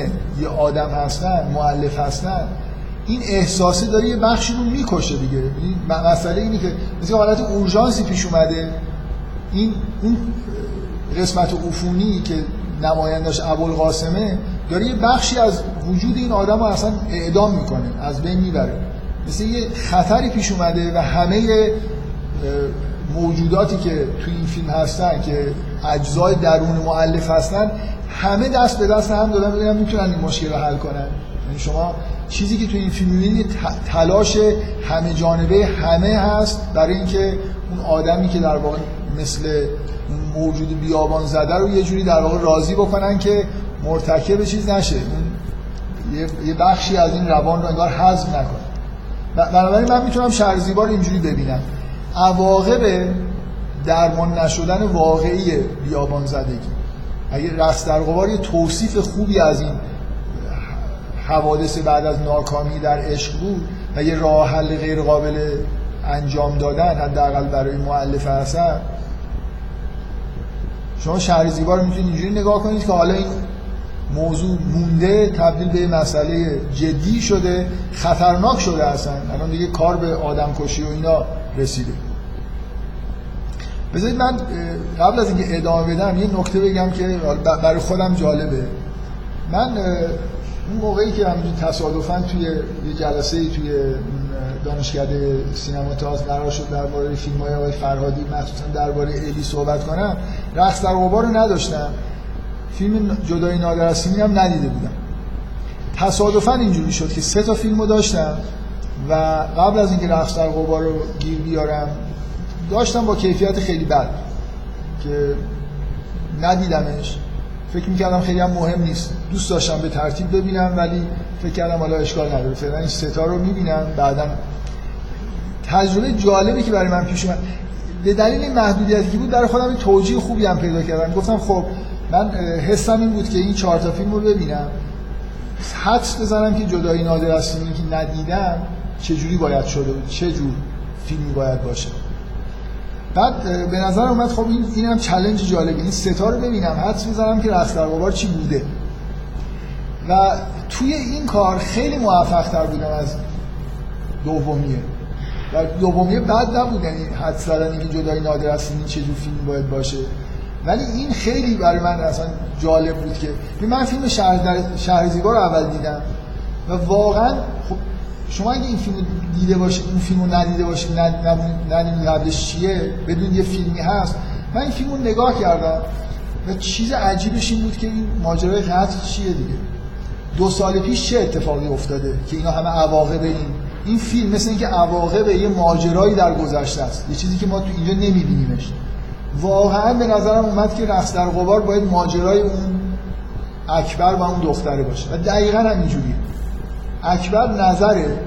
Speaker 1: یه آدم هستن معلف هستن این احساسه داره یه بخشی رو می‌کشه دیگه. این مسئله اینه که مثل حالت اورژانسی پیش اومده. این اون قسمت عفونی که نمایندش ابوالقاسمه داره یه بخشی از وجود این آدم رو اصلا اعدام می‌کنه از بین می‌بره. مثل یه خطری پیش اومده و همه موجوداتی که توی این فیلم هستن که اجزای درون معلف هستن همه دست به دست هم دادن ببینن می‌تونن این مشکل رو حل کنن. یعنی شما چیزی که توی این فیلم می‌بینید تلاش همه جانبه همه هست برای اینکه اون آدمی که در واقع مثل موجود بیابان زده رو یه جوری در واقع راضی بکنن که مرتکب چیز نشه. یه بخشی از این روان رو انگار حذف نکنه. بنابراین من می‌تونم شهر رو اینجوری ببینم. عواقب درمان نشدن واقعی بیابان زدگی. اگه رست در غبار یه توصیف خوبی از این حوادث بعد از ناکامی در عشق بود و یه راه حل غیر قابل انجام دادن حداقل برای مؤلف هستن شما شهر زیبا رو می‌تونید اینجوری نگاه کنید که حالا این موضوع مونده تبدیل به مسئله جدی شده خطرناک شده اصلا. الان دیگه کار به آدم کشی و اینا رسیده. بذارید من قبل از اینکه ادامه بدم یه نکته بگم که برای خودم جالبه. من اون موقعی که همینجور تصادفا توی یه جلسه توی دانشکده سینما تئاتر قرار شد درباره فیلم های آقای فرهادی مخصوصا درباره الی صحبت کنم. رقص در غبار رو نداشتم. فیلم جدای نادر از هم ندیده بودم. تصادفا اینجوری شد که سه تا فیلمو داشتم و قبل از اینکه رقص در غبار رو گیر بیارم داشتم با کیفیت خیلی بد که ندیدمش. فکر می‌کردم خیلی هم مهم نیست. دوست داشتم به ترتیب ببینم ولی فکر کردم حالا اشکال نداره. فعلا این ستا رو می‌بینم. بعدا تجربه جالبی که برای من پیش اومد. به دلیل این محدودیتی که بود در خودم این توجیه خوبی هم پیدا کردم. گفتم خب من حسم این بود که این چهار تا فیلم رو ببینم. حدس بزنم که جدایی نادر از که ندیدم چجوری باید شده بود چه جور فیلمی باید باشه. بعد به نظر اومد خب این اینم چالش جالبی. این ستا رو ببینم. حدس می‌زنم که رخت در چی بوده. و توی این کار خیلی موفق تر بودم از دومیه. و دومیه بد نبود یعنی حدس زدن اینکه جدای نادر از چه جور فیلم باید باشه. ولی این خیلی برای من اصلا جالب بود که من فیلم شهر, شهر زیبا رو اول دیدم. و واقعا خب شما اگه این فیلم دیده باشید اون فیلم رو ندیده باشید ندیدید قبلش چیه؟ بدون یه فیلمی هست. من این فیلم رو نگاه کردم و چیز عجیبش این بود که این ماجرای قتل چیه دیگه؟ دو سال پیش چه اتفاقی افتاده که اینا همه عواقب این این فیلم مثل اینکه عواقب یه ماجرایی در گذشته است. یه چیزی که ما تو اینجا نمیبینیمش. واقعا به نظرم اومد که رقص در غبار باید ماجرای اون اکبر و اون دختره باشه. و دقیقا همینجوریه. اکبر نظره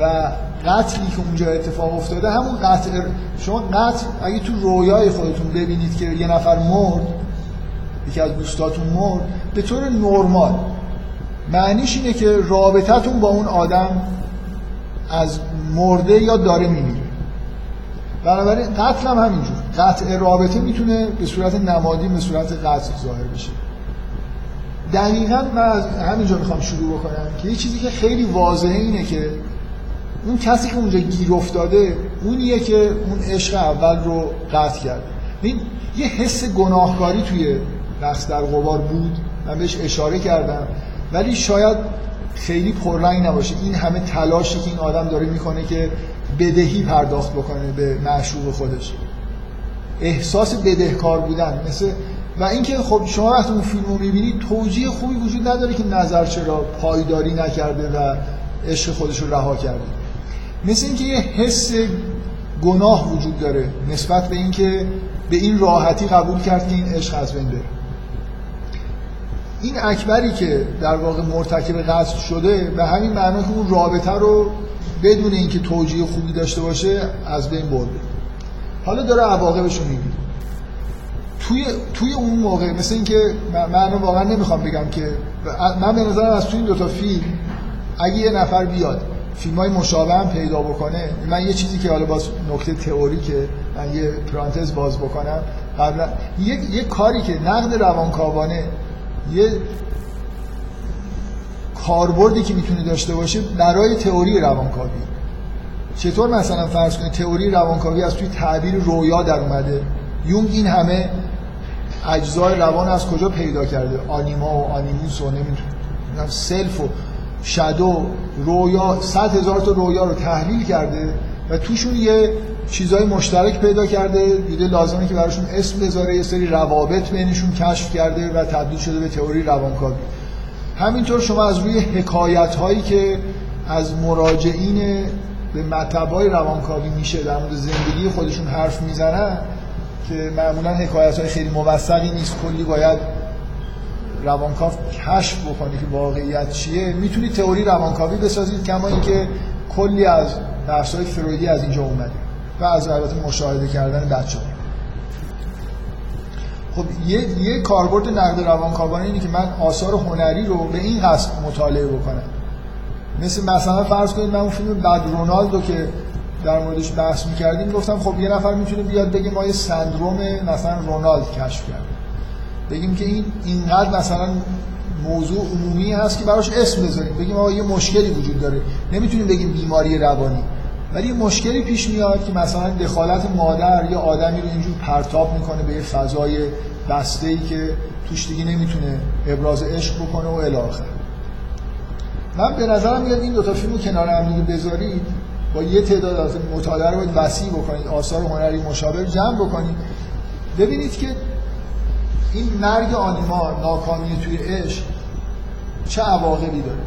Speaker 1: و قتلی که اونجا اتفاق افتاده همون قتل شما قتل اگه تو رویای خودتون ببینید که یه نفر مرد یکی از دوستاتون مرد به طور نرمال معنیش اینه که رابطتون با اون آدم از مرده یا داره میمیره. بنابراین قتل هم همینجور. قطع رابطه می‌تونه به صورت نمادی به صورت قتل ظاهر بشه. دقیقا من از همینجا می‌خوام شروع بکنم که یه چیزی که خیلی واضحه اینه که اون کسی که اونجا گیر افتاده اونیه که اون عشق اول رو قطع این یه حس گناهکاری توی رقص در غبار بود. من بهش اشاره کردم. ولی شاید خیلی پررنگ نباشه. این همه تلاشی که این آدم داره می‌کنه که بدهی پرداخت بکنه به معشوق خودش. احساس بدهکار بودن مثل و اینکه خب شما وقتی اون فیلم رو می‌بینید توجیه خوبی وجود نداره که نظر چرا پایداری نکرده و عشق خودش رو رها کرده. مثل اینکه یه حس گناه وجود داره نسبت به اینکه به این راحتی قبول کرد که این عشق از بین بره. این اکبری که در واقع مرتکب قصد شده به همین معنا که اون رابطه رو بدون اینکه توجیه خوبی داشته باشه از بین برده. حالا داره عواقبش رو توی توی اون موقع مثل اینکه من واقعا نمی‌خوام بگم که من به نظرم از توی این دوتا فیلم اگه یه نفر بیاد فیلم های مشابه هم پیدا بکنه من یه چیزی که حالا باز نکته تئوری که من یه پرانتز باز بکنم. قبلا یه, یه کاری که نقد روانکاوانه یه کاربردی که می‌تونه داشته باشه برای تئوری روانکاوی. چطور مثلا فرض کنید تئوری روانکاوی از توی تعبیر رویا در اومده؟ یونگ این همه اجزای روان از کجا پیدا کرده؟ آنیما و آنیموس و نمی‌دونم. سلف و شادو رویا صد هزار تا رویا رو تحلیل کرده و توشون یه چیزهای مشترک پیدا کرده. دیده لازمه که براشون اسم بذاره یه سری روابط بینشون کشف کرده و تبدیل شده به تئوری روانکاوی. همینطور شما از روی حکایت هایی که از مراجعین به مطبای روانکاوی میشه در مورد زندگی خودشون حرف می‌زنن که معمولا حکایت های خیلی موثقی نیست. کلی باید روانکاو کشف بکنه که واقعیت چیه. می‌تونید تئوری روانکاوی بسازید کما اینکه کلی از درس های فرویدی از اینجا اومده و از البته مشاهده کردن بچه ها. خب یه, یه کاربرد نقد روانکاوانه اینه که من آثار هنری رو به این قصد مطالعه بکنم. مثل مثلا فرض کنید من اون فیلم بد رونالدو که در موردش بحث می‌کردیم گفتم خب یه نفر می‌تونه بیاد بگه ما یه سندروم مثلا رونالد کشف کردیم بگیم که این اینقدر مثلا موضوع عمومی هست که براش اسم بذاریم. بگیم آقا یه مشکلی وجود داره. نمی‌تونیم بگیم بیماری روانی. ولی یه مشکلی پیش میاد که مثلا دخالت مادر یا آدمی رو اینجور پرتاب می‌کنه به یه فضای بسته ای که توش دیگه نمی‌تونه ابراز عشق بکنه و الی من به نظرم میاد این دو تا فیلم رو کنار هم دیگه بذارید. با یه تعداد از مطالعه رو وسیع بکنید آثار هنری مشابه جمع بکنید. ببینید که این مرگ آنیما ناکامی توی عشق چه عواقبی داره.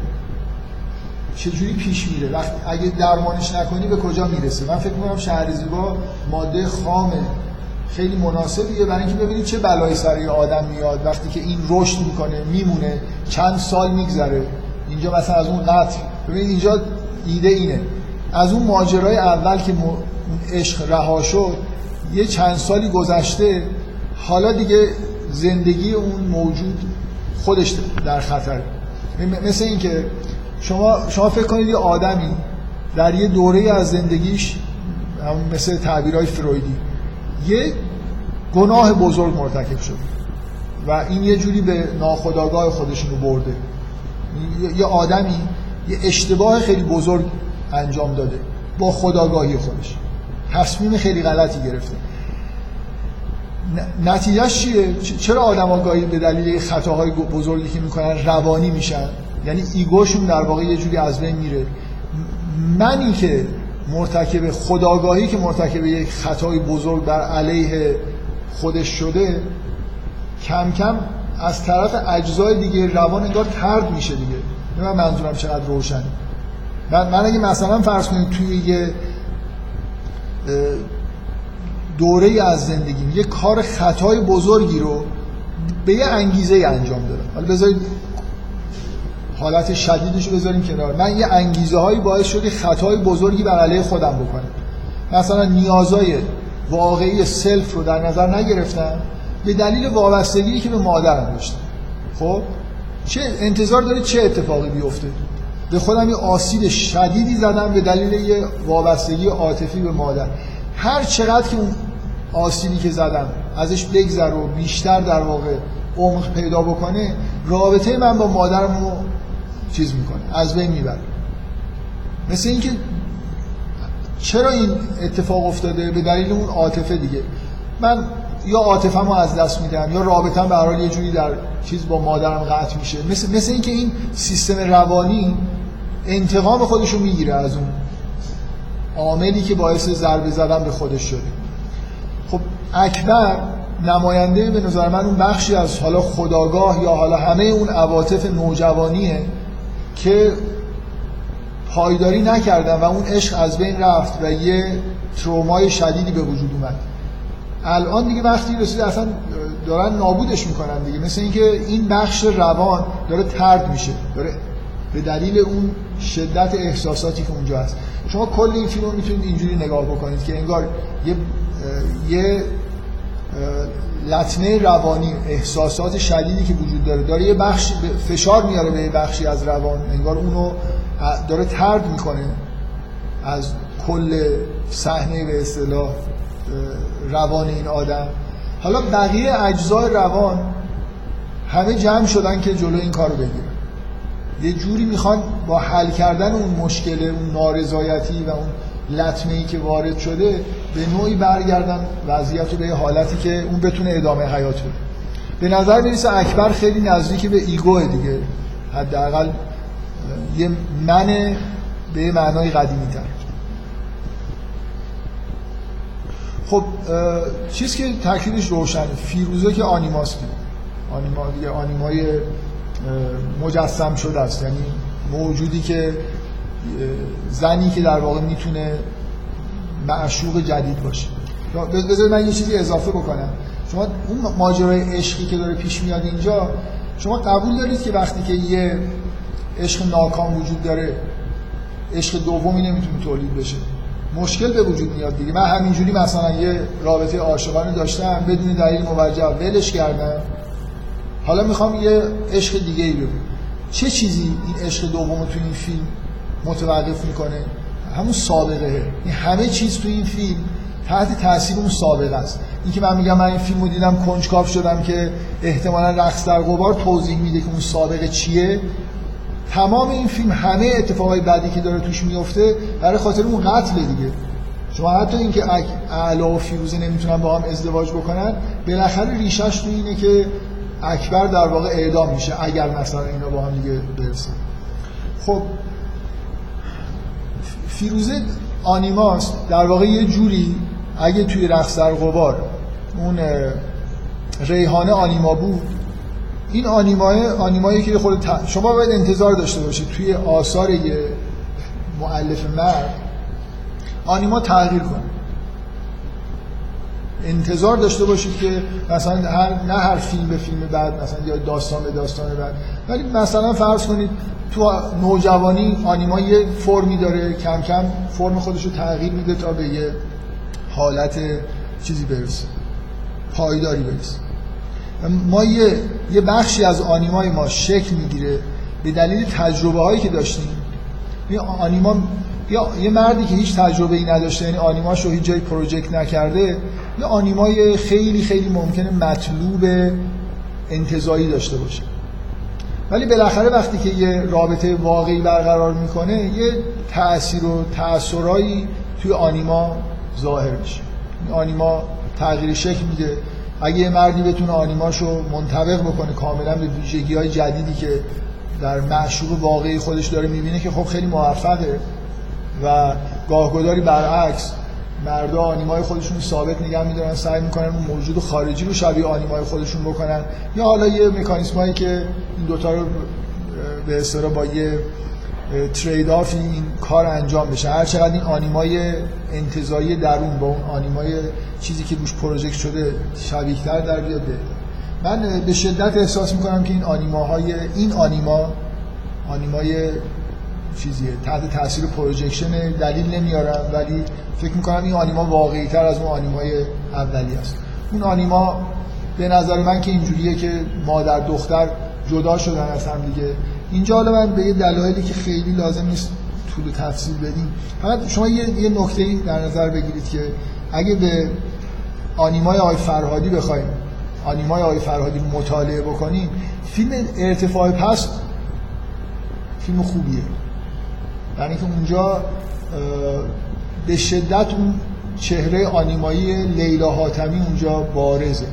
Speaker 1: چجوری پیش میره؟ وقتی اگه درمانش نکنی به کجا می‌رسه؟ من فکر می‌کنم شهر زیبا ماده خام خیلی مناسبیه برای اینکه ببینید چه بلایی سر آدم میاد. وقتی که این رشد می‌کنه میمونه چند سال میگذره. اینجا مثلا از اون قتل ببینید اینجا ایده اینه. از اون ماجرای اول که عشق رها شد یه چند سالی گذشته حالا دیگه زندگی اون موجود خودش در خطر. مثل اینکه شما شما فکر کنید یه آدمی در یه دوره از زندگیش مثل تعبیرهای فرویدی یه گناه بزرگ مرتکب شد و این یه جوری به ناخودآگاه خودشون رو برده یه آدمی یه اشتباه خیلی بزرگ انجام داده. با خداگاهی خودش. تصمیم خیلی غلطی گرفته. نتیجهش چیه؟ چرا آدم آگاهی به دلیل خطاهای بزرگی که می‌کنن روانی میشن؟ یعنی ایگوشون در واقع یه جوری از بین میره. منی که مرتکب خداگاهی که مرتکب یک خطای بزرگ بر علیه خودش شده کم کم از طرف اجزای دیگه روان انگار ترد میشه دیگه. من منظورم چقدر روشنه. من, من اگه مثلا فرض کنید توی یه دوره از زندگی یه کار خطای بزرگی رو به یه انگیزه انجام دادم. حالا بذارید حالت شدیدش رو بذاریم کنار. من یه انگیزه هایی باعث شده خطای بزرگی بر علیه خودم بکنم. مثلا نیازای واقعی سلف رو در نظر نگرفتم به دلیل وابستگی که به مادرم داشتم. خب؟ چه انتظار داره چه اتفاقی بیفته؟ به خودم یه آسیب شدیدی زدم به دلیل یه وابستگی عاطفی به مادر. هر چقدر که اون آسیبی که زدم ازش بگذر و بیشتر در واقع عمق پیدا بکنه رابطه من با مادرم رو چیز می‌کنه از بین می‌بره. مثل اینکه چرا این اتفاق افتاده؟ به دلیل اون عاطفه دیگه. من یا عاطفه‌مو از دست میدم یا رابطم به هر یه جوری در چیز با مادرم قطع میشه. مثل مثل اینکه این سیستم روانی انتقام خودش رو می‌گیره از اون عاملی که باعث ضربه زدن به خودش شده. خب اکبر نماینده به نظر من اون بخشی از حالا خداگاه یا حالا همه اون عواطف نوجوانیه که پایداری نکردن و اون عشق از بین رفت و یه ترومای شدیدی به وجود اومد. الان دیگه وقتی رسید اصلا دارن نابودش می‌کنن دیگه. مثل اینکه این بخش روان داره ترد میشه داره به دلیل اون شدت احساساتی که اونجا هست. شما کل این فیلم رو می‌تونید اینجوری نگاه بکنید که انگار یه یه لطمه روانی احساسات شدیدی که وجود داره داره یه بخش فشار میاره به یه بخشی از روان. انگار اونو داره ترد می‌کنه از کل صحنه به اصطلاح روان این آدم. حالا بقیه اجزای روان همه جمع شدن که جلو این کارو بگیرن. یه جوری می‌خوان با حل کردن اون مشکل اون نارضایتی و اون لطمه ای که وارد شده به نوعی برگردن وضعیت رو به حالتی که اون بتونه ادامه حیات بده به نظر می‌رسه اکبر خیلی نزدیک به ایگوه دیگه. حداقل یه من به معنای قدیمی تر. خب چیزی که تکلیفش روشنه فیروزه که آنیماست. آنیما دیگه آنیمای مجسم شده است. یعنی موجودی که زنی که در واقع می‌تونه معشوق جدید باشه. بذارید من یه چیزی اضافه بکنم. شما اون ماجرای عشقی که داره پیش میاد اینجا شما قبول دارید که وقتی که یه عشق ناکام وجود داره عشق دومی نمی‌تونه تولید بشه؟ مشکل به وجود میاد دیگه. من همینجوری مثلا یه رابطه عاشقانه داشتم بدون دلیل موجه ولش کردم. حالا می‌خوام یه عشق دیگه ای ببینم چه چیزی این عشق دوم تو این فیلم متوقف می‌کنه؟ همون سابقه. این همه چیز تو این فیلم تحت تاثیر اون سابقه است. اینکه من میگم من این فیلم رو دیدم کنجکاف شدم که احتمالا رقص در قبار توضیح میده که اون سابقه چیه. تمام این فیلم همه اتفاقای بعدی که داره توش میفته برای خاطر اون قتل دیگه. شما حتی اینکه اعلا و فیروزه نمی‌تونن با هم ازدواج بکنن بالاخره ریشش تو اینه که اکبر در واقع اعدام میشه اگر مثلا اینا با هم دیگه برسن خب فیروزه آنیماست. در واقع یه جوری اگه توی رقص در اون ریحانه آنیما بود این آنیمای آنیمایی که خود شما باید انتظار داشته باشید توی آثار یه مؤلف مرد آنیما تغییر کنه. انتظار داشته باشید که مثلا هر نه هر فیلم به فیلم بعد مثلا یا داستان به داستان بعد. ولی مثلا فرض کنید تو نوجوانی آنیما یه فرمی داره کم کم فرم خودش رو تغییر میده تا به یه حالت چیزی برسه پایداری برسه. ما یه, یه بخشی از آنیمای ما شکل می‌گیره به دلیل تجربه هایی که داشتیم. یه آنیما یا یه مردی که هیچ تجربه ای نداشته یعنی آنیماش رو هیچ جایی پروژکت نکرده یه آنیمای خیلی خیلی ممکنه مطلوب انتظایی داشته باشه. ولی بالاخره وقتی که یه رابطه واقعی برقرار می‌کنه یه تأثیر و تأثیرایی توی آنیما ظاهر میشه. آنیما تغییر شکل میده. اگه یه مردی بتونه آنیماشو منطبق بکنه کاملا به ویژگی های جدیدی که در معشوق واقعی خودش داره می‌بینه که خب خیلی موفقه و گاهگداری برعکس مردا آنیمای خودشون ثابت نگه میدارن سعی می‌کنن اون موجود خارجی رو شبیه آنیمای خودشون بکنن. یا حالا یه مکانیسم هایی که این دوتا رو به اصطلاح با یه trade-off این کار انجام بشه. هر چقدر این آنیمای انتزاعی درون با اون آنیمای چیزی که روش project شده شبیه‌تر در بیاد من به شدت احساس می‌کنم که این آنیماهای این آنیما آنیمای چیزیه. تحت تاثیر projection دلیل نمیارم ولی فکر می‌کنم این آنیما واقعی تر از اون آنیمای اولی است. اون آنیما به نظر من که اینجوریه که مادر دختر جدا شدن از هم دیگه. اینجا حالا من به یه دلایلی که خیلی لازم نیست طول تفصیل بدیم. فقط شما یه, یه نکته در نظر بگیرید که اگه به آنیمای آقای فرهادی بخوایم آنیمای آقای فرهادی مطالعه بکنیم فیلم ارتفاع پس فیلم خوبیه. یعنی که اونجا به شدت اون چهره آنیمایی لیلا حاتمی اونجا بارزه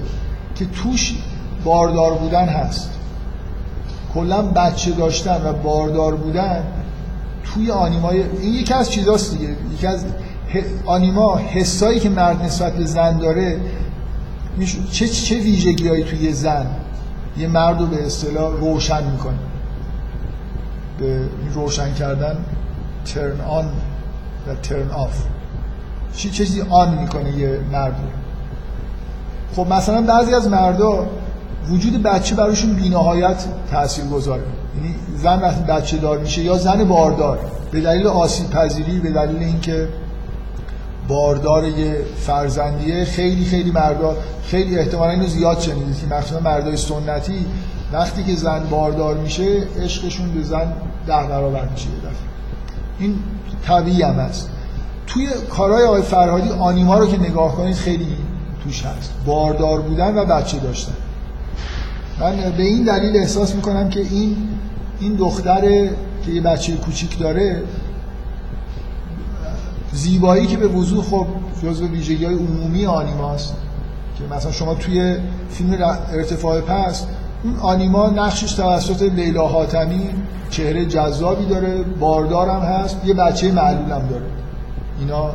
Speaker 1: که توش باردار بودن هست. کلا بچه داشتن و باردار بودن توی آنیمای این یکی از چیزاست دیگه. یکی از آنیما حسایی که مرد نسبت به زن داره چه چه ویژگیهایی توی زن یه مرد رو به اصطلاح روشن می‌کنه. به روشن کردن ترن آن و ترن آف چی چیزی آن می‌کنه یه مرد خب مثلا بعضی از مردا وجود بچه براشون بینهایت تأثیر گذاره یعنی زن وقتی بچه دار میشه یا زن باردار به دلیل آسیب پذیری به دلیل اینکه باردار یه فرزندیه خیلی خیلی مردا خیلی احتمالا اینو زیاد شنیدید که مخصوصا مردای سنتی وقتی که زن باردار میشه عشقشون به زن ده برابر میشه یه دفعه. این طبیعی هم هست. توی کارهای آقای فرهادی آنیما رو که نگاه کنید خیلی توش هست. باردار بودن و بچه داشتن. من به این دلیل احساس می‌کنم که این این دختر که یه بچه کوچیک داره زیبایی که به وضوح خب جزو ویژگی های عمومی آنیماست. که مثلا شما توی فیلم ارتفاع پس اون آنیما نقشش توسط لیلا حاتمی چهره جذابی داره باردارم هست یه بچه معلولم داره. اینا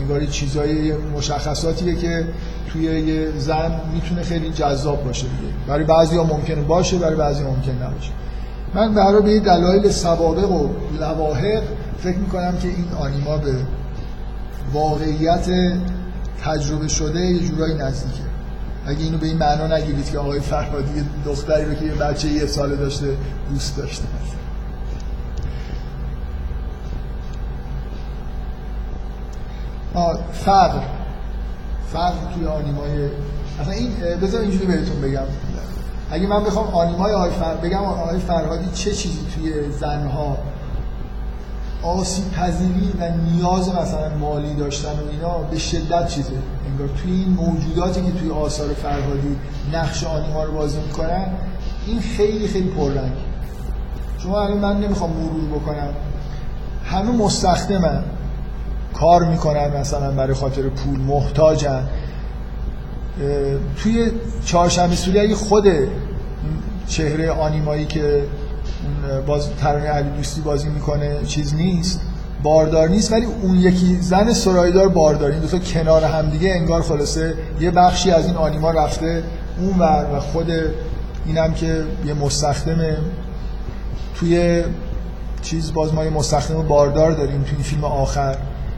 Speaker 1: انگار چیزای مشخصاتیه که توی یه زن می‌تونه خیلی جذاب باشه دیگه. برای بعضی ها ممکنه باشه برای بعضی ممکن نباشه. من برای به دلایل سوابق و لواحق فکر می‌کنم که این آنیما به واقعیت تجربه شده یه جورایی نزدیکه. اگه اینو به این معنا نگیرید که آقای فرهادی دختری رو که یه بچه یه ساله داشته دوست داشته. فقر. فقر توی آنیمای اصلا این بذار اینجوری بهتون بگم. اگه من بخوام آنیمای آقای فر... بگم آقای فرهادی چه چیزی توی زنها آسیب پذیری و نیاز مثلا مالی داشتن و اینا به شدت چیزه. انگار توی این موجوداتی که توی آثار فرهادی نقش آنیما رو بازی می‌کنن این خیلی خیلی پررنگ شما الان من نمی‌خوام مرور بکنم. همه مستخدمن. کار می‌کنن مثلا برای خاطر پول محتاجن. توی چهارشنبه سوری اگه خود چهره آنیمایی که باز ترانه علی دوستی بازی می‌کنه چیز نیست. باردار نیست ولی اون یکی زن سرایدار باردار این دو تا کنار هم دیگه انگار خلاصه یه بخشی از این آنیما رفته اون ور و خود اینم که یه مستخدمه توی چیز باز ما یه مستخدم باردار داریم توی فیلم آخر.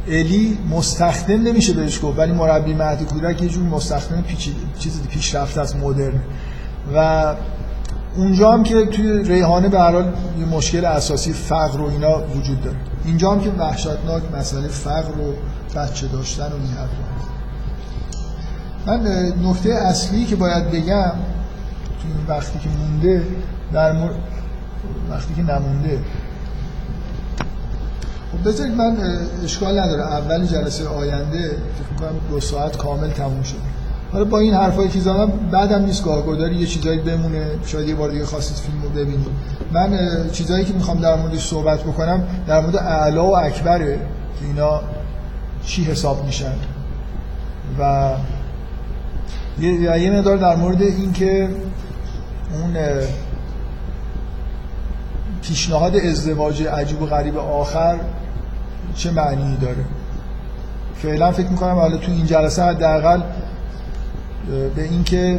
Speaker 1: الی مستخدم نمیشه بهش گفت ولی مربی مهد کودک یه جور مستخدم پیچ چیز پیشرفته از مدرن. و اونجا هم که توی ریحانه به هر حال یه مشکل اساسی فقر و اینا وجود داره. اینجا هم که وحشتناک مسئله فقر و بچه داشتن و این حرفا. من نکته اصلی که باید بگم توی این وقتی که مونده در مورد وقتی که نمونده. خب بذارید من اشکال نداره. اول جلسه آینده فکر می‌کنم دو ساعت کامل تموم شد. حالا با این حرفایی که زدم بعدم نیست گاهگداری یه چیزایی بمونه شاید یه بار دیگه خواستید فیلم رو ببینید. من چیزایی که می‌خوام در موردش صحبت بکنم در مورد اعلا و اکبره که اینا چی حساب میشن. و یه, یه در مورد این که اون پیشنهاد ازدواج عجیب و غریب آخر چه معنی داره. فعلا فکر می‌کنم حالا تو این جلسه حداقل به اینکه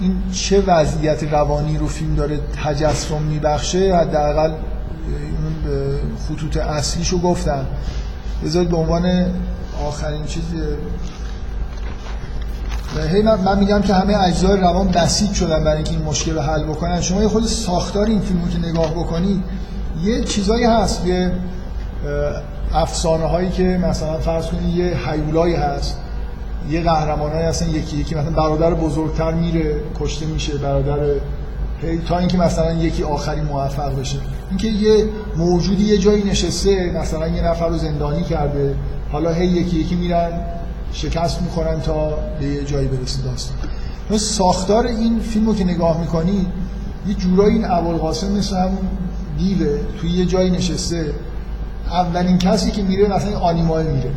Speaker 1: این چه وضعیت روانی رو فیلم داره تجسم میبخشه حداقل اون خطوط اصلیشو گفتم. بذارید به عنوان آخرین چیز هی من, من میگم که همه اجزای روان بسیج شدن برای اینکه این مشکل رو حل بکنن. شما یه خود ساختار این فیلمو که نگاه بکنید یه چیزایی هست یه افسانه هایی که مثلا فرض کنید یه حیولایی هست. یه قهرمانایی هستن یکی یکی مثلا برادر بزرگتر میره کشته میشه برادر تا اینکه مثلا یکی آخری موفق بشه. اینکه یه موجودی یه جایی نشسته مثلا یه نفر رو زندانی کرده حالا هی یکی یکی میرن شکست می‌خورن تا به یه جایی برسه داستان. ساختار این فیلم رو که نگاه می‌کنی یه جورایی این ابوالقاسم مثل همون دیوه توی یه جایی نشسته. اولین کسی که میره مثلا آنیمال میره.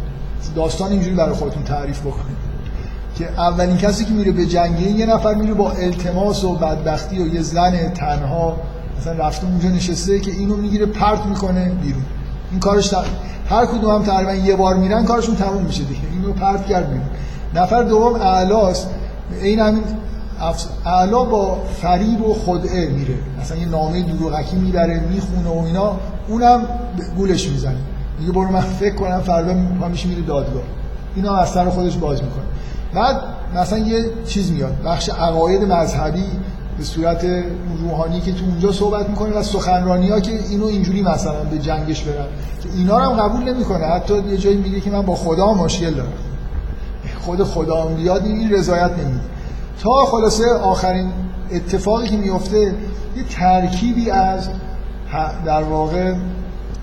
Speaker 1: داستان اینجوری برای خودتون تعریف بکنید. که اولین کسی که میره به جنگه یه نفر میره با التماس و بدبختی و یه زن تنها مثلا رفته اونجا نشسته که اینو می‌گیره پرت می‌کنه بیرون. این کارش هر کدوم هم تقریبا یه بار میرن کارشون تموم میشه دیگه. اینو پرت کرد بیرون. نفر دوم اعلاست. این همین اعلا با فریب و خدعه میره. مثلا یه نامه دروغکی می‌بره می‌خونه و اینا. اونم گولش می‌زنه. میگه برو من فکر کنم فردا میشه میره دادگاه. اینا از سر خودش باز می‌کنه. بعد مثلا یه چیز میاد. بخش عقاید مذهبی به صورت روحانی که تو اونجا صحبت می‌کنه و سخنرانی ها که اینو اینجوری مثلا به جنگش برن. اینا رو هم قبول نمی‌کنه. حتی یه جایی میگه که من با خدا مشکل دارم. خود خدا بیاد این رضایت نمیده. تا خلاصه آخرین اتفاقی که میفته یه ترکیبی از در واقع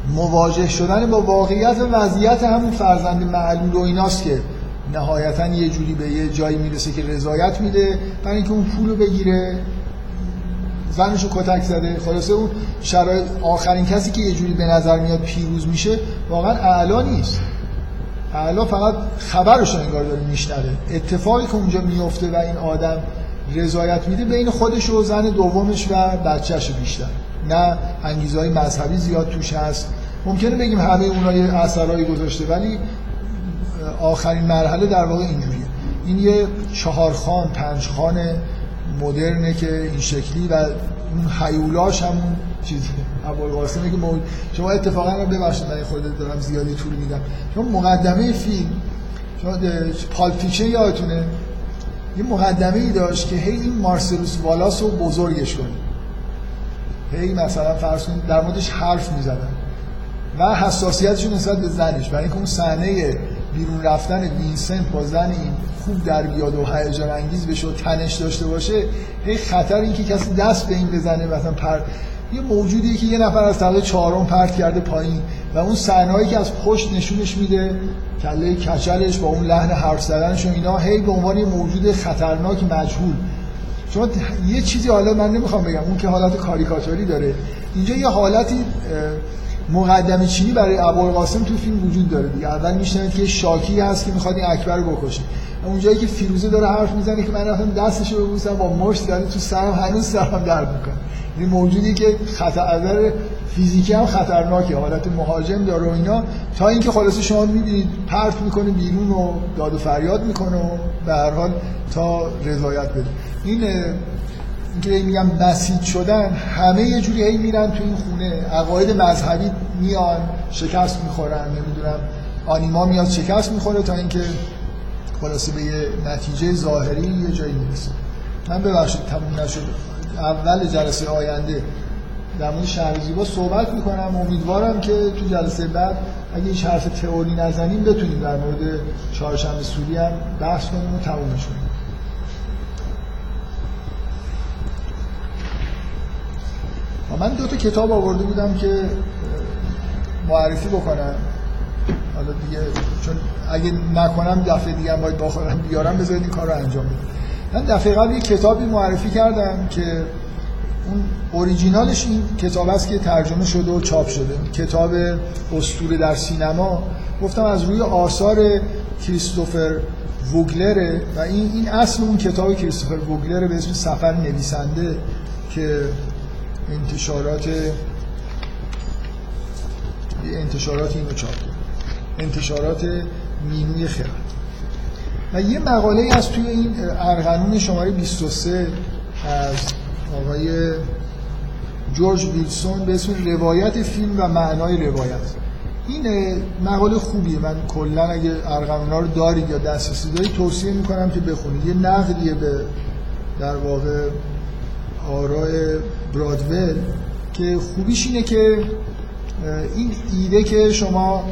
Speaker 1: مواجه شدن با واقعیت و وضعیت همون فرزند معلول و ایناست که نهایتا یه جوری به یه جایی می‌رسه که رضایت میده برای اینکه اون پولو بگیره زنشو کتک زده. خلاصه اون شرایط آخرین کسی که یه جوری به نظر میاد پیروز میشه واقعا اعلا نیست. اعلا فقط خبرش انگار داره میشنوه. اتفاقی که اونجا میفته و این آدم رضایت میده بین خودش و زن دومش و بچهش بیشتر. نه انگیزه های مذهبی زیاد توش هست. ممکنه بگیم همه اونها یه اثرایی گذاشته ولی آخرین مرحله در واقع اینجوریه. این یه چهار خان پنج خان مدرنه که این شکلی و اون حیولاش همون چیزی ابوالقاسمه که موج... شما اتفاقا رو ببخشید من خود دارم زیادی طول میدم. شما مقدمه فیلم شما Pulp Fiction یادتونه؟ یه مقدمه ای داشت که هی این مارسلوس والاس رو بزرگش کنید هی مثلا فرض کنید در موردش حرف می‌زدن. و حساسیتشون نسبت به زنش. برای اینکه اون صحنه بیرون رفتن وینسنت با زن این خوب در بیاد و هیجان انگیز بشه و تنش داشته باشه هی خطر اینکه کسی دست به این بزنه مثلا پر یه موجودی که یه نفر از طبقه چهارم پرت کرده پایین و اون صحنه‌ای که از پشت نشونش میده کله کچلش با اون لحن حرف زدنش و اینا هی به عنوان یه موجود خطرناک مجهول. شما یه چیزی حالا من نمی‌خوام بگم اون که حالت کاریکاتوری داره. اینجا یه حالتی مقدمه چینی برای ابوالقاسم تو فیلم وجود داره دیگه. اول میشنوید که شاکی هست که می‌خواد این اکبر رو بکشه. اونجایی که فیروزه داره حرف می‌زنه که من رفتم دستشو ببوسم با مشت زده تو سرم هنوز سرم درد می‌کنه. این موجودی که خطر فیزیکی هم خطرناکه حالت مهاجم داره و اینا. تا اینکه خلاصه شما می‌بینید پرت می‌کنه بیرون و داد و فریاد می‌کنه و به هر حال تا رضایت بده. این اینکه میگم بسیج شدن همه یه جوری هی میرن تو این خونه. عقاید مذهبی میان شکست می‌خورن نمی‌دونم آنیما میاد شکست می‌خوره تا اینکه خلاصه به یه نتیجه ظاهری یه جایی می‌رسه. من ببخشید تموم نشد. اول جلسه آینده در مورد شهر زیبا صحبت می‌کنم. امیدوارم که تو جلسه بعد اگه هیچ حرف تئوری نزنیم بتونیم در مورد چهارشنبه سوری هم بحث کنیم و تمومش کنیم. من دو تا کتاب آورده بودم که معرفی بکنم. حالا دیگه چون اگه نکنم دفعه دیگه باید باخرم بیارم بذارید این کار رو انجام بدم. من دفعه قبل یه کتابی معرفی کردم که اون اوریجینالش این کتاب است که ترجمه شده و چاپ شده. کتاب اسطوره در سینما. گفتم از روی آثار کریستوفر ووگلره و این این اصل اون کتاب کریستوفر ووگلره به اسم سفر نویسنده که انتشارات انتشارات اینو چاپ انتشارات مینوی خرد. و یه مقاله از توی این ارغنون شماره 23 از آقای جورج ویلسون به اسم روایت فیلم و معنای روایت. این مقاله خوبیه. من کلا اگه ارغنونا رو دارید یا دسترسی دارید توصیه می‌کنم که بخونید. یه نقدیه به در واقع آرای برادول که خوبیش اینه که این ایده که شما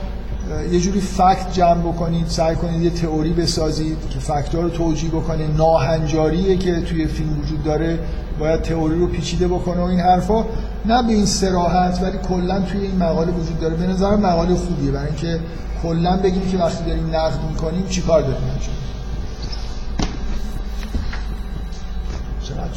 Speaker 1: یه جوری فکت جمع بکنید سعی کنید یه تئوری بسازید که فکت رو توجیه بکنه ناهنجاریه که توی فیلم وجود داره باید تئوری رو پیچیده بکنه و این حرفا. نه به این سراحت ولی کلا توی این مقاله وجود داره. به نظر مقاله خوبیه برای اینکه کلا بگیم که وقتی داریم نقد می‌کنیم چیکار داریم انجام چقدر